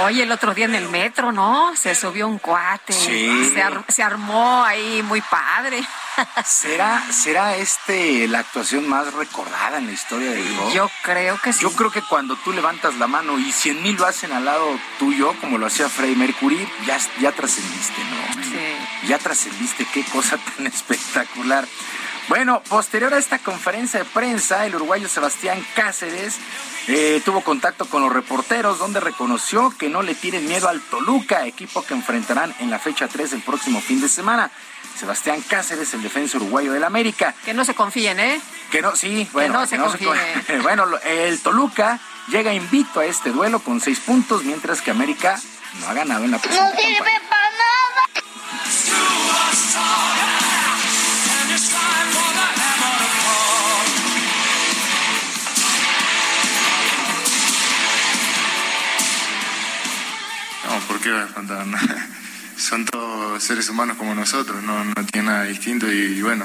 Speaker 2: Oye, el otro día en el metro, ¿no? Se subió un cuate.
Speaker 37: Sí.
Speaker 2: Se, ar- se armó ahí muy padre.
Speaker 37: ¿Será, ¿Será este la actuación más recordada en la historia del rock?
Speaker 2: Yo creo que sí.
Speaker 37: Yo creo que cuando tú levantas la mano y cien mil lo hacen al lado tuyo, como lo hacía Freddie Mercury, ya, ya trascendiste, ¿no?
Speaker 2: Sí.
Speaker 37: Ya trascendiste, qué cosa tan espectacular. Bueno, posterior a esta conferencia de prensa, el uruguayo Sebastián Cáceres eh, tuvo contacto con los reporteros donde reconoció que no le tienen miedo al Toluca, equipo que enfrentarán en la fecha 3 del próximo fin de semana. Sebastián Cáceres, el defensa uruguayo del América.
Speaker 2: Que no se confíen, ¿eh?
Speaker 37: Que no, sí, bueno.
Speaker 2: Que no se confíen.
Speaker 37: bueno, el Toluca llega invicto a este duelo con seis puntos, mientras que América no ha ganado en la
Speaker 39: presente ¡No sirve para nada!
Speaker 40: No, ¿por qué Son todos seres humanos como nosotros, no, no tiene nada distinto y, bueno,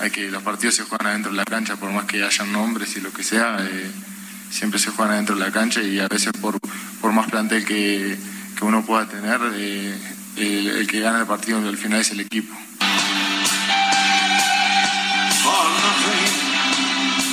Speaker 40: hay que los partidos se juegan adentro de la cancha, por más que hayan nombres y lo que sea, eh, siempre se juegan adentro de la cancha y a veces por, por más plantel que, que uno pueda tener, eh, el que gana el partido al final es el equipo.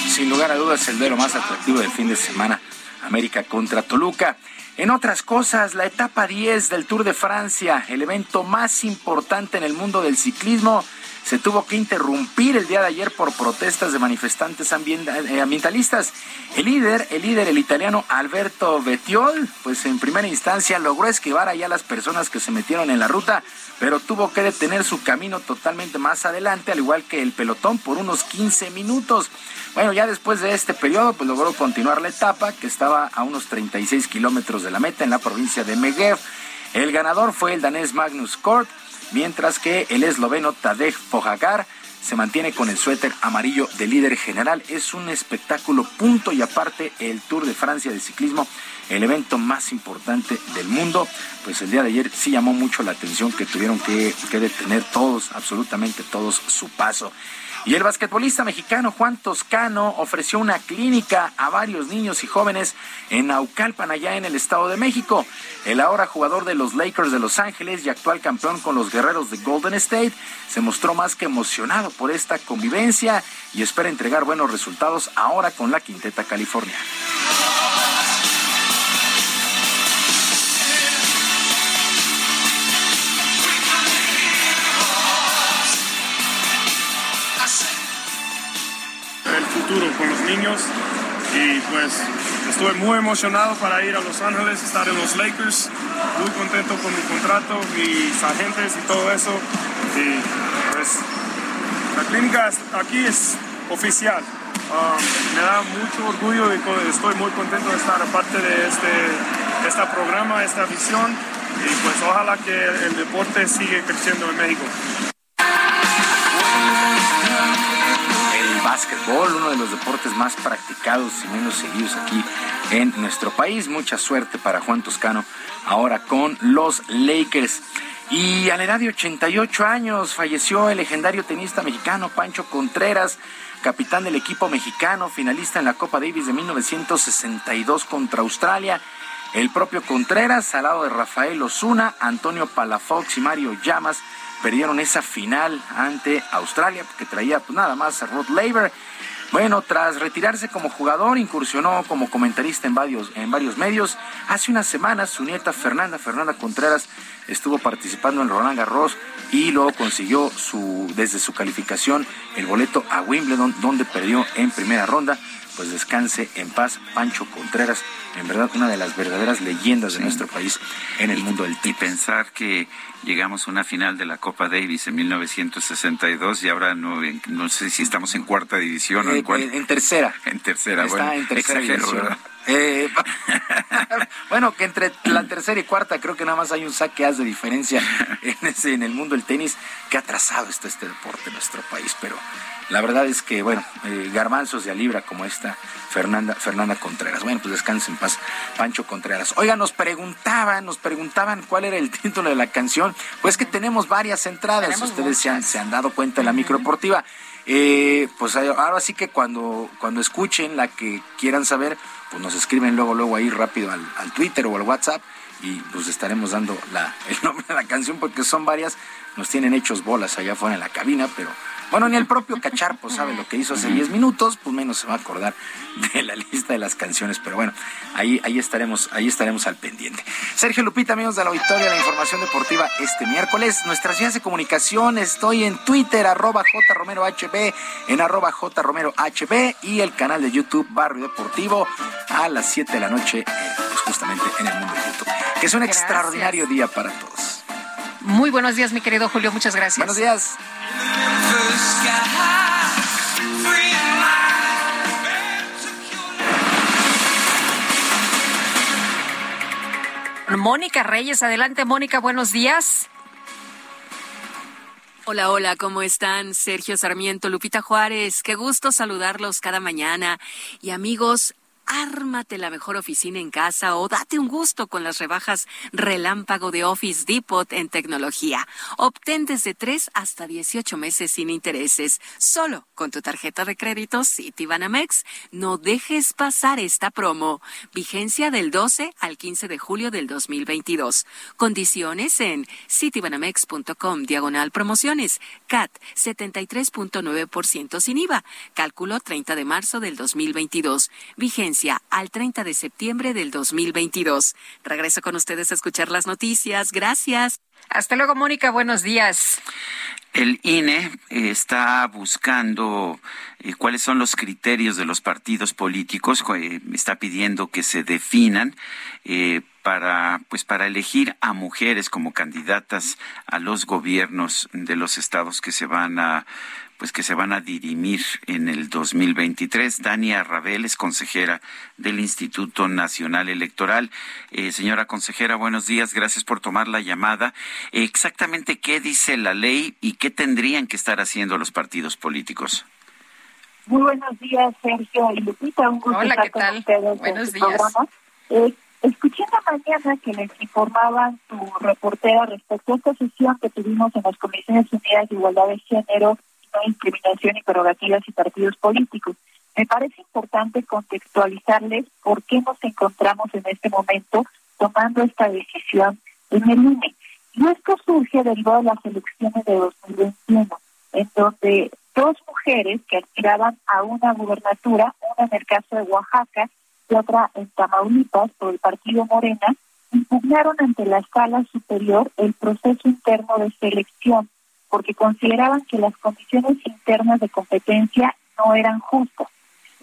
Speaker 37: Sin lugar a dudas, el duelo más atractivo del fin de semana, América contra Toluca. En otras cosas, la etapa 10 del Tour de Francia, el evento más importante en el mundo del ciclismo, se tuvo que interrumpir el día de ayer por protestas de manifestantes eh, ambientalistas. El líder, el líder, el italiano Alberto Bettiol, pues en primera instancia logró esquivar allá a las personas que se metieron en la ruta, pero tuvo que detener su camino totalmente más adelante, al igual que el pelotón, por unos 15 minutos. Bueno, ya después de este periodo, pues logró continuar la etapa, que estaba a unos 36 kilómetros de la meta en la provincia de Megev. El ganador fue el danés Magnus Kort, mientras que el esloveno Tadej Pogacar se mantiene con el suéter amarillo de líder general. Es un espectáculo punto y aparte el Tour de Francia de ciclismo, el evento más importante del mundo. Pues el día de ayer sí llamó mucho la atención que tuvieron que, que detener todos, absolutamente todos, su paso. Y el basquetbolista mexicano Juan Toscano ofreció una clínica a varios niños y jóvenes en Naucalpan, allá en el Estado de México. El ahora jugador de los Lakers de Los Ángeles y actual campeón con los guerreros de Golden State se mostró más que emocionado por esta convivencia y espera entregar buenos resultados ahora con la quinteta californiana.
Speaker 41: Con los niños y pues estuve muy emocionado para ir a Los Ángeles, estar en los Lakers, muy contento con mi contrato, mis agentes y todo eso. Y pues la clínica aquí es oficial. Um, me da mucho orgullo y estoy muy contento de estar parte de este, este programa, esta visión y pues ojalá que el deporte siga creciendo en México.
Speaker 37: Básquetbol, uno de los deportes más practicados y menos seguidos aquí en nuestro país. Mucha suerte para Juan Toscano ahora con los Lakers. Y a la edad de 88 años falleció el legendario tenista mexicano Pancho Contreras, capitán del equipo mexicano, finalista en la Copa Davis de 1962 contra Australia. El propio Contreras, al lado de Rafael Osuna, Antonio Palafox y Mario Llamas, perdieron esa final ante Australia, porque traía pues, nada más a Rod Laver. Bueno, tras retirarse como jugador, incursionó como comentarista en varios, en varios medios. Hace unas semanas, su nieta Fernanda, Fernanda Contreras, estuvo participando en Roland Garros y luego consiguió su, desde su calificación el boleto a Wimbledon, donde perdió en primera ronda pues descanse en paz Pancho Contreras, en verdad una de las verdaderas leyendas de nuestro país en el mundo del
Speaker 1: Y pensar que llegamos a una final de la Copa Davis en 1962 y ahora no, no sé si estamos en cuarta división o en,
Speaker 37: cuál. En, tercera.
Speaker 1: En tercera,
Speaker 37: Está bueno. en tercera. Eh, bueno, que entre la tercera y cuarta creo que nada más hay un saque de diferencia en, ese, en el mundo del tenis. que atrasado está este deporte en nuestro país, pero la verdad es que, bueno, eh, garbanzos de a libra como esta Fernanda, Fernanda Contreras. Bueno, pues descanse en paz, Pancho Contreras. Oiga, nos preguntaban, nos preguntaban cuál era el título de la canción. Pues que tenemos varias entradas, ustedes se han, se han, dado cuenta en la microportiva. Eh, pues ahora sí que cuando, cuando escuchen la que quieran saber, pues nos escriben luego, luego ahí rápido al, al Twitter o al WhatsApp y pues estaremos dando la, el nombre de la canción porque son varias, nos tienen hechos bolas allá afuera en la cabina, pero bueno, ni el propio Cacharpo sabe lo que hizo hace 10 minutos, pues menos se va a acordar de la lista de las canciones, pero bueno, ahí, ahí estaremos, ahí estaremos al pendiente. Sergio Lupita, amigos de la auditoria, la información deportiva este miércoles. Nuestras vías de comunicación, estoy en Twitter, arroba jromerohb, en arroba jromerohb y el canal de YouTube Barrio Deportivo a las 7 de la noche, eh, pues justamente en el mundo de YouTube. Que es un extraordinario día para todos.
Speaker 2: Muy buenos días, mi querido Julio. Muchas gracias.
Speaker 37: Buenos días.
Speaker 2: Mónica Reyes, adelante Mónica, buenos días.
Speaker 29: Hola, hola, ¿cómo están? Sergio Sarmiento, Lupita Juárez, qué gusto saludarlos cada mañana. Y amigos, Ármate la mejor oficina en casa o date un gusto con las rebajas relámpago de Office Depot en tecnología. Obtén desde 3 hasta 18 meses sin intereses, solo con tu tarjeta de crédito Citibanamex. No dejes pasar esta promo. Vigencia del 12 al 15 de julio del 2022. Condiciones en citibanamex.com diagonal promociones. CAT 73.9% sin IVA. Cálculo 30 de marzo del 2022. Vigencia al 30 de septiembre del 2022. Regreso con ustedes a escuchar las noticias. Gracias.
Speaker 2: Hasta luego, Mónica. Buenos días.
Speaker 1: El INE eh, está buscando eh, cuáles son los criterios de los partidos políticos, eh, está pidiendo que se definan para pues para elegir a mujeres como candidatas a los gobiernos de los estados que se van a pues que se van a dirimir en el 2023. Dania Rabel es consejera del Instituto Nacional Electoral. Eh, señora consejera, buenos días, gracias por tomar la llamada. exactamente qué dice la ley y qué tendrían que estar haciendo los partidos políticos.
Speaker 42: Muy buenos días, Sergio y Lupita. Un gusto
Speaker 2: Hola, ¿qué tal? Buenos este días.
Speaker 42: Eh, escuché la mañana que les informaban tu reportera respecto a esta sesión que tuvimos en las Comisiones Unidas de Igualdad de Género discriminación y prerrogativas y partidos políticos. Me parece importante contextualizarles por qué nos encontramos en este momento tomando esta decisión en el INE. Y esto surge derivado de las elecciones de 2021, en donde dos mujeres que aspiraban a una gubernatura, una en el caso de Oaxaca y otra en Tamaulipas por el partido Morena, impugnaron ante la sala superior el proceso interno de selección porque consideraban que las condiciones internas de competencia no eran justas.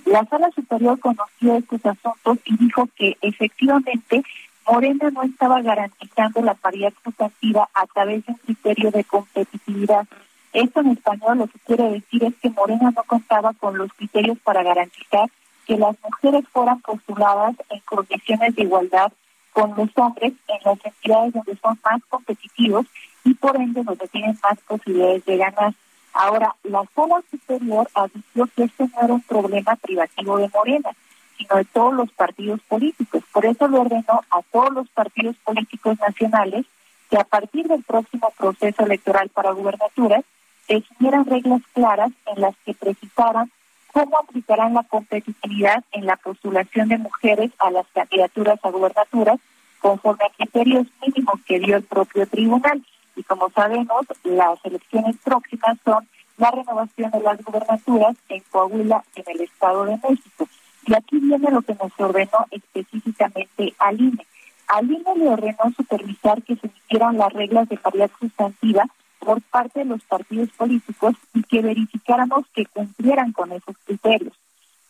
Speaker 42: La sala superior conoció estos asuntos y dijo que efectivamente Morena no estaba garantizando la paridad sustantiva a través de un criterio de competitividad. Esto en español lo que quiere decir es que Morena no contaba con los criterios para garantizar que las mujeres fueran postuladas en condiciones de igualdad con los hombres en las entidades donde son más competitivos y por ende donde tienen más posibilidades de ganar. Ahora, la sala superior admitió que este no era un problema privativo de Morena, sino de todos los partidos políticos. Por eso le ordenó a todos los partidos políticos nacionales que a partir del próximo proceso electoral para gubernaturas definieran reglas claras en las que precisaran cómo aplicarán la competitividad en la postulación de mujeres a las candidaturas a gubernaturas conforme a criterios mínimos que dio el propio tribunal. Y como sabemos, las elecciones próximas son la renovación de las gubernaturas en Coahuila, en el Estado de México. Y aquí viene lo que nos ordenó específicamente al INE. Al INE le ordenó supervisar que se hicieran las reglas de paridad sustantiva por parte de los partidos políticos y que verificáramos que cumplieran con esos criterios.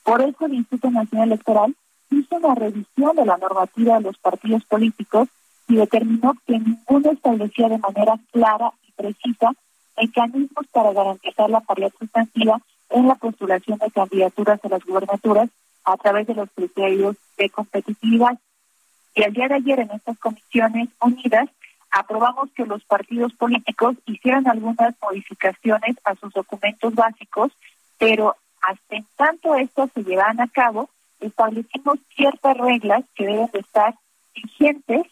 Speaker 42: Por eso el Instituto Nacional Electoral hizo una revisión de la normativa de los partidos políticos y determinó que ninguno establecía de manera clara y precisa mecanismos para garantizar la paridad sustantiva en la postulación de candidaturas a las gubernaturas a través de los criterios de competitividad. Y el día de ayer en estas comisiones unidas aprobamos que los partidos políticos hicieran algunas modificaciones a sus documentos básicos, pero hasta en tanto estos se llevan a cabo, establecimos ciertas reglas que deben de estar vigentes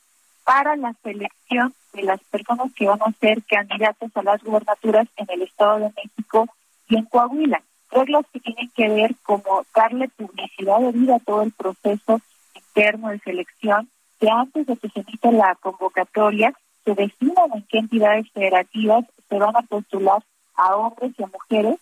Speaker 42: para la selección de las personas que van a ser candidatos a las gubernaturas en el Estado de México y en Coahuila. Reglas que tienen que ver como darle publicidad de vida a todo el proceso interno de selección, que antes de que se emita la convocatoria se definan en qué entidades federativas se van a postular a hombres y a mujeres,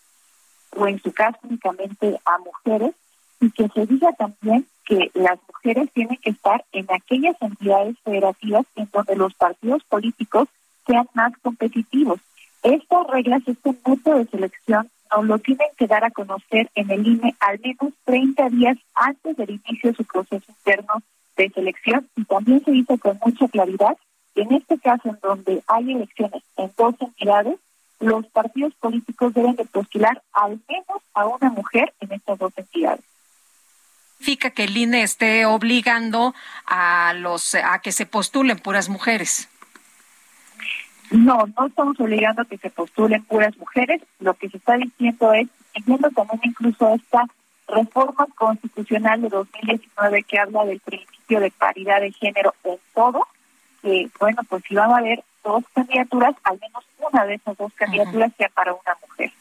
Speaker 42: o en su caso únicamente a mujeres, y que se diga también que las mujeres tienen que estar en aquellas entidades federativas en donde los partidos políticos sean más competitivos. Estas reglas, este método de selección, nos lo tienen que dar a conocer en el INE al menos 30 días antes del inicio de su proceso interno de selección y también se dice con mucha claridad que en este caso en donde hay elecciones en dos entidades, los partidos políticos deben de postular al menos a una mujer en estas dos entidades
Speaker 2: significa que el INE esté obligando a los a que se postulen puras mujeres.
Speaker 42: No, no estamos obligando a que se postulen puras mujeres. Lo que se está diciendo es, entiendo también incluso esta reforma constitucional de 2019 que habla del principio de paridad de género en todo, que bueno, pues si van a haber dos candidaturas, al menos una de esas dos candidaturas sea para una mujer.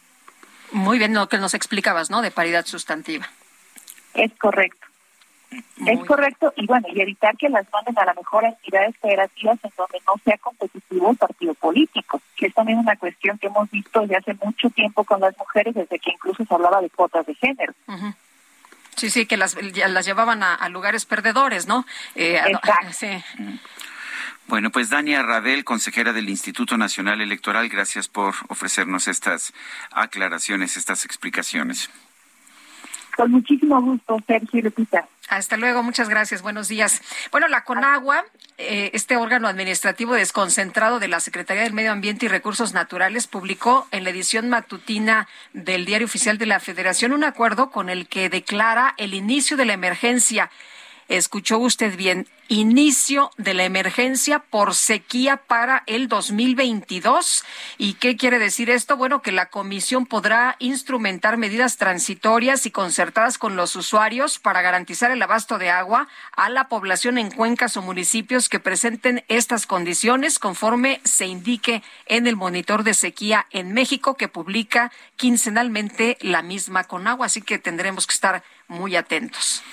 Speaker 2: Muy bien, lo que nos explicabas, ¿no? De paridad sustantiva.
Speaker 42: Es correcto. Es correcto, y bueno, y evitar que las manden a la mejor entidades federativas en donde no sea competitivo el partido político, que es también una cuestión que hemos visto desde hace mucho tiempo con las mujeres, desde que incluso se hablaba de cuotas de género.
Speaker 2: Sí, sí, que las, las llevaban a, lugares perdedores, ¿no?
Speaker 42: Eh,
Speaker 2: sí.
Speaker 1: Bueno, pues Dania Rabel, consejera del Instituto Nacional Electoral, gracias por ofrecernos estas aclaraciones, estas explicaciones.
Speaker 42: Con muchísimo gusto, Sergio Lupita.
Speaker 2: Hasta luego, muchas gracias, buenos días. Bueno, la CONAGUA, eh, este órgano administrativo desconcentrado de la Secretaría del Medio Ambiente y Recursos Naturales, publicó en la edición matutina del Diario Oficial de la Federación un acuerdo con el que declara el inicio de la emergencia escuchó usted bien, inicio de la emergencia por sequía para el 2022. ¿Y qué quiere decir esto? Bueno, que la comisión podrá instrumentar medidas transitorias y concertadas con los usuarios para garantizar el abasto de agua a la población en cuencas o municipios que presenten estas condiciones conforme se indique en el monitor de sequía en México que publica quincenalmente la misma con agua. Así que tendremos que estar muy atentos.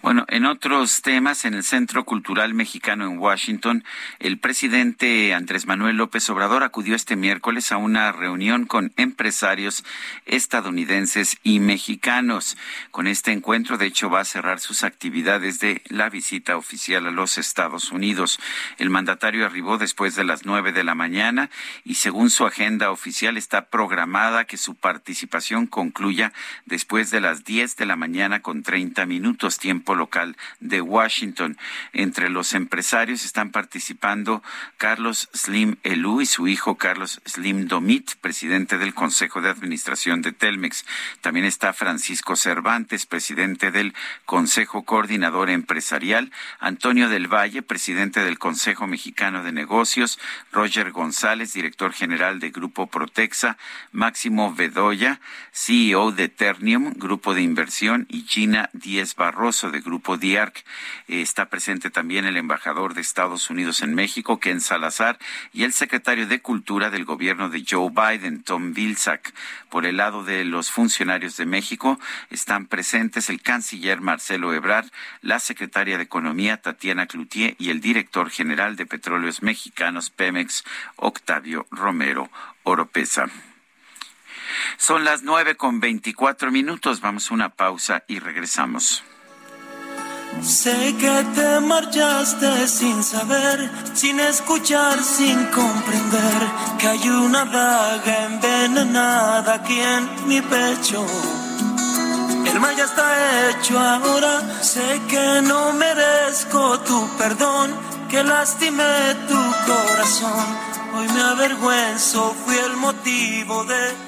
Speaker 1: Bueno, en otros temas, en el Centro Cultural Mexicano en Washington, el presidente Andrés Manuel López Obrador acudió este miércoles a una reunión con empresarios estadounidenses y mexicanos. Con este encuentro, de hecho, va a cerrar sus actividades de la visita oficial a los Estados Unidos. El mandatario arribó después de las nueve de la mañana y, según su agenda oficial, está programada que su participación concluya después de las diez de la mañana con treinta minutos tiempo local de Washington. Entre los empresarios están participando Carlos Slim Elú y su hijo Carlos Slim Domit, presidente del Consejo de Administración de Telmex. También está Francisco Cervantes, presidente del Consejo Coordinador Empresarial, Antonio del Valle, presidente del Consejo Mexicano de Negocios, Roger González, director general de Grupo Protexa, Máximo Bedoya, CEO de Ternium, Grupo de Inversión, Gina Díez Barroso, de Grupo DIARC. está presente también el embajador de Estados Unidos en México, Ken Salazar, y el secretario de Cultura del gobierno de Joe Biden, Tom Vilsack. Por el lado de los funcionarios de México están presentes el canciller Marcelo Ebrard, la secretaria de Economía Tatiana Cloutier y el director general de Petróleos Mexicanos Pemex, Octavio Romero Oropesa. Son las nueve con veinticuatro minutos. Vamos a una pausa y regresamos.
Speaker 14: Sé que te marchaste sin saber, sin escuchar, sin comprender que hay una daga envenenada aquí en mi pecho. El mal ya está hecho ahora, sé que no merezco tu perdón, que lastimé tu corazón. Hoy me avergüenzo, fui el motivo de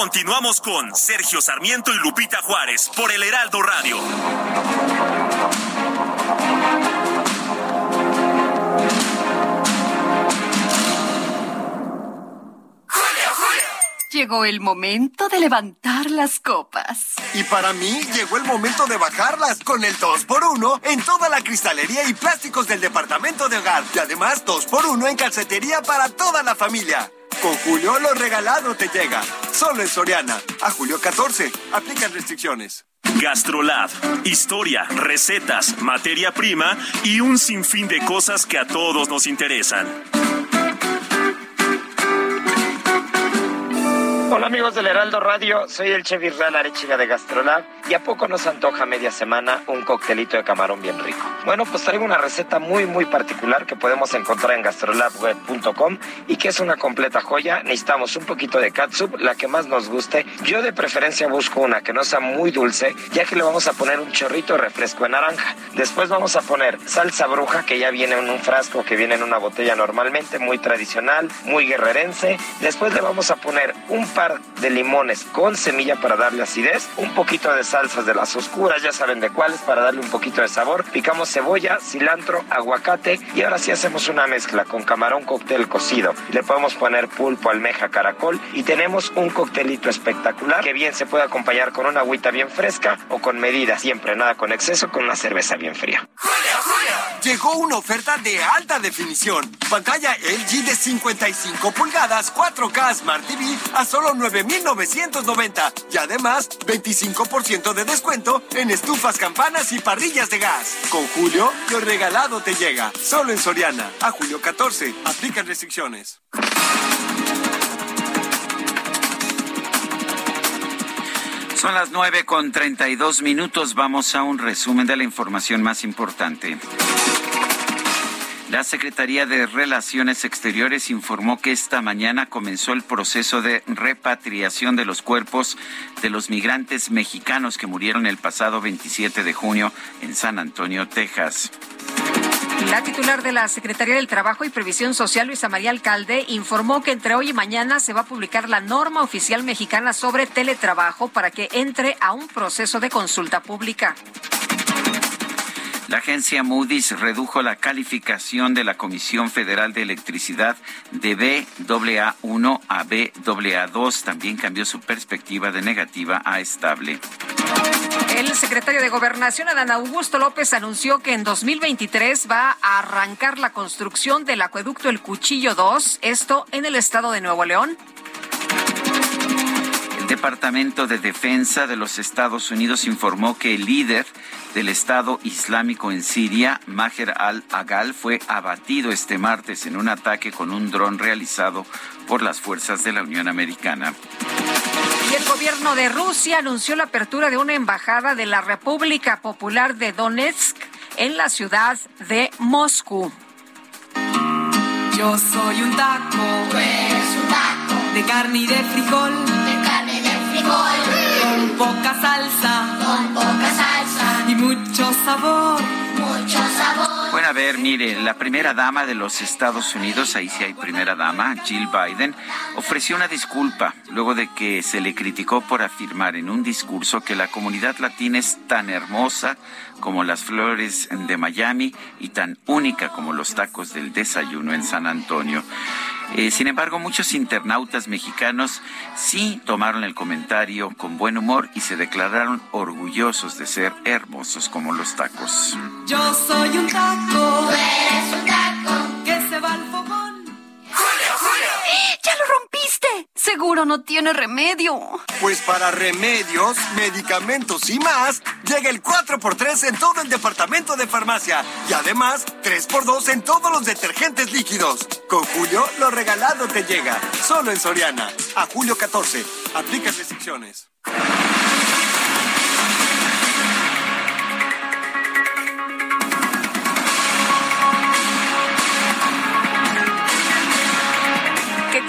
Speaker 4: Continuamos con Sergio Sarmiento y Lupita Juárez por el Heraldo Radio.
Speaker 16: Llegó el momento de levantar las copas.
Speaker 12: Y para mí llegó el momento de bajarlas con el 2x1 en toda la cristalería y plásticos del departamento de hogar. Y además 2x1 en calcetería para toda la familia. Con Julio lo regalado te llega. Solo en Soriana. A julio 14. Aplican restricciones.
Speaker 4: Gastrolab. Historia, recetas, materia prima y un sinfín de cosas que a todos nos interesan.
Speaker 43: Hola amigos del Heraldo Radio, soy el chef Israel Arechiga de Gastrolab y a poco nos antoja media semana un coctelito de camarón bien rico. Bueno, pues traigo una receta muy muy particular que podemos encontrar en gastrolabweb.com y que es una completa joya. Necesitamos un poquito de catsup, la que más nos guste. Yo de preferencia busco una que no sea muy dulce, ya que le vamos a poner un chorrito de refresco de naranja. Después vamos a poner salsa bruja que ya viene en un frasco que viene en una botella normalmente, muy tradicional, muy guerrerense. Después le vamos a poner un de limones con semilla para darle acidez, un poquito de salsas de las oscuras, ya saben de cuáles, para darle un poquito de sabor. Picamos cebolla, cilantro, aguacate y ahora sí hacemos una mezcla con camarón cóctel cocido. Le podemos poner pulpo, almeja, caracol y tenemos un coctelito espectacular que bien se puede acompañar con una agüita bien fresca o con medida, siempre nada con exceso, con una cerveza bien fría.
Speaker 12: Llegó una oferta de alta definición. Pantalla LG de 55 pulgadas, 4K Smart TV a solo 9,990. Y además, 25% de descuento en estufas, campanas y parrillas de gas. Con Julio, lo regalado te llega. Solo en Soriana. A julio 14. Aplican restricciones.
Speaker 1: Son las 9 con 32 minutos. Vamos a un resumen de la información más importante. La Secretaría de Relaciones Exteriores informó que esta mañana comenzó el proceso de repatriación de los cuerpos de los migrantes mexicanos que murieron el pasado 27 de junio en San Antonio, Texas.
Speaker 2: La titular de la Secretaría del Trabajo y Previsión Social, Luisa María Alcalde, informó que entre hoy y mañana se va a publicar la norma oficial mexicana sobre teletrabajo para que entre a un proceso de consulta pública.
Speaker 1: La agencia Moody's redujo la calificación de la Comisión Federal de Electricidad de BAA1 a BAA2. También cambió su perspectiva de negativa a estable.
Speaker 2: El secretario de Gobernación, Adán Augusto López, anunció que en 2023 va a arrancar la construcción del acueducto El Cuchillo 2, esto en el estado de Nuevo León.
Speaker 1: El Departamento de Defensa de los Estados Unidos informó que el líder del Estado Islámico en Siria, Maher al-Agal, fue abatido este martes en un ataque con un dron realizado por las fuerzas de la Unión Americana.
Speaker 2: Y el gobierno de Rusia anunció la apertura de una embajada de la República Popular de Donetsk en la ciudad de Moscú.
Speaker 44: Yo soy un taco.
Speaker 45: Tú eres un taco.
Speaker 44: De carne y de frijol.
Speaker 45: De carne y de frijol.
Speaker 44: Con poca salsa.
Speaker 45: Con poca salsa.
Speaker 44: Y mucho sabor.
Speaker 45: Mucho sabor.
Speaker 1: Bueno, a ver, mire, la primera dama de los Estados Unidos, ahí sí hay primera dama, Jill Biden, ofreció una disculpa luego de que se le criticó por afirmar en un discurso que la comunidad latina es tan hermosa como las flores de Miami y tan única como los tacos del desayuno en San Antonio. Eh, sin embargo, muchos internautas mexicanos sí tomaron el comentario con buen humor y se declararon orgullosos de ser hermosos como los tacos.
Speaker 44: Yo soy un taco.
Speaker 45: Tú eres un taco.
Speaker 44: Que se va al fogón.
Speaker 45: Julio, Julio.
Speaker 16: ¡Ya lo Seguro no tiene remedio.
Speaker 12: Pues para remedios, medicamentos y más, llega el 4x3 en todo el departamento de farmacia. Y además, 3x2 en todos los detergentes líquidos. Con Julio, lo regalado te llega. Solo en Soriana. A julio 14. Aplica restricciones.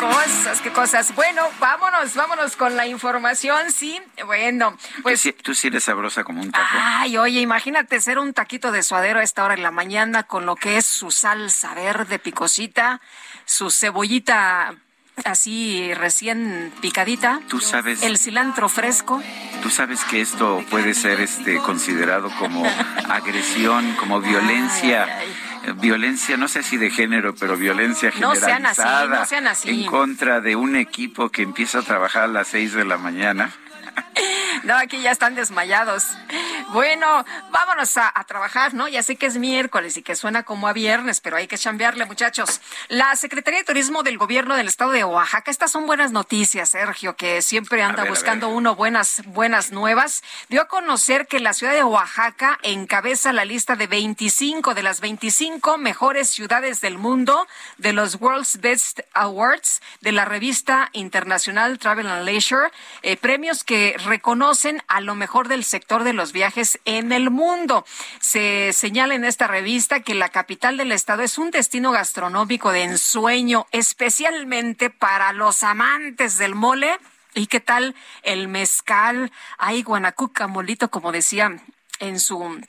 Speaker 2: Cosas, qué cosas. Bueno, vámonos, vámonos con la información, sí. Bueno, pues.
Speaker 1: Tú, sí- tú sí eres sabrosa como un taco.
Speaker 2: Ay, oye, imagínate ser un taquito de suadero a esta hora de la mañana con lo que es su salsa verde picosita, su cebollita así recién picadita.
Speaker 1: Tú sabes-
Speaker 2: El cilantro fresco.
Speaker 1: Tú sabes que esto puede ser este considerado como agresión, como violencia eh, violencia, no sé si de género, pero violencia
Speaker 2: No sean así,
Speaker 1: generalizada
Speaker 2: no sean así.
Speaker 1: en contra de un equipo que empieza a trabajar a las seis de la mañana.
Speaker 2: No, aquí ya están desmayados. Bueno, vámonos a, a, trabajar, ¿no? Ya sé que es miércoles y que suena como a viernes, pero hay que chambearle, muchachos. La Secretaría de Turismo del Gobierno del Estado de Oaxaca, estas son buenas noticias, Sergio, que siempre anda
Speaker 1: ver,
Speaker 2: buscando uno buenas, buenas nuevas. Dio a conocer que la ciudad de Oaxaca encabeza la lista de 25 de las 25 mejores ciudades del mundo de los World's Best Awards de la revista internacional Travel and Leisure, eh, premios que reconocen a lo mejor del sector de los viajes en el mundo. Se señala en esta revista que la capital del estado es un destino gastronómico de ensueño, especialmente para los amantes del mole. ¿Y qué tal el mezcal? Ay, Guanacuca, molito, como decía en su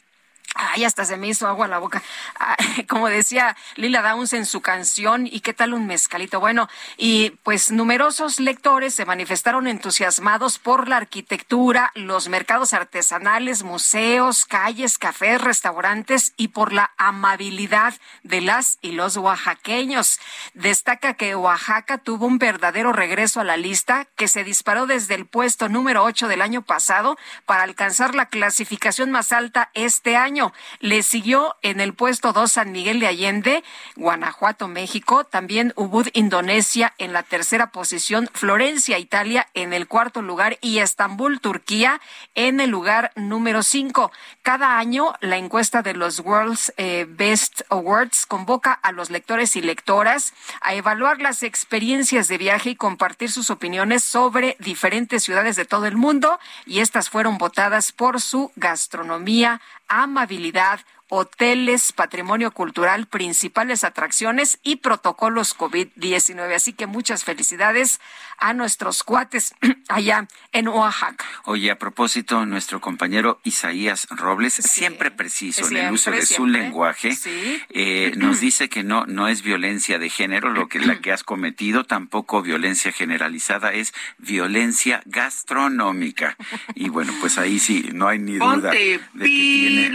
Speaker 2: Ay, hasta se me hizo agua la boca. Ay, como decía Lila Downs en su canción, ¿y qué tal un mezcalito? Bueno, y pues numerosos lectores se manifestaron entusiasmados por la arquitectura, los mercados artesanales, museos, calles, cafés, restaurantes y por la amabilidad de las y los oaxaqueños. Destaca que Oaxaca tuvo un verdadero regreso a la lista que se disparó desde el puesto número 8 del año pasado para alcanzar la clasificación más alta este año. Le siguió en el puesto 2 San Miguel de Allende, Guanajuato, México, también Ubud, Indonesia en la tercera posición, Florencia, Italia en el cuarto lugar y Estambul, Turquía en el lugar número 5. Cada año la encuesta de los World's eh, Best Awards convoca a los lectores y lectoras a evaluar las experiencias de viaje y compartir sus opiniones sobre diferentes ciudades de todo el mundo y estas fueron votadas por su gastronomía, amabilidad, hoteles, patrimonio cultural, principales atracciones y protocolos COVID-19. Así que muchas felicidades a nuestros cuates allá en Oaxaca.
Speaker 1: Oye, a propósito, nuestro compañero Isaías Robles, siempre preciso en el uso
Speaker 2: Siempre,
Speaker 1: de su lenguaje,
Speaker 2: Sí.
Speaker 1: eh, nos dice que no, no es violencia de género lo que la que has cometido, tampoco violencia generalizada, es violencia gastronómica. Y bueno, pues ahí sí, no hay ni duda
Speaker 46: Ponte
Speaker 1: de que tiene.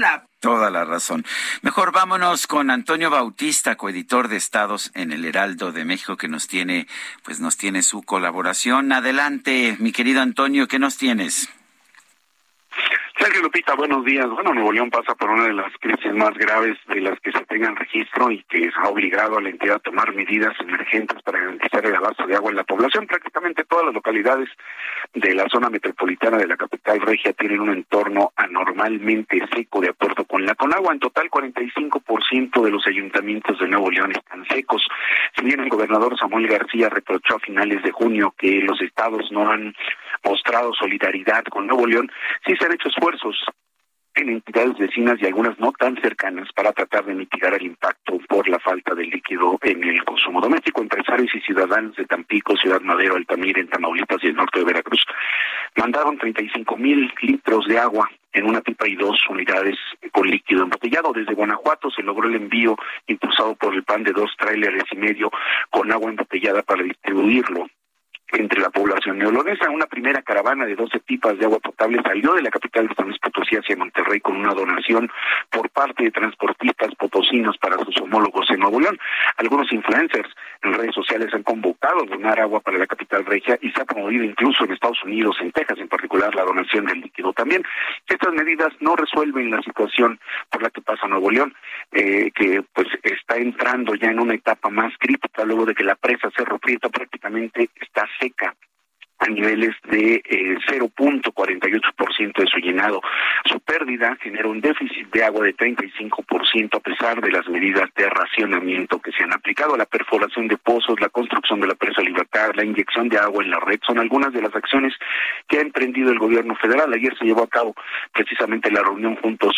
Speaker 1: Toda la razón. Mejor vámonos con Antonio Bautista, coeditor de Estados en el Heraldo de México, que nos tiene, pues nos tiene su colaboración. Adelante, mi querido Antonio, ¿qué nos tienes?
Speaker 47: Sergio Lupita, buenos días. Bueno, Nuevo León pasa por una de las crisis más graves de las que se tengan registro y que ha obligado a la entidad a tomar medidas emergentes para garantizar el abasto de agua en la población. Prácticamente todas las localidades de la zona metropolitana de la capital regia tienen un entorno anormalmente seco, de acuerdo con la Conagua. En total, 45% de los ayuntamientos de Nuevo León están secos. Si bien el gobernador Samuel García reprochó a finales de junio que los estados no han mostrado solidaridad con Nuevo León, sí se han hecho esfuerzos en entidades vecinas y algunas no tan cercanas para tratar de mitigar el impacto por la falta de líquido en el consumo doméstico. Empresarios y ciudadanos de Tampico, Ciudad Madero, Altamira, en Tamaulipas y el norte de Veracruz mandaron 35 mil litros de agua en una pipa y dos unidades con líquido embotellado. Desde Guanajuato se logró el envío impulsado por el PAN de dos tráileres y medio con agua embotellada para distribuirlo entre la población neolonesa. Una primera caravana de 12 pipas de agua potable salió de la capital de San Luis Potosí hacia Monterrey con una donación por parte de transportistas potosinos para sus homólogos en Nuevo León. Algunos influencers en redes sociales han convocado a donar agua para la capital regia y se ha promovido incluso en Estados Unidos, en Texas en particular, la donación del líquido también. Estas medidas no resuelven la situación por la que pasa Nuevo León, eh, que pues está entrando ya en una etapa más crítica luego de que la presa Cerro Prieto prácticamente está seca a niveles de eh, 0.48% de su llenado. Su pérdida genera un déficit de agua de 35% a pesar de las medidas de racionamiento que se han aplicado. La perforación de pozos, la construcción de la presa Libertad, la inyección de agua en la red son algunas de las acciones que ha emprendido el gobierno federal. Ayer se llevó a cabo precisamente la reunión juntos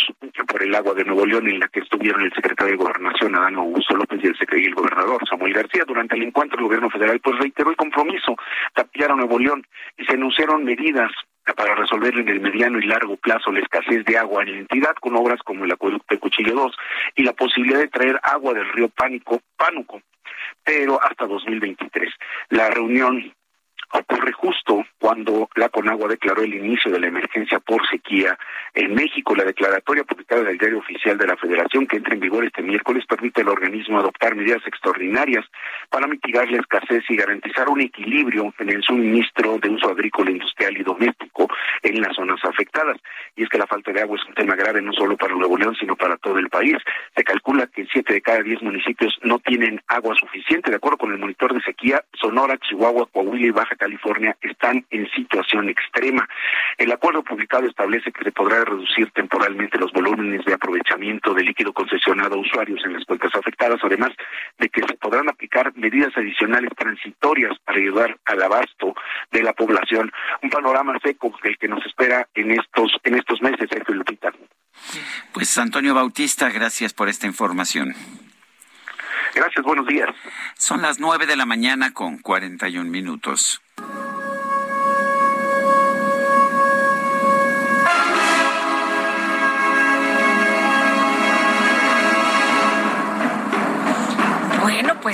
Speaker 47: por el agua de Nuevo León en la que estuvieron el secretario de Gobernación, Adán Augusto López, y el secretario y el gobernador, Samuel García. Durante el encuentro, el gobierno federal pues reiteró el compromiso de apoyar a Nuevo y se anunciaron medidas para resolver en el mediano y largo plazo la escasez de agua en la entidad con obras como el acueducto de Cuchillo 2 y la posibilidad de traer agua del río Pánico, Pánuco, pero hasta 2023. La reunión ocurre justo cuando la Conagua declaró el inicio de la emergencia por sequía en México. La declaratoria publicada en el Diario Oficial de la Federación, que entra en vigor este miércoles, permite al organismo adoptar medidas extraordinarias para mitigar la escasez y garantizar un equilibrio en el suministro de uso agrícola, industrial y doméstico en las zonas afectadas. Y es que la falta de agua es un tema grave no solo para Nuevo León, sino para todo el país. Se calcula que siete de cada diez municipios no tienen agua suficiente. De acuerdo con el monitor de sequía, Sonora, Chihuahua, Coahuila y Baja California están en situación extrema. El acuerdo publicado establece que se podrá reducir temporalmente los volúmenes de aprovechamiento de líquido concesionado a usuarios en las cuencas afectadas, además de que se podrán aplicar medidas adicionales transitorias para ayudar al abasto de la población. Un panorama seco el que nos espera en estos en estos meses, Sergio Lupita.
Speaker 1: Pues Antonio Bautista, gracias por esta información.
Speaker 47: Gracias, buenos días.
Speaker 1: Son las nueve de la mañana con 41 minutos.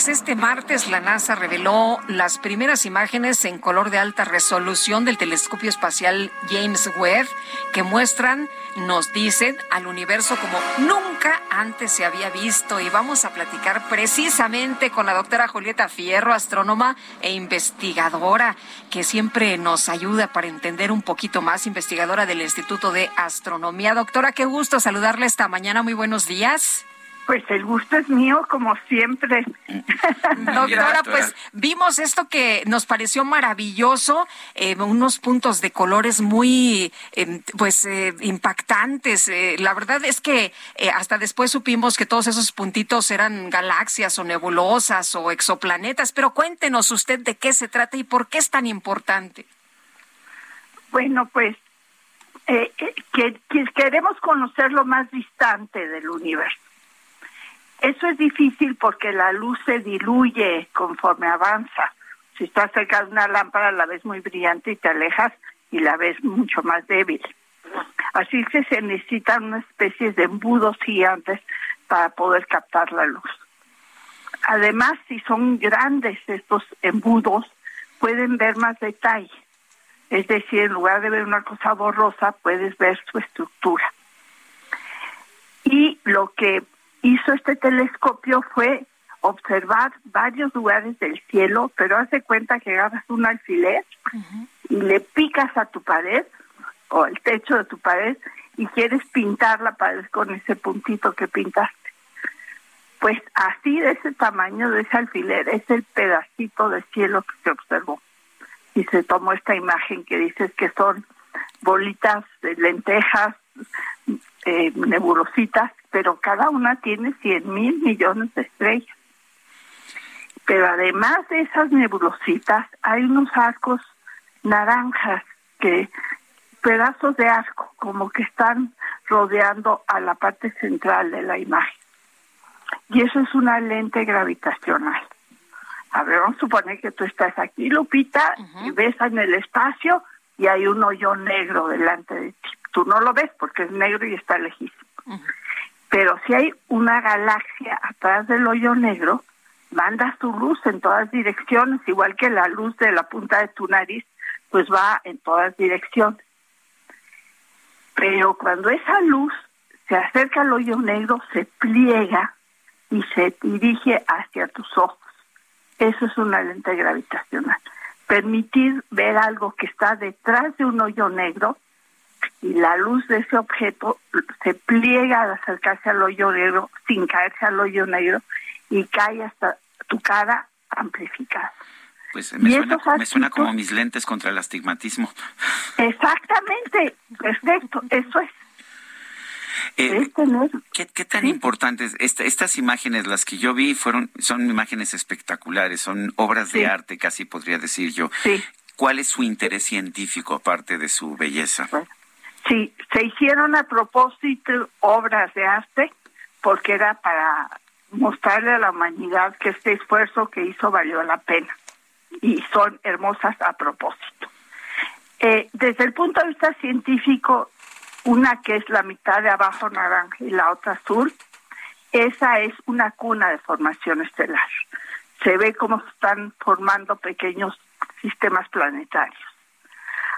Speaker 2: Pues este martes la NASA reveló las primeras imágenes en color de alta resolución del telescopio espacial James Webb que muestran, nos dicen, al universo como nunca antes se había visto. Y vamos a platicar precisamente con la doctora Julieta Fierro, astrónoma e investigadora, que siempre nos ayuda para entender un poquito más, investigadora del Instituto de Astronomía. Doctora, qué gusto saludarle esta mañana. Muy buenos días.
Speaker 48: Pues el gusto es mío, como siempre.
Speaker 2: Doctora, pues vimos esto que nos pareció maravilloso, eh, unos puntos de colores muy, eh, pues, eh, impactantes. Eh, la verdad es que eh, hasta después supimos que todos esos puntitos eran galaxias o nebulosas o exoplanetas, pero cuéntenos usted de qué se trata y por qué es tan importante.
Speaker 48: Bueno, pues eh, eh, que, que queremos conocer lo más distante del universo. Eso es difícil porque la luz se diluye conforme avanza. Si estás cerca de una lámpara la ves muy brillante y te alejas y la ves mucho más débil. Así que se necesitan una especie de embudos gigantes para poder captar la luz. Además, si son grandes estos embudos, pueden ver más detalle. Es decir, en lugar de ver una cosa borrosa, puedes ver su estructura. Y lo que hizo este telescopio fue observar varios lugares del cielo, pero hace cuenta que agarras un alfiler y le picas a tu pared o al techo de tu pared y quieres pintar la pared con ese puntito que pintaste. Pues así de ese tamaño de ese alfiler es el pedacito de cielo que se observó. Y se tomó esta imagen que dices que son bolitas de lentejas, eh, nebulositas, pero cada una tiene 100 mil millones de estrellas. Pero además de esas nebulositas, hay unos arcos naranjas que pedazos de arco como que están rodeando a la parte central de la imagen. Y eso es una lente gravitacional. A ver, vamos a suponer que tú estás aquí, Lupita, y ves en el espacio y hay un hoyo negro delante de ti. Tú no lo ves porque es negro y está lejísimo. Pero si hay una galaxia atrás del hoyo negro, manda su luz en todas direcciones, igual que la luz de la punta de tu nariz, pues va en todas direcciones. Pero cuando esa luz se acerca al hoyo negro, se pliega y se dirige hacia tus ojos. Eso es una lente gravitacional. Permitir ver algo que está detrás de un hoyo negro y la luz de ese objeto se pliega al acercarse al hoyo negro sin caerse al hoyo negro y cae hasta tu cara amplificada.
Speaker 1: Pues me, suena, me suena, como mis lentes contra el astigmatismo.
Speaker 48: Exactamente, perfecto, eso es.
Speaker 1: Eh, ¿qué, ¿qué, tan ¿Sí? importantes esta, estas imágenes, las que yo vi, fueron son imágenes espectaculares, son obras sí. de arte, casi podría decir yo.
Speaker 48: Sí.
Speaker 1: ¿Cuál es su interés científico aparte de su belleza?
Speaker 48: Bueno, sí, se hicieron a propósito obras de arte porque era para mostrarle a la humanidad que este esfuerzo que hizo valió la pena y son hermosas a propósito. Eh, desde el punto de vista científico, una que es la mitad de abajo naranja y la otra azul, esa es una cuna de formación estelar. Se ve cómo están formando pequeños sistemas planetarios.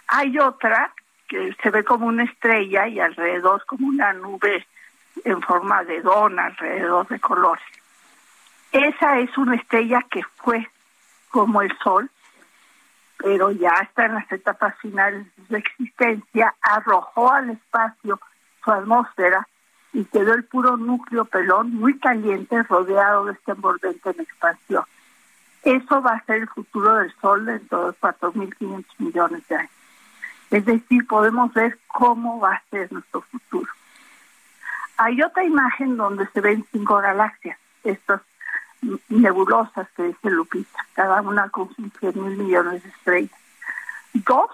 Speaker 48: Hay otra que se ve como una estrella y alrededor como una nube en forma de dona alrededor de colores. Esa es una estrella que fue como el Sol, pero ya está en las etapas finales de existencia, arrojó al espacio su atmósfera y quedó el puro núcleo pelón muy caliente rodeado de este envolvente en expansión. Eso va a ser el futuro del Sol dentro de 4.500 millones de años. Es decir, podemos ver cómo va a ser nuestro futuro. Hay otra imagen donde se ven cinco galaxias, estas nebulosas que dice Lupita, cada una con 100 mil millones de estrellas. Dos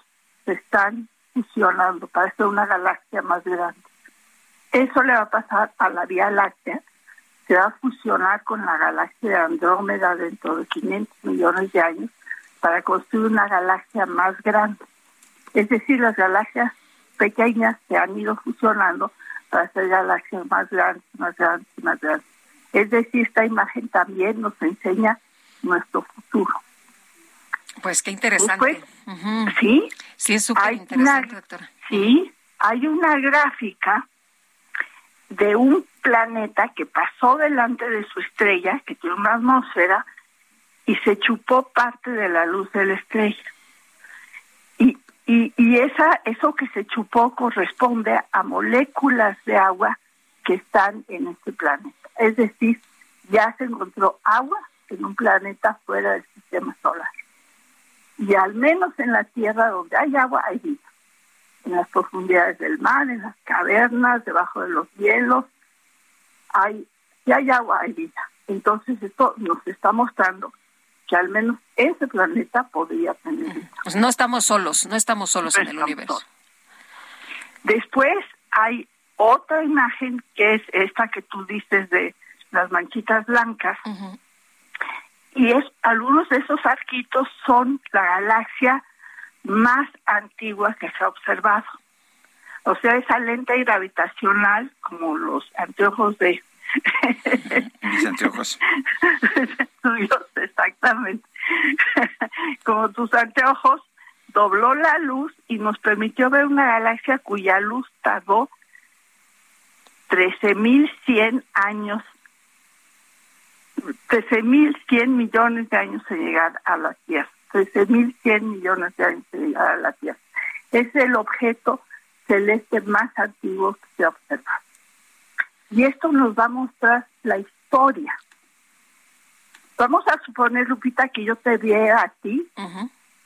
Speaker 48: se están fusionando para hacer una galaxia más grande. Eso le va a pasar a la Vía Láctea, se va a fusionar con la galaxia de Andrómeda dentro de 500 millones de años para construir una galaxia más grande. Es decir, las galaxias pequeñas se han ido fusionando para hacer galaxias más grandes, más grandes más grandes. Es decir, esta imagen también nos enseña nuestro futuro.
Speaker 2: Pues qué interesante.
Speaker 48: Pues, Sí.
Speaker 2: Sí, es súper interesante, doctora.
Speaker 48: Sí, hay una gráfica de un planeta que pasó delante de su estrella, que tiene una atmósfera, y se chupó parte de la luz de la estrella. Y, y, esa, eso que se chupó corresponde a moléculas de agua que están en este planeta. Es decir, ya se encontró agua en un planeta fuera del sistema solar. Y al menos en la Tierra donde hay agua hay vida. En las profundidades del mar, en las cavernas, debajo de los hielos, hay, si hay agua hay vida. Entonces esto nos está mostrando que al menos ese planeta podría tener.
Speaker 2: Pues no estamos solos, no estamos solos en el universo.
Speaker 48: Después hay otra imagen que es esta que tú dices de las manchitas blancas. Y es algunos de esos arquitos son la galaxia más antigua que se ha observado. O sea, esa lente gravitacional, como los anteojos de...
Speaker 1: Mis anteojos.
Speaker 48: tuyos, exactamente. como tus anteojos, dobló la luz y nos permitió ver una galaxia cuya luz tardó 13.100 años, 13.100 millones de años en llegar a la Tierra. 13.100 millones de años en llegar a la Tierra. Es el objeto celeste más antiguo que se ha observado. Y esto nos va a mostrar la historia. Vamos a suponer, Lupita, que yo te viera a ti,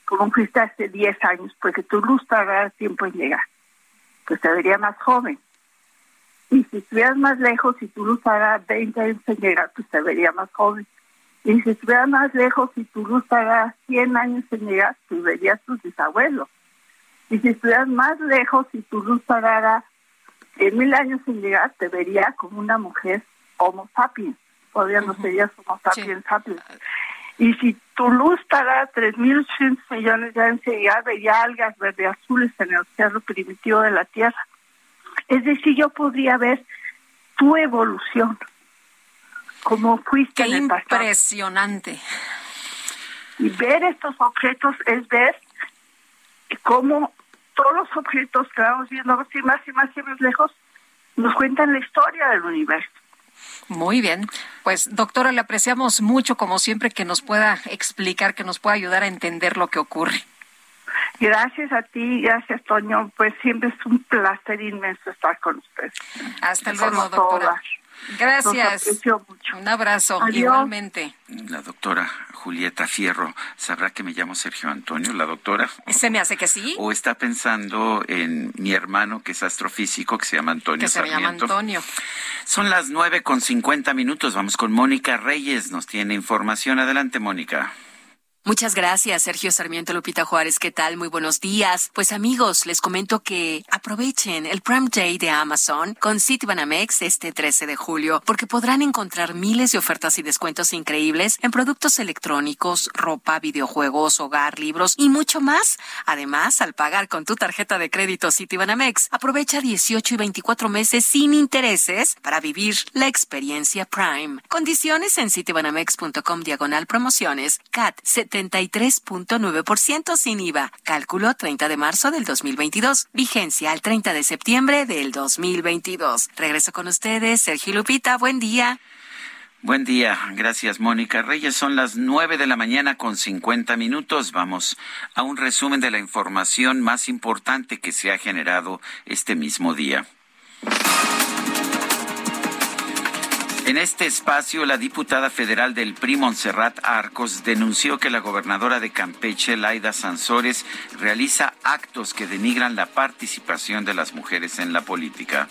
Speaker 48: como fuiste hace 10 años, porque tu luz tardará tiempo en llegar. Pues te vería más joven. Y si estuvieras más lejos y tu luz tarda 20 años en llegar, pues te vería más joven. Y si estuvieras más lejos y tu luz tarda 100 años en llegar, pues verías tus bisabuelos. Y si estuvieras más lejos y tu luz tardara 100 mil años en llegar, te vería como una mujer homo sapiens. Todavía no serías homo sapiens sapiens. Y si tu luz tardara 3.800 millones de años en llegar, vería algas verde azules en el océano primitivo de la Tierra. Es decir, yo podría ver tu evolución, como fuiste
Speaker 2: Qué
Speaker 48: en el pasado.
Speaker 2: impresionante.
Speaker 48: Y ver estos objetos es ver cómo todos los objetos que vamos viendo así más y más y más lejos nos cuentan la historia del universo.
Speaker 2: Muy bien. Pues, doctora, le apreciamos mucho, como siempre, que nos pueda explicar, que nos pueda ayudar a entender lo que ocurre.
Speaker 48: Gracias a ti, gracias Toño, pues siempre es un placer inmenso estar con ustedes.
Speaker 2: Hasta luego, doctora.
Speaker 48: todas.
Speaker 2: Gracias.
Speaker 48: Mucho.
Speaker 2: Un abrazo,
Speaker 48: Adiós.
Speaker 2: igualmente.
Speaker 1: La doctora Julieta Fierro, ¿sabrá que me llamo Sergio Antonio, la doctora?
Speaker 2: Se me hace que sí,
Speaker 1: ¿O está pensando en mi hermano, que es astrofísico, que se llama Antonio
Speaker 2: que se llama? Antonio.
Speaker 1: Son las nueve con cincuenta minutos. Vamos con Mónica Reyes. Nos tiene información. Adelante, Mónica.
Speaker 29: Muchas gracias, Sergio Sarmiento Lupita Juárez. ¿Qué tal? Muy buenos días. Pues amigos, les comento que aprovechen el Prime Day de Amazon con Citibanamex este 13 de julio, porque podrán encontrar miles de ofertas y descuentos increíbles en productos electrónicos, ropa, videojuegos, hogar, libros y mucho más. Además, al pagar con tu tarjeta de crédito Citibanamex, aprovecha 18 y 24 meses sin intereses para vivir la experiencia Prime. Condiciones en citibanamex.com diagonal promociones CAT 73.9% sin IVA. Cálculo 30 de marzo del 2022. Vigencia al 30 de septiembre del 2022. Regreso con ustedes, Sergio Lupita. Buen día.
Speaker 1: Buen día, gracias Mónica Reyes. Son las nueve de la mañana con cincuenta minutos. Vamos a un resumen de la información más importante que se ha generado este mismo día. En este espacio, la diputada federal del PRI, Montserrat Arcos, denunció que la gobernadora de Campeche, Laida Sansores, realiza actos que denigran la participación de las mujeres en la política.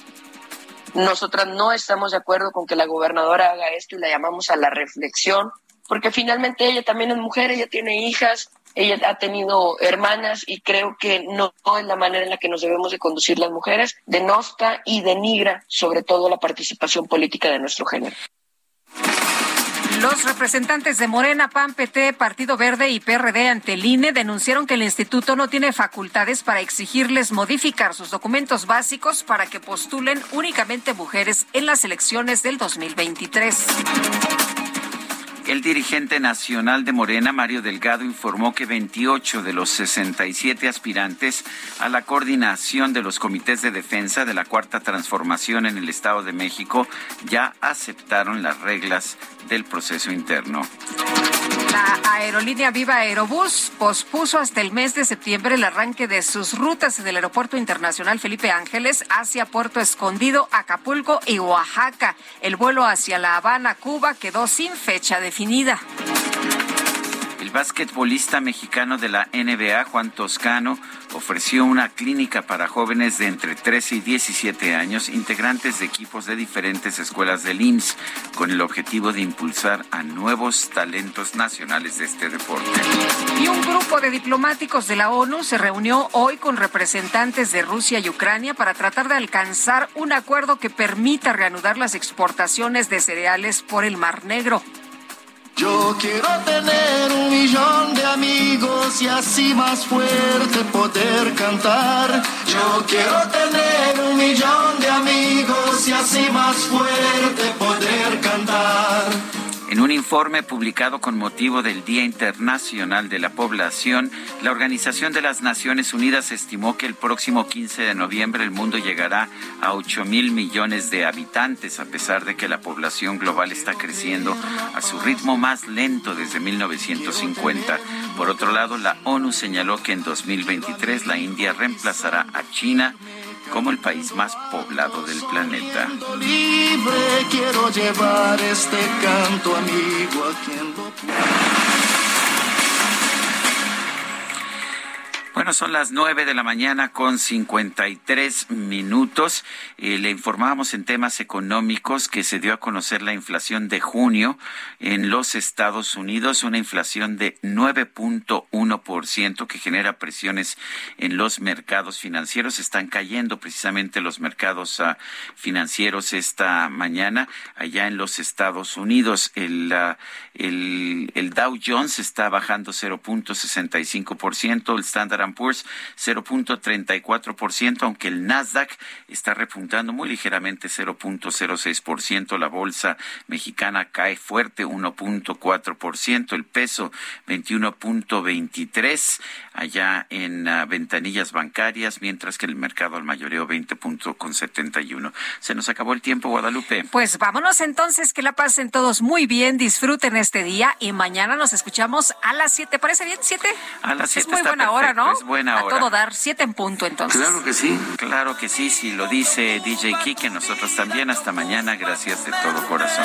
Speaker 49: Nosotras no estamos de acuerdo con que la gobernadora haga esto y la llamamos a la reflexión, porque finalmente ella también es mujer, ella tiene hijas, ella ha tenido hermanas y creo que no, es la manera en la que nos debemos de conducir las mujeres, denosta y denigra sobre todo la participación política de nuestro género.
Speaker 2: Los representantes de Morena, PAN, PT, Partido Verde y PRD ante el INE denunciaron que el instituto no tiene facultades para exigirles modificar sus documentos básicos para que postulen únicamente mujeres en las elecciones del 2023.
Speaker 1: El dirigente nacional de Morena, Mario Delgado, informó que 28 de los 67 aspirantes a la coordinación de los comités de defensa de la Cuarta Transformación en el Estado de México ya aceptaron las reglas del proceso interno.
Speaker 2: La aerolínea Viva Aerobús pospuso hasta el mes de septiembre el arranque de sus rutas del Aeropuerto Internacional Felipe Ángeles hacia Puerto Escondido, Acapulco y Oaxaca. El vuelo hacia La Habana, Cuba, quedó sin fecha definida.
Speaker 1: Basquetbolista mexicano de la NBA, Juan Toscano, ofreció una clínica para jóvenes de entre 13 y 17 años, integrantes de equipos de diferentes escuelas del IMSS, con el objetivo de impulsar a nuevos talentos nacionales de este deporte.
Speaker 2: Y un grupo de diplomáticos de la ONU se reunió hoy con representantes de Rusia y Ucrania para tratar de alcanzar un acuerdo que permita reanudar las exportaciones de cereales por el Mar Negro.
Speaker 50: Yo quiero tener un millón de amigos y así más fuerte poder cantar. Yo quiero tener un millón de amigos y así más fuerte poder cantar.
Speaker 1: En un informe publicado con motivo del Día Internacional de la Población, la Organización de las Naciones Unidas estimó que el próximo 15 de noviembre el mundo llegará a 8 mil millones de habitantes, a pesar de que la población global está creciendo a su ritmo más lento desde 1950. Por otro lado, la ONU señaló que en 2023 la India reemplazará a China como el país más poblado del planeta.
Speaker 50: Libre quiero llevar este canto amigo a quien
Speaker 1: Bueno, son las nueve de la mañana con 53 minutos. Eh, le informamos en temas económicos que se dio a conocer la inflación de junio en los Estados Unidos, una inflación de 9.1% que genera presiones en los mercados financieros. Están cayendo precisamente los mercados uh, financieros esta mañana allá en los Estados Unidos. El, uh, el, Dow Jones está bajando 0.65%, el Standard Poor's 0.34%, aunque el Nasdaq está repuntando muy ligeramente 0.06%, la bolsa mexicana cae fuerte 1.4%, el peso 21.23 allá en uh, ventanillas bancarias, mientras que el mercado al mayoreo 20.71. Se nos acabó el tiempo, Guadalupe.
Speaker 2: Pues vámonos entonces, que la pasen todos muy bien, disfruten día y mañana nos escuchamos a las 7. ¿Parece bien? ¿7?
Speaker 1: A las 7
Speaker 2: Es muy buena hora, ¿no?
Speaker 1: Es buena
Speaker 2: a
Speaker 1: hora.
Speaker 2: todo dar, 7 en punto entonces.
Speaker 1: Claro que sí. Claro que sí, si lo dice DJ Kike, nosotros también. Hasta mañana, gracias de todo corazón.